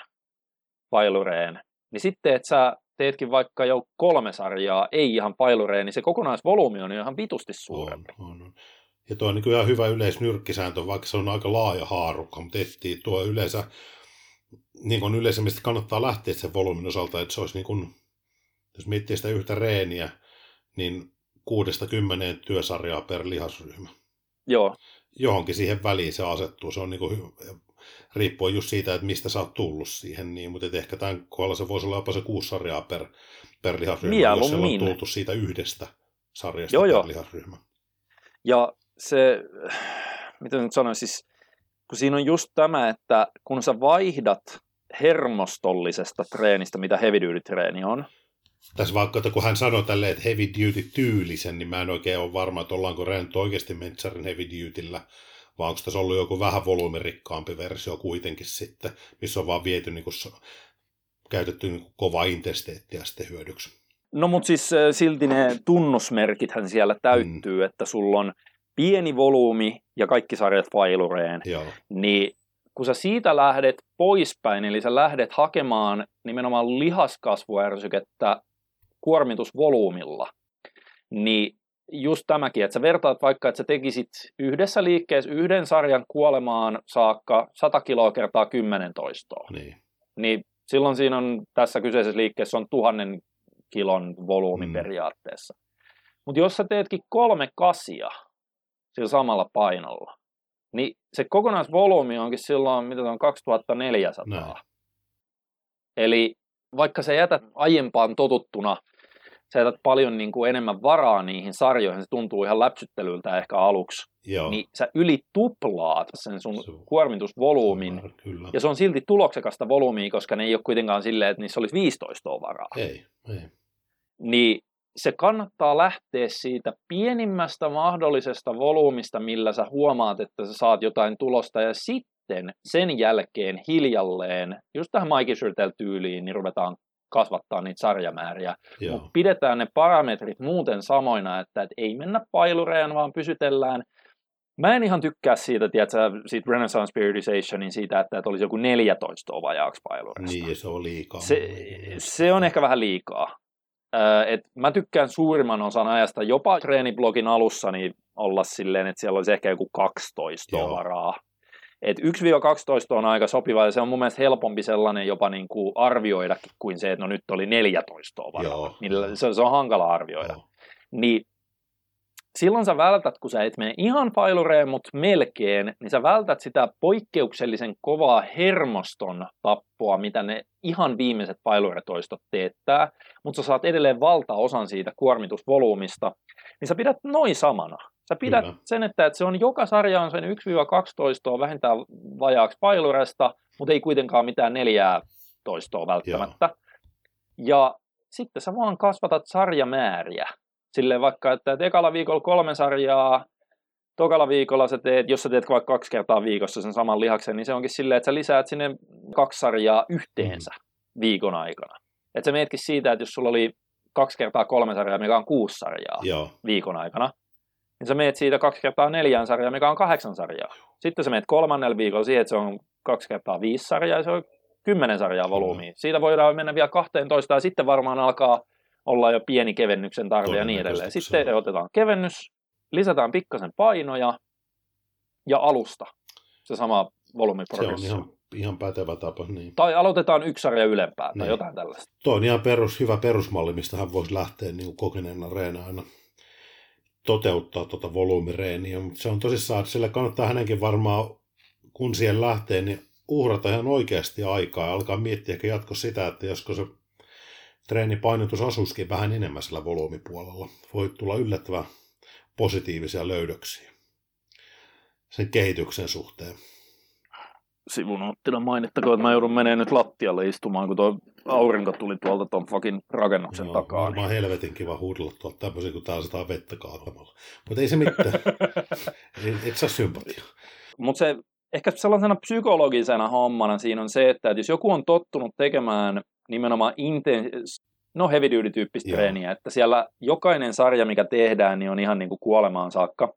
failureen, niin sitten, että sä teetkin vaikka jo kolme sarjaa, ei ihan failureen, niin se kokonaisvolyymi on ihan vitusti suurempi. On, on, on. Ja tuo on niin ihan hyvä yleisnyrkkisääntö, vaikka se on aika laaja haarukka, mutta etsii tuo yleensä, niin kuin yleisemmin kannattaa lähteä sen volyymin osalta, että se olisi niin kuin, jos miettii sitä yhtä reeniä, niin kuudesta kymmeneen työsarjaa per lihasryhmä. Joo. Johonkin siihen väliin se asettuu. Se on niin kuin, riippuen just siitä, että mistä sä oot tullut siihen. Niin, mutta ehkä tämän kohdalla se voisi olla jopa se kuusi sarjaa per, per lihasryhmä, Mieluummin. jos se on tultu siitä yhdestä sarjasta joo, per joo. lihasryhmä. Ja se, *sighs* miten nyt sanoin, siis kun siinä on just tämä, että kun sä vaihdat hermostollisesta treenistä, mitä heavy duty treeni on, tässä vaikka, että kun hän sanoi tälleen, että heavy duty tyylisen, niin mä en oikein ole varma, että ollaanko reennyt oikeasti Mentsarin heavy dutyllä, vai onko tässä ollut joku vähän volyymirikkaampi versio kuitenkin sitten, missä on vaan viety niin kuin, käytetty niin kuin kovaa intensiteettiä sitten hyödyksi. No mutta siis äh, silti ne tunnusmerkithän siellä täyttyy, mm. että sulla on pieni volyymi ja kaikki sarjat failureen, Joo. niin kun sä siitä lähdet poispäin, eli sä lähdet hakemaan nimenomaan lihaskasvuärsykettä kuormitusvolyymilla, niin just tämäkin, että sä vertaat vaikka, että sä tekisit yhdessä liikkeessä yhden sarjan kuolemaan saakka 100 kiloa kertaa 10 toistoa. Niin. niin silloin siinä on tässä kyseisessä liikkeessä on tuhannen kilon volyymi mm. periaatteessa. Mutta jos sä teetkin kolme kasia sillä samalla painolla, niin se kokonaisvolyymi onkin silloin, mitä se on, 2400. Näin. Eli vaikka sä jätät aiempaan totuttuna, sä jätät paljon niin kuin enemmän varaa niihin sarjoihin, se tuntuu ihan läpsyttelyltä ehkä aluksi, Joo. niin sä yli tuplaat sen sun se, kuormitusvolyymin, kyllä. ja se on silti tuloksekasta volyymia, koska ne ei ole kuitenkaan silleen, että niissä olisi 15 varaa. Ei, ei. Niin se kannattaa lähteä siitä pienimmästä mahdollisesta volyymista, millä sä huomaat, että sä saat jotain tulosta, ja sitten sen jälkeen hiljalleen, just tähän Mikey tyyliin, niin ruvetaan kasvattaa niitä sarjamääriä. Mutta pidetään ne parametrit muuten samoina, että et ei mennä pailureen, vaan pysytellään. Mä en ihan tykkää siitä, tiedätkö, siitä Renaissance Periodizationin siitä, että, että olisi joku 14 vajaaksi pailureesta. Niin, se on liikaa. Se, se on ehkä vähän liikaa. Et mä tykkään suurimman osan ajasta jopa treeniblogin alussa niin olla silleen, että siellä olisi ehkä joku 12 Joo. varaa. Et 1-12 on aika sopiva ja se on mun mielestä helpompi sellainen jopa niin kuin arvioidakin kuin se, että no nyt oli 14 varaa. Millä, se, se on hankala arvioida. Joo. Niin silloin sä vältät, kun sä et mene ihan failureen, mutta melkein, niin sä vältät sitä poikkeuksellisen kovaa hermoston tappoa, mitä ne ihan viimeiset failuretoistot teettää, mutta sä saat edelleen valtaosan siitä kuormitusvolyymista, niin sä pidät noin samana. Sä pidät Kyllä. sen, että, se on joka sarja on sen 1-12 vähintään vajaaksi pailuresta, mutta ei kuitenkaan mitään neljää toistoa välttämättä. Joo. Ja sitten sä vaan kasvatat sarjamääriä. Silleen vaikka, että, että ekalla viikolla kolme sarjaa, tokalla viikolla sä teet, jos sä teet vaikka kaksi kertaa viikossa sen saman lihaksen, niin se onkin silleen, että sä lisäät sinne kaksi sarjaa yhteensä mm. viikon aikana. Että sä meetkin siitä, että jos sulla oli kaksi kertaa kolme sarjaa, mikä on kuusi sarjaa Joo. viikon aikana, niin sä meet siitä kaksi kertaa neljään sarjaa, mikä on kahdeksan sarjaa. Sitten sä meet kolmannella viikolla siihen, että se on kaksi kertaa viisi sarjaa, ja se on kymmenen sarjaa volyymiä. Siitä voidaan mennä vielä 12, ja sitten varmaan alkaa olla jo pieni kevennyksen tarve ja niin edelleen. Sitten otetaan kevennys, lisätään pikkasen painoja ja alusta. Se sama volyymiprogressio. Se on ihan, ihan pätevä tapa. Niin. Tai aloitetaan yksi sarja ylempää tai niin. jotain tällaista. Tuo on ihan perus, hyvä perusmalli, mistä hän voisi lähteä niin kokeneena reenaajana toteuttaa tuota volyymireeniä, mutta se on tosissaan, että sille kannattaa hänenkin varmaan, kun siihen lähtee, niin uhrata ihan oikeasti aikaa ja alkaa miettiä ehkä jatko sitä, että josko se treenipainotus asuisikin vähän enemmän sillä volyymipuolella. Voi tulla yllättävän positiivisia löydöksiä sen kehityksen suhteen. Sivunottina mainittakoon, että mä joudun menemään nyt lattialle istumaan, kun tuo aurinko tuli tuolta tuon fucking rakennuksen no, takaa. Varmaan niin. helvetin kiva huudella tuolta tämmöisiä, kun täällä sataa vettä kaatamalla. Mutta ei se mitään. *laughs* et saa sympatia. Mutta se ehkä sellaisena psykologisena hommana siinä on se, että jos joku on tottunut tekemään nimenomaan intens- no heavy duty tyyppistä treeniä, että siellä jokainen sarja, mikä tehdään, niin on ihan niin kuin kuolemaan saakka.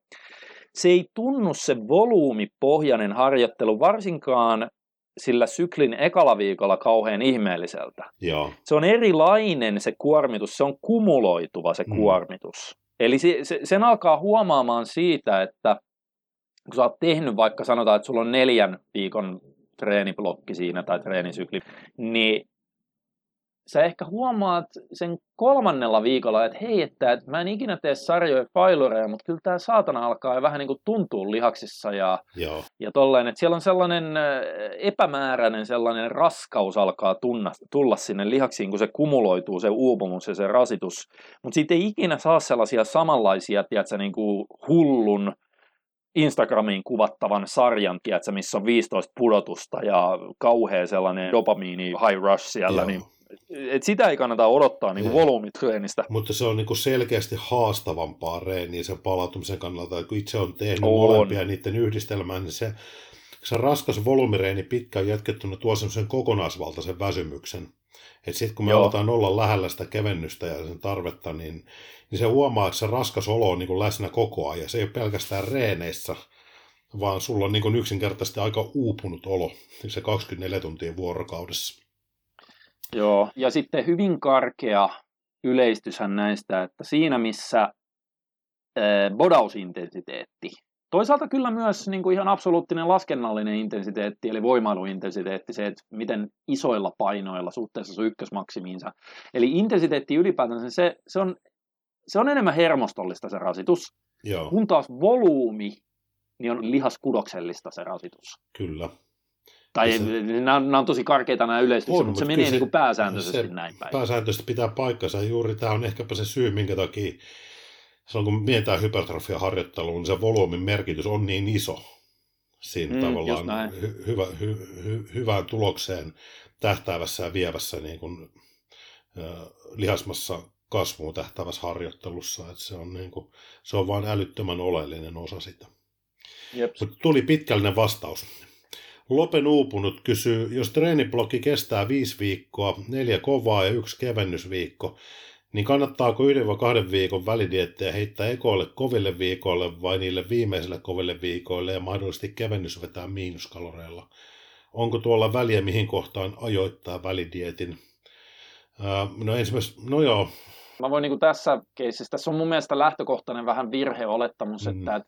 Se ei tunnu se volyymipohjainen harjoittelu varsinkaan sillä syklin ekalla viikolla kauhean ihmeelliseltä. Joo. Se on erilainen se kuormitus, se on kumuloituva se mm. kuormitus. Eli se, se, sen alkaa huomaamaan siitä, että kun sä oot tehnyt vaikka sanotaan, että sulla on neljän viikon treeniblokki siinä tai treenisykli, niin sä ehkä huomaat sen kolmannella viikolla, että hei, että, että mä en ikinä tee sarjoja failureja, mutta kyllä tämä saatana alkaa vähän niin kuin tuntua lihaksissa ja, Joo. ja tollain, että siellä on sellainen epämääräinen sellainen raskaus alkaa tunna, tulla sinne lihaksiin, kun se kumuloituu, se uupumus ja se rasitus, mutta siitä ei ikinä saa sellaisia samanlaisia, tiedätkö, niin kuin hullun Instagramiin kuvattavan sarjan, tiedätkö, missä on 15 pudotusta ja kauhea sellainen dopamiini high rush siellä, Joo. niin et sitä ei kannata odottaa niin volyymitreenistä. Mutta se on niin kuin selkeästi haastavampaa reeniä sen palautumisen kannalta. Kun itse on tehnyt on. molempia niiden yhdistelmään, niin se, se raskas volyymireeni pitkään jatkettuna tuo semmoisen kokonaisvaltaisen väsymyksen. Että sitten kun me Joo. aletaan olla lähellä sitä kevennystä ja sen tarvetta, niin, niin se huomaa, että se raskas olo on niin kuin läsnä koko ajan. Se ei ole pelkästään reeneissä, vaan sulla on niin kuin yksinkertaisesti aika uupunut olo se 24 tuntia vuorokaudessa. Joo, ja sitten hyvin karkea yleistyshän näistä, että siinä missä äh, bodausintensiteetti, toisaalta kyllä myös niin kuin ihan absoluuttinen laskennallinen intensiteetti, eli voimailuintensiteetti, se, että miten isoilla painoilla suhteessa sun ykkösmaksimiinsa. Eli intensiteetti ylipäätään, se, se, on, se on enemmän hermostollista se rasitus, Joo. kun taas volyymi niin on lihaskudoksellista se rasitus. Kyllä. Tai se, nämä, on, nämä on tosi karkeita nämä yleistykset, on, mutta se menee se, niin kuin pääsääntöisesti se, näin päin. Pääsääntöisesti pitää paikkansa. Juuri tämä on ehkäpä se syy, minkä takia silloin kun mietitään hypertrofia harjoittelua, niin se volyymin merkitys on niin iso siinä mm, tavallaan hy, hyvä, hy, hy, hyvään tulokseen tähtäävässä ja vievässä niin kuin, äh, lihasmassa kasvuun tähtäävässä harjoittelussa. Että se, on niin kuin, se on vain älyttömän oleellinen osa sitä. Mutta tuli pitkällinen vastaus. Lopen uupunut kysyy, jos treeniblokki kestää viisi viikkoa, neljä kovaa ja yksi kevennysviikko, niin kannattaako yhden vai kahden viikon välidiettejä heittää ekoille koville viikoille vai niille viimeisille koville viikoille ja mahdollisesti kevennys vetää miinuskaloreilla? Onko tuolla väliä mihin kohtaan ajoittaa välidietin? no ensimmäistä, no joo. Mä voin niin tässä keisissä, tässä on mun mielestä lähtökohtainen vähän virheolettamus, mm. että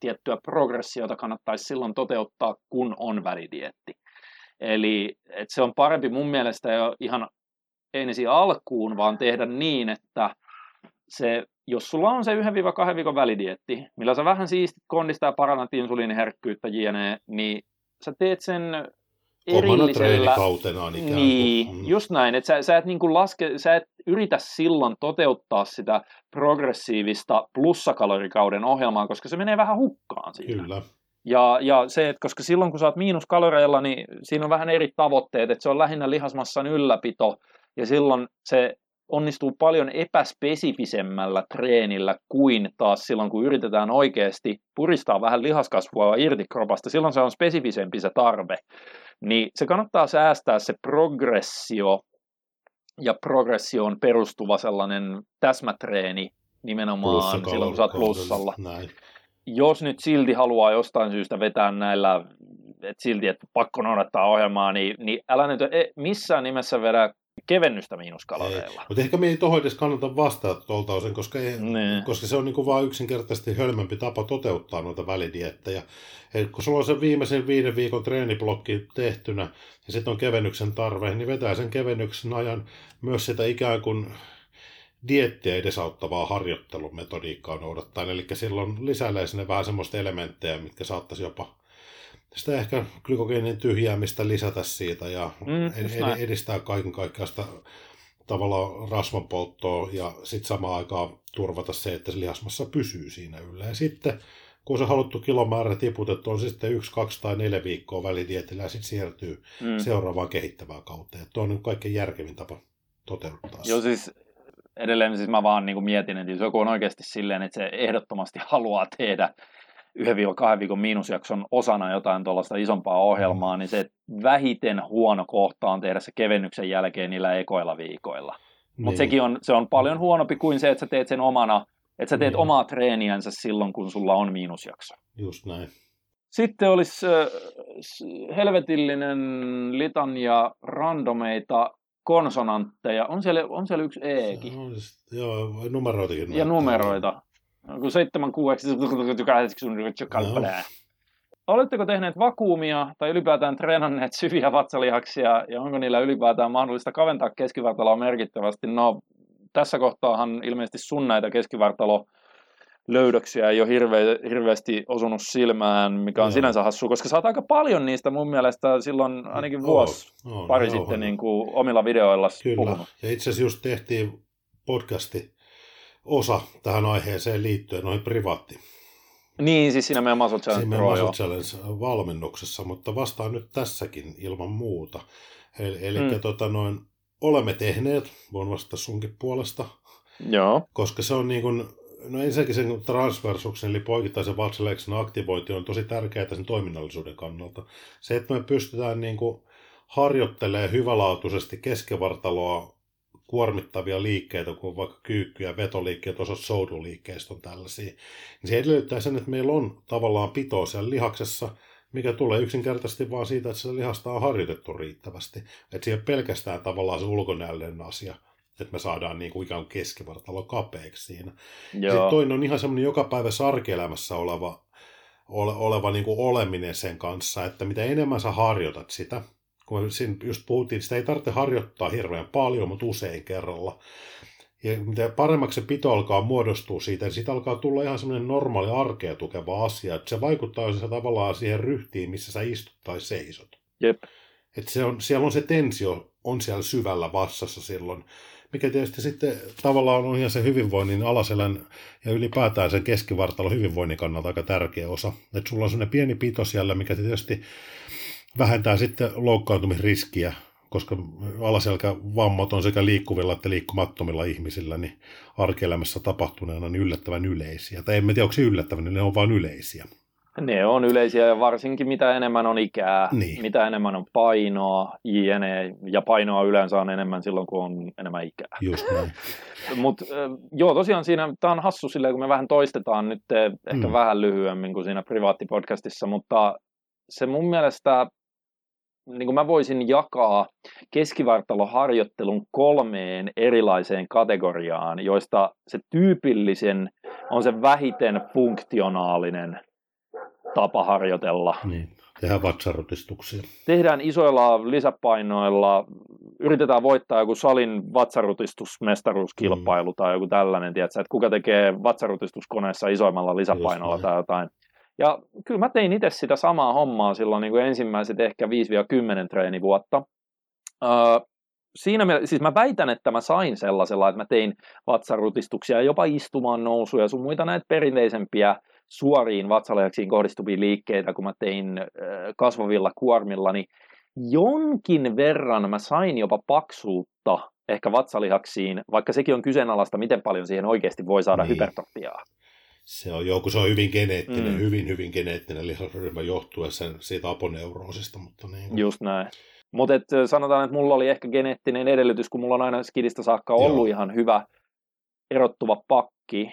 tiettyä progressiota kannattaisi silloin toteuttaa, kun on välidietti. Eli että se on parempi mun mielestä jo ihan ensin alkuun, vaan tehdä niin, että se, jos sulla on se 1-2 viikon välidietti, millä sä vähän siistit kondista ja parannat insuliiniherkkyyttä jne, niin sä teet sen erillisellä... ikään Niin, mm. just näin, että sä, sä, et niin kuin laske, sä et yritä silloin toteuttaa sitä progressiivista plussakalorikauden ohjelmaa, koska se menee vähän hukkaan siinä. Kyllä. Ja, ja se, että koska silloin kun sä oot miinuskaloreilla, niin siinä on vähän eri tavoitteet, että se on lähinnä lihasmassan ylläpito, ja silloin se onnistuu paljon epäspesifisemmällä treenillä kuin taas silloin, kun yritetään oikeasti puristaa vähän lihaskasvua irti kropasta. Silloin se on spesifisempi se tarve. Niin se kannattaa säästää se progressio ja progressioon perustuva sellainen täsmätreeni nimenomaan silloin, kun sä oot plussalla. Näin. Jos nyt silti haluaa jostain syystä vetää näillä, että silti, että pakko noudattaa ohjelmaa, niin, niin älä nyt e, missään nimessä vedä kevennystä miinuskaloreilla. Mutta ehkä me ei tuohon edes kannata vastata tuolta osin, koska, ei, koska se on niinku vaan yksinkertaisesti hölmempi tapa toteuttaa noita välidiettejä. Eli kun sulla on se viimeisen viiden viikon treeniblokki tehtynä ja sitten on kevennyksen tarve, niin vetää sen kevennyksen ajan myös sitä ikään kuin diettiä edesauttavaa harjoittelumetodiikkaa noudattaa. Eli silloin lisäilee sinne vähän semmoista elementtejä, mitkä saattaisi jopa sitä ehkä glykogeenin tyhjäämistä lisätä siitä ja mm, edistää kaiken kaikkiaan sitä tavallaan rasvanpolttoa ja sitten samaan aikaan turvata se, että se lihasmassa pysyy siinä yllä. Ja sitten kun se haluttu kilomäärä tiputettu, on sitten yksi, kaksi tai neljä viikkoa välidietillä ja sitten siirtyy mm. seuraavaan kehittävään kauteen. Tuo on nyt kaikkein järkevin tapa toteuttaa Joo, siis edelleen siis mä vaan niin kuin mietin, että jos joku on oikeasti silleen, että se ehdottomasti haluaa tehdä yhden viikon, kahden viikon miinusjakson osana jotain tuollaista isompaa ohjelmaa, mm. niin se vähiten huono kohta on tehdä se kevennyksen jälkeen niillä ekoilla viikoilla. Niin. Mutta sekin on, se on paljon huonompi kuin se, että sä teet sen omana, että sä teet niin. omaa treeniänsä silloin, kun sulla on miinusjakso. Just näin. Sitten olisi äh, helvetillinen litania randomeita konsonantteja. On siellä, on siellä yksi Ekin. No, joo, numeroitakin. Ja numeroita. Kun 7, 6, 8, Oletteko tehneet vakuumia tai ylipäätään treenanneet syviä vatsalihaksia ja onko niillä ylipäätään mahdollista kaventaa keskivartaloa merkittävästi? No, tässä kohtaahan ilmeisesti sun näitä keskivartalo löydöksiä ei ole hirve, hirveästi osunut silmään, mikä on no. sinänsä hassu, koska sä oot aika paljon niistä mun mielestä silloin ainakin vuosi oh, pari joo, sitten niin kuin omilla videoilla Kyllä, puhunut. ja itse asiassa just tehtiin podcasti osa tähän aiheeseen liittyen, noin privaatti. Niin, siis siinä meidän Muscle Challenge Siinä meidän Muscle Challenge valmennuksessa, mutta vastaan nyt tässäkin ilman muuta. Eli, eli mm. tota noin, olemme tehneet, voin vastata sunkin puolesta. Joo. Koska se on niin kuin, no ensinnäkin sen transversuksen, eli poikittaisen vatsaleksen aktivointi on tosi tärkeää sen toiminnallisuuden kannalta. Se, että me pystytään niin kuin harjoittelemaan hyvälaatuisesti keskevartaloa kuormittavia liikkeitä, kuin vaikka kyykky- ja vetoliikkeet, osa souduliikkeistä on tällaisia, niin se edellyttää sen, että meillä on tavallaan pitoa siellä lihaksessa, mikä tulee yksinkertaisesti vaan siitä, että se lihasta on harjoitettu riittävästi. Että ole pelkästään tavallaan se ulkonäöllinen asia, että me saadaan niin kuin ikään kuin keskivartalo kapeaksi siinä. Joo. Sitten toinen on ihan semmoinen joka päivä arkielämässä oleva, ole, oleva niin kuin oleminen sen kanssa, että mitä enemmän sä harjoitat sitä, kun siinä just puhuttiin, sitä ei tarvitse harjoittaa hirveän paljon, mutta usein kerralla. Ja mitä paremmaksi se pito alkaa muodostua siitä, niin siitä alkaa tulla ihan semmoinen normaali arkea tukeva asia, että se vaikuttaa se tavallaan siihen ryhtiin, missä sä istut tai seisot. Jep. Että se on, siellä on se tensio, on siellä syvällä vassassa silloin, mikä tietysti sitten tavallaan on ihan se hyvinvoinnin alaselän ja ylipäätään sen keskivartalon hyvinvoinnin kannalta aika tärkeä osa. Että sulla on semmoinen pieni pito siellä, mikä tietysti vähentää sitten loukkaantumisriskiä, koska alaselkävammat on sekä liikkuvilla että liikkumattomilla ihmisillä niin arkielämässä tapahtuneena niin yllättävän yleisiä. Tai en tiedä, onko se yllättävän, ne on vain yleisiä. Ne on yleisiä ja varsinkin mitä enemmän on ikää, niin. mitä enemmän on painoa, jne. Ja painoa yleensä on enemmän silloin, kun on enemmän ikää. Just näin. *laughs* Mutta joo, tosiaan siinä, tämä on hassu silleen, kun me vähän toistetaan nyt ehkä mm. vähän lyhyemmin kuin siinä privaattipodcastissa, mutta se mun mielestä niin kuin mä voisin jakaa keskivartaloharjoittelun kolmeen erilaiseen kategoriaan, joista se tyypillisen on se vähiten funktionaalinen tapa harjoitella. Niin, tehdään vatsarutistuksia. Tehdään isoilla lisäpainoilla, yritetään voittaa joku salin vatsarutistusmestaruuskilpailu mm. tai joku tällainen, tiedätkö, että kuka tekee vatsarutistuskoneessa isoimmalla lisäpainolla tai jotain. Ja kyllä mä tein itse sitä samaa hommaa silloin niin kuin ensimmäiset ehkä 5-10 treenivuotta. Öö, siinä me, siis mä väitän, että mä sain sellaisella, että mä tein vatsarutistuksia ja jopa istumaan nousuja, sun muita näitä perinteisempiä suoriin vatsalejaksiin kohdistuvia liikkeitä, kun mä tein öö, kasvavilla kuormilla, niin jonkin verran mä sain jopa paksuutta ehkä vatsalihaksiin, vaikka sekin on kyseenalaista, miten paljon siihen oikeasti voi saada niin. hypertrofiaa. Se on joku, se on hyvin geneettinen, mm. hyvin, hyvin geneettinen lihasryhmä johtuen sen, siitä aponeuroosista. Mutta niin. Just näin. Mutta sanotaan, että mulla oli ehkä geneettinen edellytys, kun mulla on aina skidistä saakka ollut Joo. ihan hyvä erottuva pakki,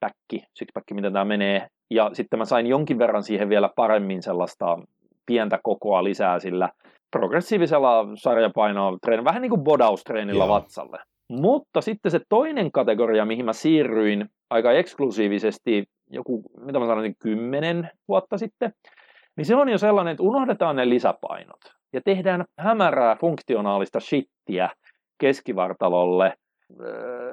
päkki, sixpack, miten tämä menee. Ja sitten mä sain jonkin verran siihen vielä paremmin sellaista pientä kokoa lisää sillä progressiivisella sarjapainoa, vähän niin kuin bodaustreenilla Joo. vatsalle. Mutta sitten se toinen kategoria, mihin mä siirryin aika eksklusiivisesti joku, mitä mä sanoisin, kymmenen vuotta sitten, niin se on jo sellainen, että unohdetaan ne lisäpainot ja tehdään hämärää funktionaalista shittiä keskivartalolle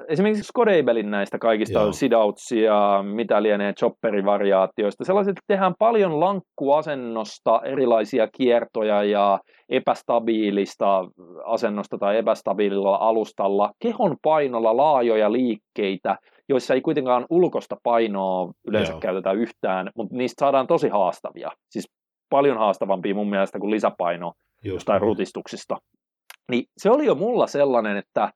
esimerkiksi Scodeibelin näistä kaikista Joo. sidautsia, mitä lienee chopperivariaatioista, sellaiset tehdään paljon lankkuasennosta, erilaisia kiertoja ja epästabiilista asennosta tai epästabiililla alustalla, kehon painolla laajoja liikkeitä, joissa ei kuitenkaan ulkosta painoa yleensä Joo. käytetä yhtään, mutta niistä saadaan tosi haastavia. Siis paljon haastavampia mun mielestä kuin lisäpaino Just jostain niin. rutistuksista. Niin se oli jo mulla sellainen, että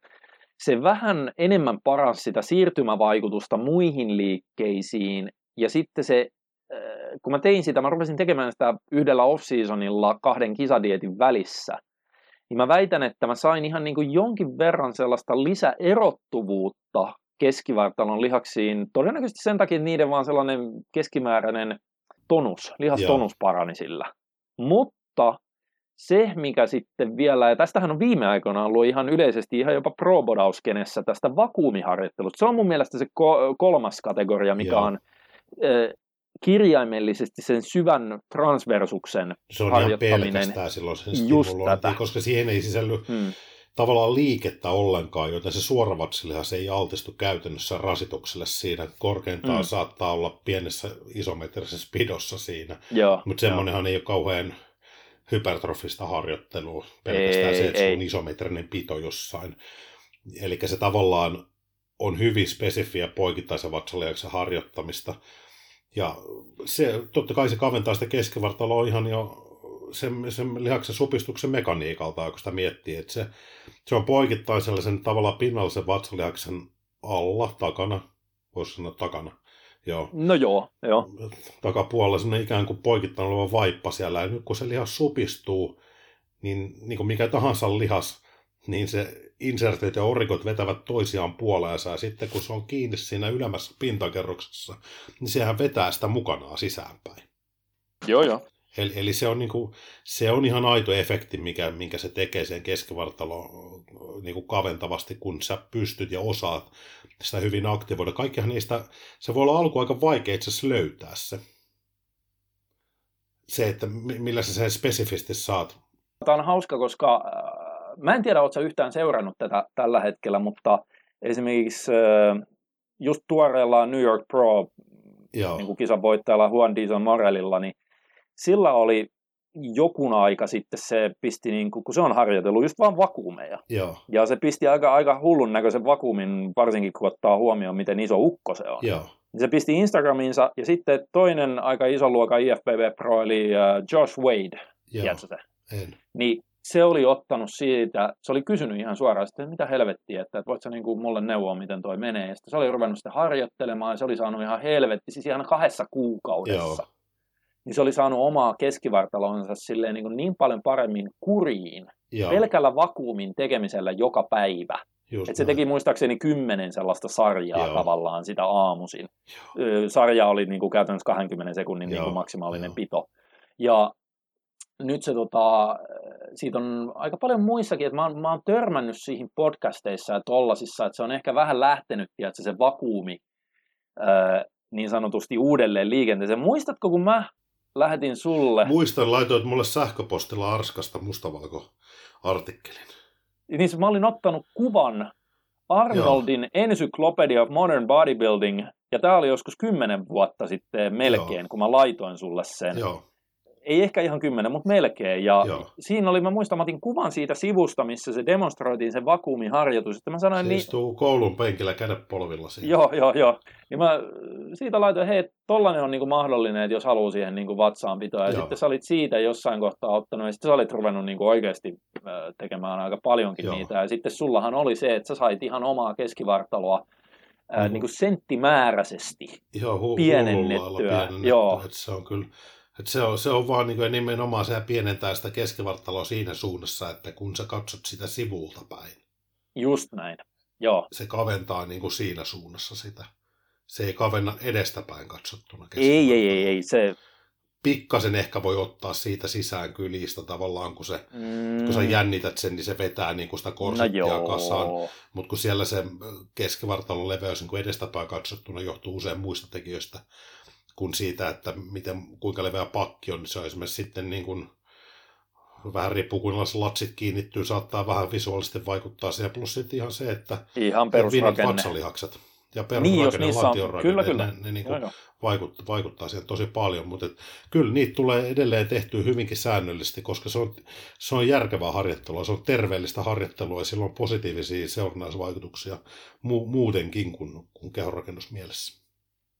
se vähän enemmän paransi sitä siirtymävaikutusta muihin liikkeisiin, ja sitten se, äh, kun mä tein sitä, mä rupesin tekemään sitä yhdellä off-seasonilla kahden kisadietin välissä, niin mä väitän, että mä sain ihan niin kuin jonkin verran sellaista lisäerottuvuutta keskivartalon lihaksiin, todennäköisesti sen takia, että niiden vaan sellainen keskimääräinen tonus, lihastonus Joo. parani sillä. Mutta se, mikä sitten vielä, ja tästähän on viime aikoina ollut ihan yleisesti ihan jopa pro tästä vakuumiharjoittelusta. Se on mun mielestä se ko- kolmas kategoria, mikä Joo. on äh, kirjaimellisesti sen syvän transversuksen Se on harjoittaminen. ihan pelkästään silloin sen Just tätä. koska siihen ei sisälly hmm. tavallaan liikettä ollenkaan, joten se suoravatsilihan ei altistu käytännössä rasitukselle siinä. Korkeintaan hmm. saattaa olla pienessä isometrisessä pidossa siinä, mutta semmoinenhan ei ole kauhean hypertrofista harjoittelua, pelkästään ei, se, että ei. se on isometrinen pito jossain. Eli se tavallaan on hyvin spesifiä poikittaisen vatsalihaksen harjoittamista. Ja se, totta kai se kaventaa sitä keskivartaloa ihan jo sen, sen lihaksen supistuksen mekaniikalta, kun sitä miettii, että se, se on poikittain sellaisen tavallaan pinnallisen vatsalihaksen alla, takana, voisi sanoa takana, Joo. No joo, joo. Takapuolella semmoinen ikään kuin poikittain oleva vaippa siellä. Ja nyt kun se lihas supistuu, niin, niin kuin mikä tahansa lihas, niin se insertit ja orikot vetävät toisiaan puoleensa. Ja sitten kun se on kiinni siinä ylemmässä pintakerroksessa, niin sehän vetää sitä mukanaan sisäänpäin. Joo, joo. Eli, eli se, on niinku, se on ihan aito efekti, mikä, minkä se tekee sen keskivartalo niinku kaventavasti, kun sä pystyt ja osaat sitä hyvin aktivoida. Kaikkihan niistä, se voi olla alku aika vaikea itse asiassa löytää se. Se, että millä sä sen spesifisti saat. Tämä on hauska, koska äh, mä en tiedä, ootko yhtään seurannut tätä tällä hetkellä, mutta esimerkiksi äh, just tuoreella New York Pro Niin kuin kisan voittajalla Juan Dizon Morelilla, niin sillä oli jokun aika sitten se pisti, niin kuin, kun se on harjoitellut just vaan vakuumeja. Joo. Ja se pisti aika, aika hullun näköisen vakuumin, varsinkin kun ottaa huomioon, miten iso ukko se on. Joo. Se pisti Instagramiinsa, ja sitten toinen aika iso luoka IFBB Pro, eli uh, Josh Wade, Joo. tiedätkö se? En. Niin se oli ottanut siitä, se oli kysynyt ihan suoraan, että mitä helvettiä, että, että voit sä niin kuin mulle neuvoa, miten toi menee. Ja sitten se oli ruvennut sitä harjoittelemaan, ja se oli saanut ihan helvetti, siis ihan kahdessa kuukaudessa. Joo niin se oli saanut omaa keskivartalonsa silleen niin, kuin niin paljon paremmin kuriin Joo. pelkällä vakuumin tekemisellä joka päivä. että se teki muistaakseni kymmenen sellaista sarjaa Joo. tavallaan sitä aamuisin. Joo. Sarja oli niin kuin käytännössä 20 sekunnin niin kuin maksimaalinen Joo. pito. Ja nyt se tota, siitä on aika paljon muissakin, että mä oon, mä oon törmännyt siihen podcasteissa ja tollasissa, että se on ehkä vähän lähtenyt, että se vakuumi ää, niin sanotusti uudelleen liikenteeseen. Muistatko, kun mä lähetin sulle. Muistan, laitoit mulle sähköpostilla Arskasta mustavalko-artikkelin. Niin mä olin ottanut kuvan Arnoldin Joo. Encyclopedia of Modern Bodybuilding, ja tämä oli joskus kymmenen vuotta sitten melkein, Joo. kun mä laitoin sulle sen. Joo ei ehkä ihan kymmenen, mutta melkein. Ja Joo. siinä oli, mä muistan, mä otin kuvan siitä sivusta, missä se demonstroitiin se vakuumiharjoitus. Että mä sanoin, se niin, istuu koulun penkillä kädet polvilla siinä. Joo, joo, joo. Niin mä siitä laitoin, hei, tollanen on niinku mahdollinen, että jos haluaa siihen niinku vatsaan pitoa. Ja joo. sitten sä olit siitä jossain kohtaa ottanut, ja sitten sä olit ruvennut niinku oikeasti tekemään aika paljonkin joo. niitä. Ja sitten sullahan oli se, että sä sait ihan omaa keskivartaloa ää, niin kuin senttimääräisesti Joo, hu- pienennettyä. pienennettyä. Joo. Että se on kyllä et se, on, se on vaan niin nimenomaan se pienentää sitä keskivartaloa siinä suunnassa, että kun sä katsot sitä sivulta päin. Just näin, joo. Se kaventaa niin kuin siinä suunnassa sitä. Se ei kavenna edestäpäin katsottuna Ei, ei, ei, ei. Se... Pikkasen ehkä voi ottaa siitä sisään kylistä tavallaan, kun, se, mm. kun sä jännität sen, niin se vetää niin kuin sitä korsettia no kasaan. Mutta kun siellä se keskivartalon leveys niin kuin edestäpäin katsottuna johtuu usein muista tekijöistä, kuin siitä, että miten, kuinka leveä pakki on, niin se on esimerkiksi sitten niin kuin vähän riippuu kuinka latsit kiinnittyy, saattaa vähän visuaalisesti vaikuttaa siihen. Plus sitten ihan se, että ihan perusrakenne. vatsalihakset ja perusrakenne, niin, on, kyllä, kyllä. ne, ne niin kuin vaikuttaa, vaikuttaa siihen tosi paljon, mutta et, kyllä niitä tulee edelleen tehtyä hyvinkin säännöllisesti, koska se on, se on järkevää harjoittelua, se on terveellistä harjoittelua ja sillä on positiivisia seurannaisvaikutuksia mu- muutenkin kuin, kuin kehonrakennusmielessä.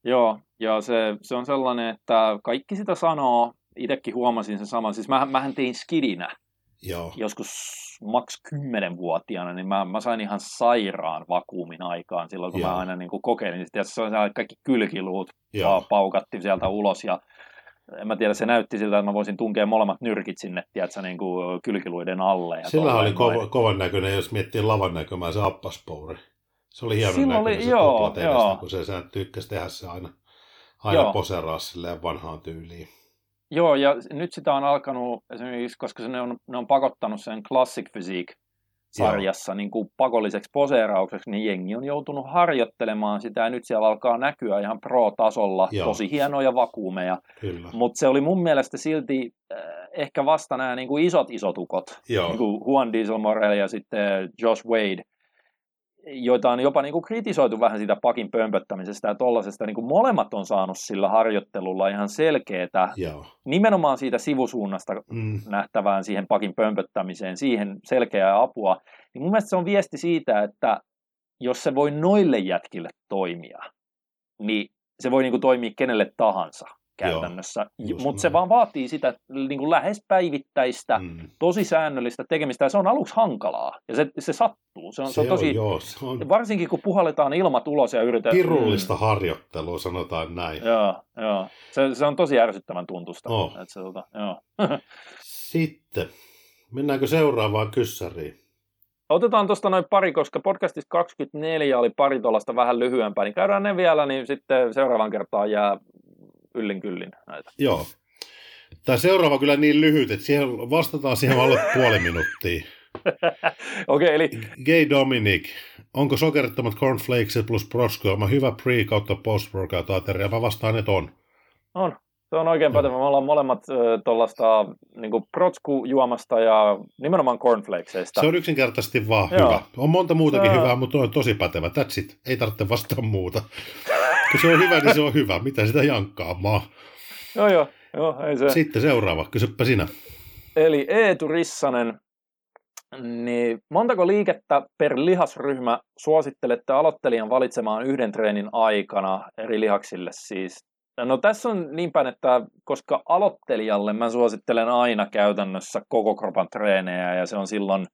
Joo, ja se, se on sellainen, että kaikki sitä sanoo, itsekin huomasin sen saman, siis mä, mähän tein skidinä Joo. joskus maks 10-vuotiaana, niin mä, mä sain ihan sairaan vakuumin aikaan silloin, kun Joo. mä aina niin kuin kokeilin. Sitten se on kaikki kylkiluut Joo. paukatti sieltä ulos ja en mä tiedä, se näytti siltä, että mä voisin tunkea molemmat nyrkit sinne, tiedätkö, niin kuin kylkiluiden alle. Ja Sillä oli kova, kovan näköinen, jos miettii lavan näkymää, se appaspouri. Se oli hienon näköinen oli, se joo, joo. kun se, se tykkäsi tehdä se aina, aina poseraa silleen vanhaan tyyliin. Joo, ja nyt sitä on alkanut esimerkiksi, koska ne on, ne on pakottanut sen Classic Physique sarjassa niin kuin pakolliseksi poseeraukseksi, niin jengi on joutunut harjoittelemaan sitä, ja nyt siellä alkaa näkyä ihan pro-tasolla Joo. tosi hienoja vakuumeja. Mutta se oli mun mielestä silti äh, ehkä vasta nämä niin kuin isot isotukot, niin kuin Juan Diesel Morel ja sitten Josh Wade, joita on jopa niin kuin kritisoitu vähän siitä pakin pömpöttämisestä ja tollasesta, niin kuin molemmat on saanut sillä harjoittelulla ihan selkeää, Joo. nimenomaan siitä sivusuunnasta mm. nähtävään siihen pakin pömpöttämiseen, siihen selkeää apua, niin mun mielestä se on viesti siitä, että jos se voi noille jätkille toimia, niin se voi niin kuin toimia kenelle tahansa käytännössä. Mutta se vaan vaatii sitä niin kuin lähes päivittäistä, mm. tosi säännöllistä tekemistä, ja se on aluksi hankalaa, ja se, se sattuu. Se on, se, se on tosi, on, joo, se on... Varsinkin kun puhalletaan ilmat ulos ja yritetään... Pirullista mm. harjoittelua, sanotaan näin. Joo, joo. Se, se on tosi ärsyttävän tuntusta. Oh. Että se, tota, joo. *laughs* Sitten, mennäänkö seuraavaan kyssäriin? Otetaan tuosta noin pari, koska podcastista 24 oli pari tuollaista vähän lyhyempää, niin käydään ne vielä, niin sitten seuraavan kertaan jää yllin kyllin näitä. Joo. Tämä seuraava kyllä niin lyhyt, että siihen vastataan siihen alle *laughs* puoli minuuttia. Okei, okay, eli... Gay Dominic, onko sokerittomat cornflakes plus proskyoma hyvä pre- kautta post workout ateria? Mä vastaan, että on. On. Se on oikein pätevä. Me ollaan molemmat äh, tuollaista niin protsku-juomasta ja nimenomaan cornflakesista. Se on yksinkertaisesti vaan Joo. hyvä. On monta muutakin se... hyvää, mutta on tosi pätevä. That's it. Ei tarvitse vastaa muuta. Kun se on hyvä, niin se on hyvä. Mitä sitä jankkaamaan? Joo, joo. joo ei se. Sitten seuraava. Kysyppä sinä. Eli Eetu Rissanen. Niin montako liikettä per lihasryhmä suosittelette aloittelijan valitsemaan yhden treenin aikana eri lihaksille siis? No tässä on niin päin, että koska aloittelijalle mä suosittelen aina käytännössä koko kropan treenejä ja se on silloin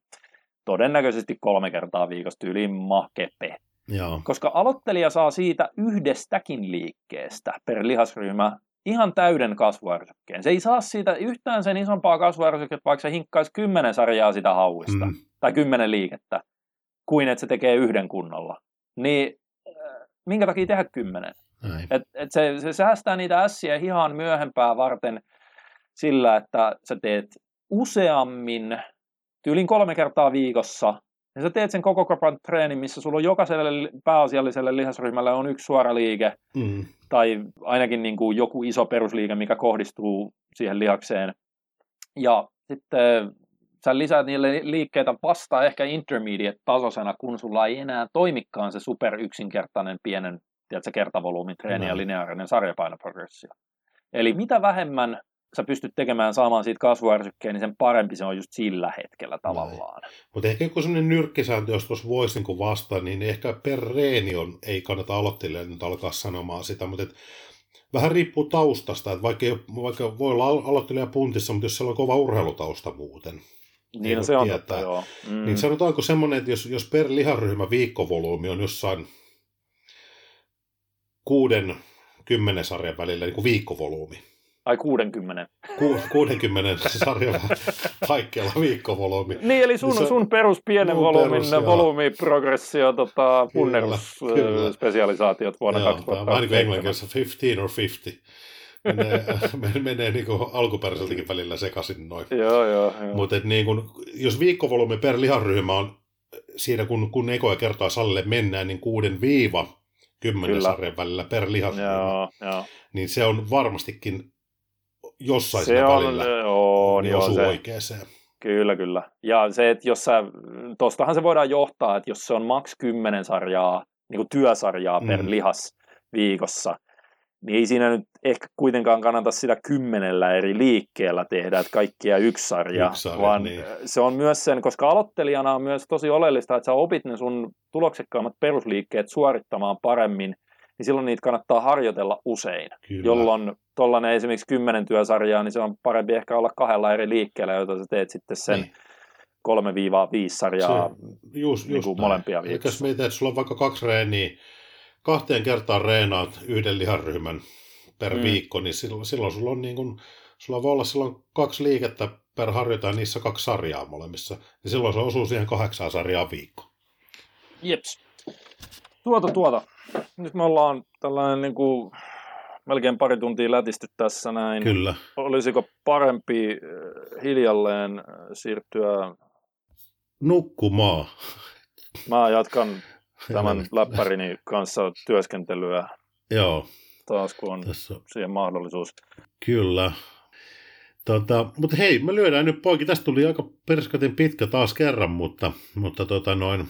todennäköisesti kolme kertaa viikossa tyyliin makepe. Joo. Koska aloittelija saa siitä yhdestäkin liikkeestä per lihasryhmä ihan täyden kasvuärsykkeen. Se ei saa siitä yhtään sen isompaa kasvuärsykettä, vaikka se hinkkaisi kymmenen sarjaa sitä hauista, mm. tai kymmenen liikettä, kuin että se tekee yhden kunnolla. Niin äh, minkä takia tehdä kymmenen? Et, et se, se säästää niitä ässiä hihaan myöhempää varten sillä, että sä teet useammin, tyylin kolme kertaa viikossa, ja sä teet sen koko kropan treenin, missä sulla on jokaiselle pääasialliselle lihasryhmälle on yksi suora liike, mm. tai ainakin niin kuin joku iso perusliike, mikä kohdistuu siihen lihakseen. Ja sitten sä lisäät niille liikkeitä vasta ehkä intermediate-tasoisena, kun sulla ei enää toimikaan se super yksinkertainen pienen tiedätkö, kertavolyymin treeni ja lineaarinen sarjapainoprogressio. Eli mitä vähemmän sä pystyt tekemään saamaan siitä kasvuärsykkeen, niin sen parempi se on just sillä hetkellä tavallaan. Mutta ehkä kun semmoinen nyrkkisääntö, jos tuossa voisi niin vastata, niin ehkä per reeni on, ei kannata aloittelijalle nyt alkaa sanomaan sitä, mutta et, vähän riippuu taustasta, että vaikka, vaikka voi olla aloittelija puntissa, mutta jos siellä on kova urheilutausta muuten, niin no se on totta, joo. Mm. Niin sanotaanko semmoinen, että jos, jos per liharyhmä viikkovolyymi on jossain kuuden, kymmenen sarjan välillä niin kuin viikkovolyymi. Ai 60. Ku, 60 sarjan *laughs* kaikkialla viikkovolyymi. Niin, eli sun, niin sun perus pienen volyymin volyymiprogressio, tota, punnerusspesialisaatiot vuonna joo, 2000. Vähän niin kuin englannissa 15 or 50. *laughs* menee, menee niin kuin alkuperäiseltäkin välillä sekaisin noin. Joo, joo. joo. Mutta niin kuin, jos viikkovolyymi per liharyhmä on siinä, kun, kun ekoja kertaa salille mennään, niin kuuden viiva kymmenen sarjan välillä per lihasryhmä, niin se on varmastikin jossain se on, välillä on, niin joo, se, oikeeseen. Kyllä, kyllä. Ja se, että jos sä, tostahan se voidaan johtaa, että jos se on maks 10 sarjaa, niin kuin työsarjaa per mm. lihas viikossa, niin ei siinä nyt ehkä kuitenkaan kannata sitä kymmenellä eri liikkeellä tehdä, että kaikkia yksi sarja, yksi sarja vaan niin. se on myös sen, koska aloittelijana on myös tosi oleellista, että sä opit ne sun tuloksekkaammat perusliikkeet suorittamaan paremmin, niin silloin niitä kannattaa harjoitella usein, Kyllä. jolloin tuollainen esimerkiksi kymmenen työsarjaa, niin se on parempi ehkä olla kahdella eri liikkeellä, joita sä teet sitten sen niin. 3-5 sarjaa se, just, niin kuin molempia viikossa. Jos mietit, että sulla on vaikka kaksi reeniä, kahteen kertaan reenaat yhden liharyhmän per mm. viikko, niin silloin, silloin sulla on niin kuin, sulla voi olla silloin kaksi liikettä per harjoita niissä kaksi sarjaa molemmissa. Niin silloin se osuu siihen kahdeksaan sarjaa viikko. Jeps. Tuota, tuota. Nyt me ollaan tällainen niin kuin, melkein pari tuntia lätisty tässä näin. Kyllä. Olisiko parempi äh, hiljalleen äh, siirtyä... Nukkumaan. Mä jatkan tämän läppärini kanssa työskentelyä. Joo. Taas kun on Tässä... siihen mahdollisuus. Kyllä. Tota, mutta hei, me lyödään nyt poikki. Tästä tuli aika perskatin pitkä taas kerran, mutta, mutta tota noin,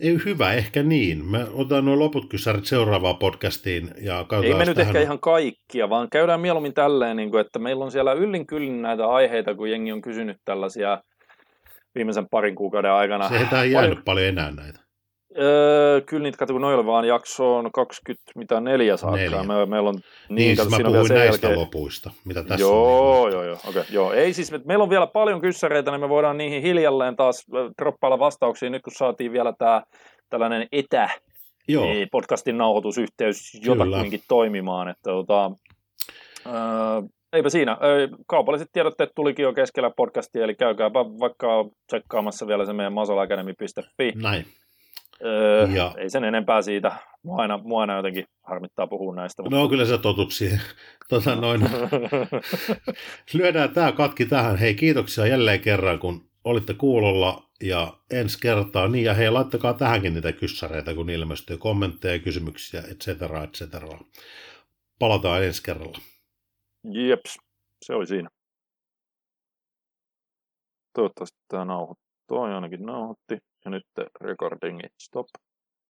ei hyvä, ehkä niin. Me otetaan nuo loput kysärit seuraavaan podcastiin. Ja Ei me nyt ehkä ihan kaikkia, vaan käydään mieluummin tälleen, niin kuin, että meillä on siellä yllin kyllin näitä aiheita, kun jengi on kysynyt tällaisia viimeisen parin kuukauden aikana. Se ei jäänyt paljon, paljon enää näitä. Öö, kyllä niitä katsoo, noille vaan jaksoon 24 saakka. Neljä. Me, meillä on, niin, niin siis mä puhuin näistä jälkeen... lopuista, mitä tässä joo, on. Joo, joo, okay, joo. Ei siis, meillä on vielä paljon kyssäreitä, niin me voidaan niihin hiljalleen taas droppailla vastauksia, nyt kun saatiin vielä tämä tällainen etä Joo. podcastin nauhoitusyhteys jotakuinkin toimimaan. Että, tota, öö, eipä siinä. Kaupalliset tiedotteet tulikin jo keskellä podcastia, eli käykääpä vaikka tsekkaamassa vielä se meidän masolacademy.fi. Näin. Öö, ja. Ei sen enempää siitä. Mua aina, mua aina jotenkin harmittaa puhua näistä. Mutta... No kyllä se totut siihen. Tota, noin. *laughs* Lyödään tämä katki tähän. Hei kiitoksia jälleen kerran, kun olitte kuulolla ja ensi kertaa. Niin ja hei, laittakaa tähänkin niitä kyssäreitä, kun ilmestyy kommentteja, kysymyksiä, et cetera, et cetera. Palataan ensi kerralla. Jeps, se oli siinä. Toivottavasti tämä nauhoittaa. Toi ainakin nauhoitti. Ja nyt recording stop.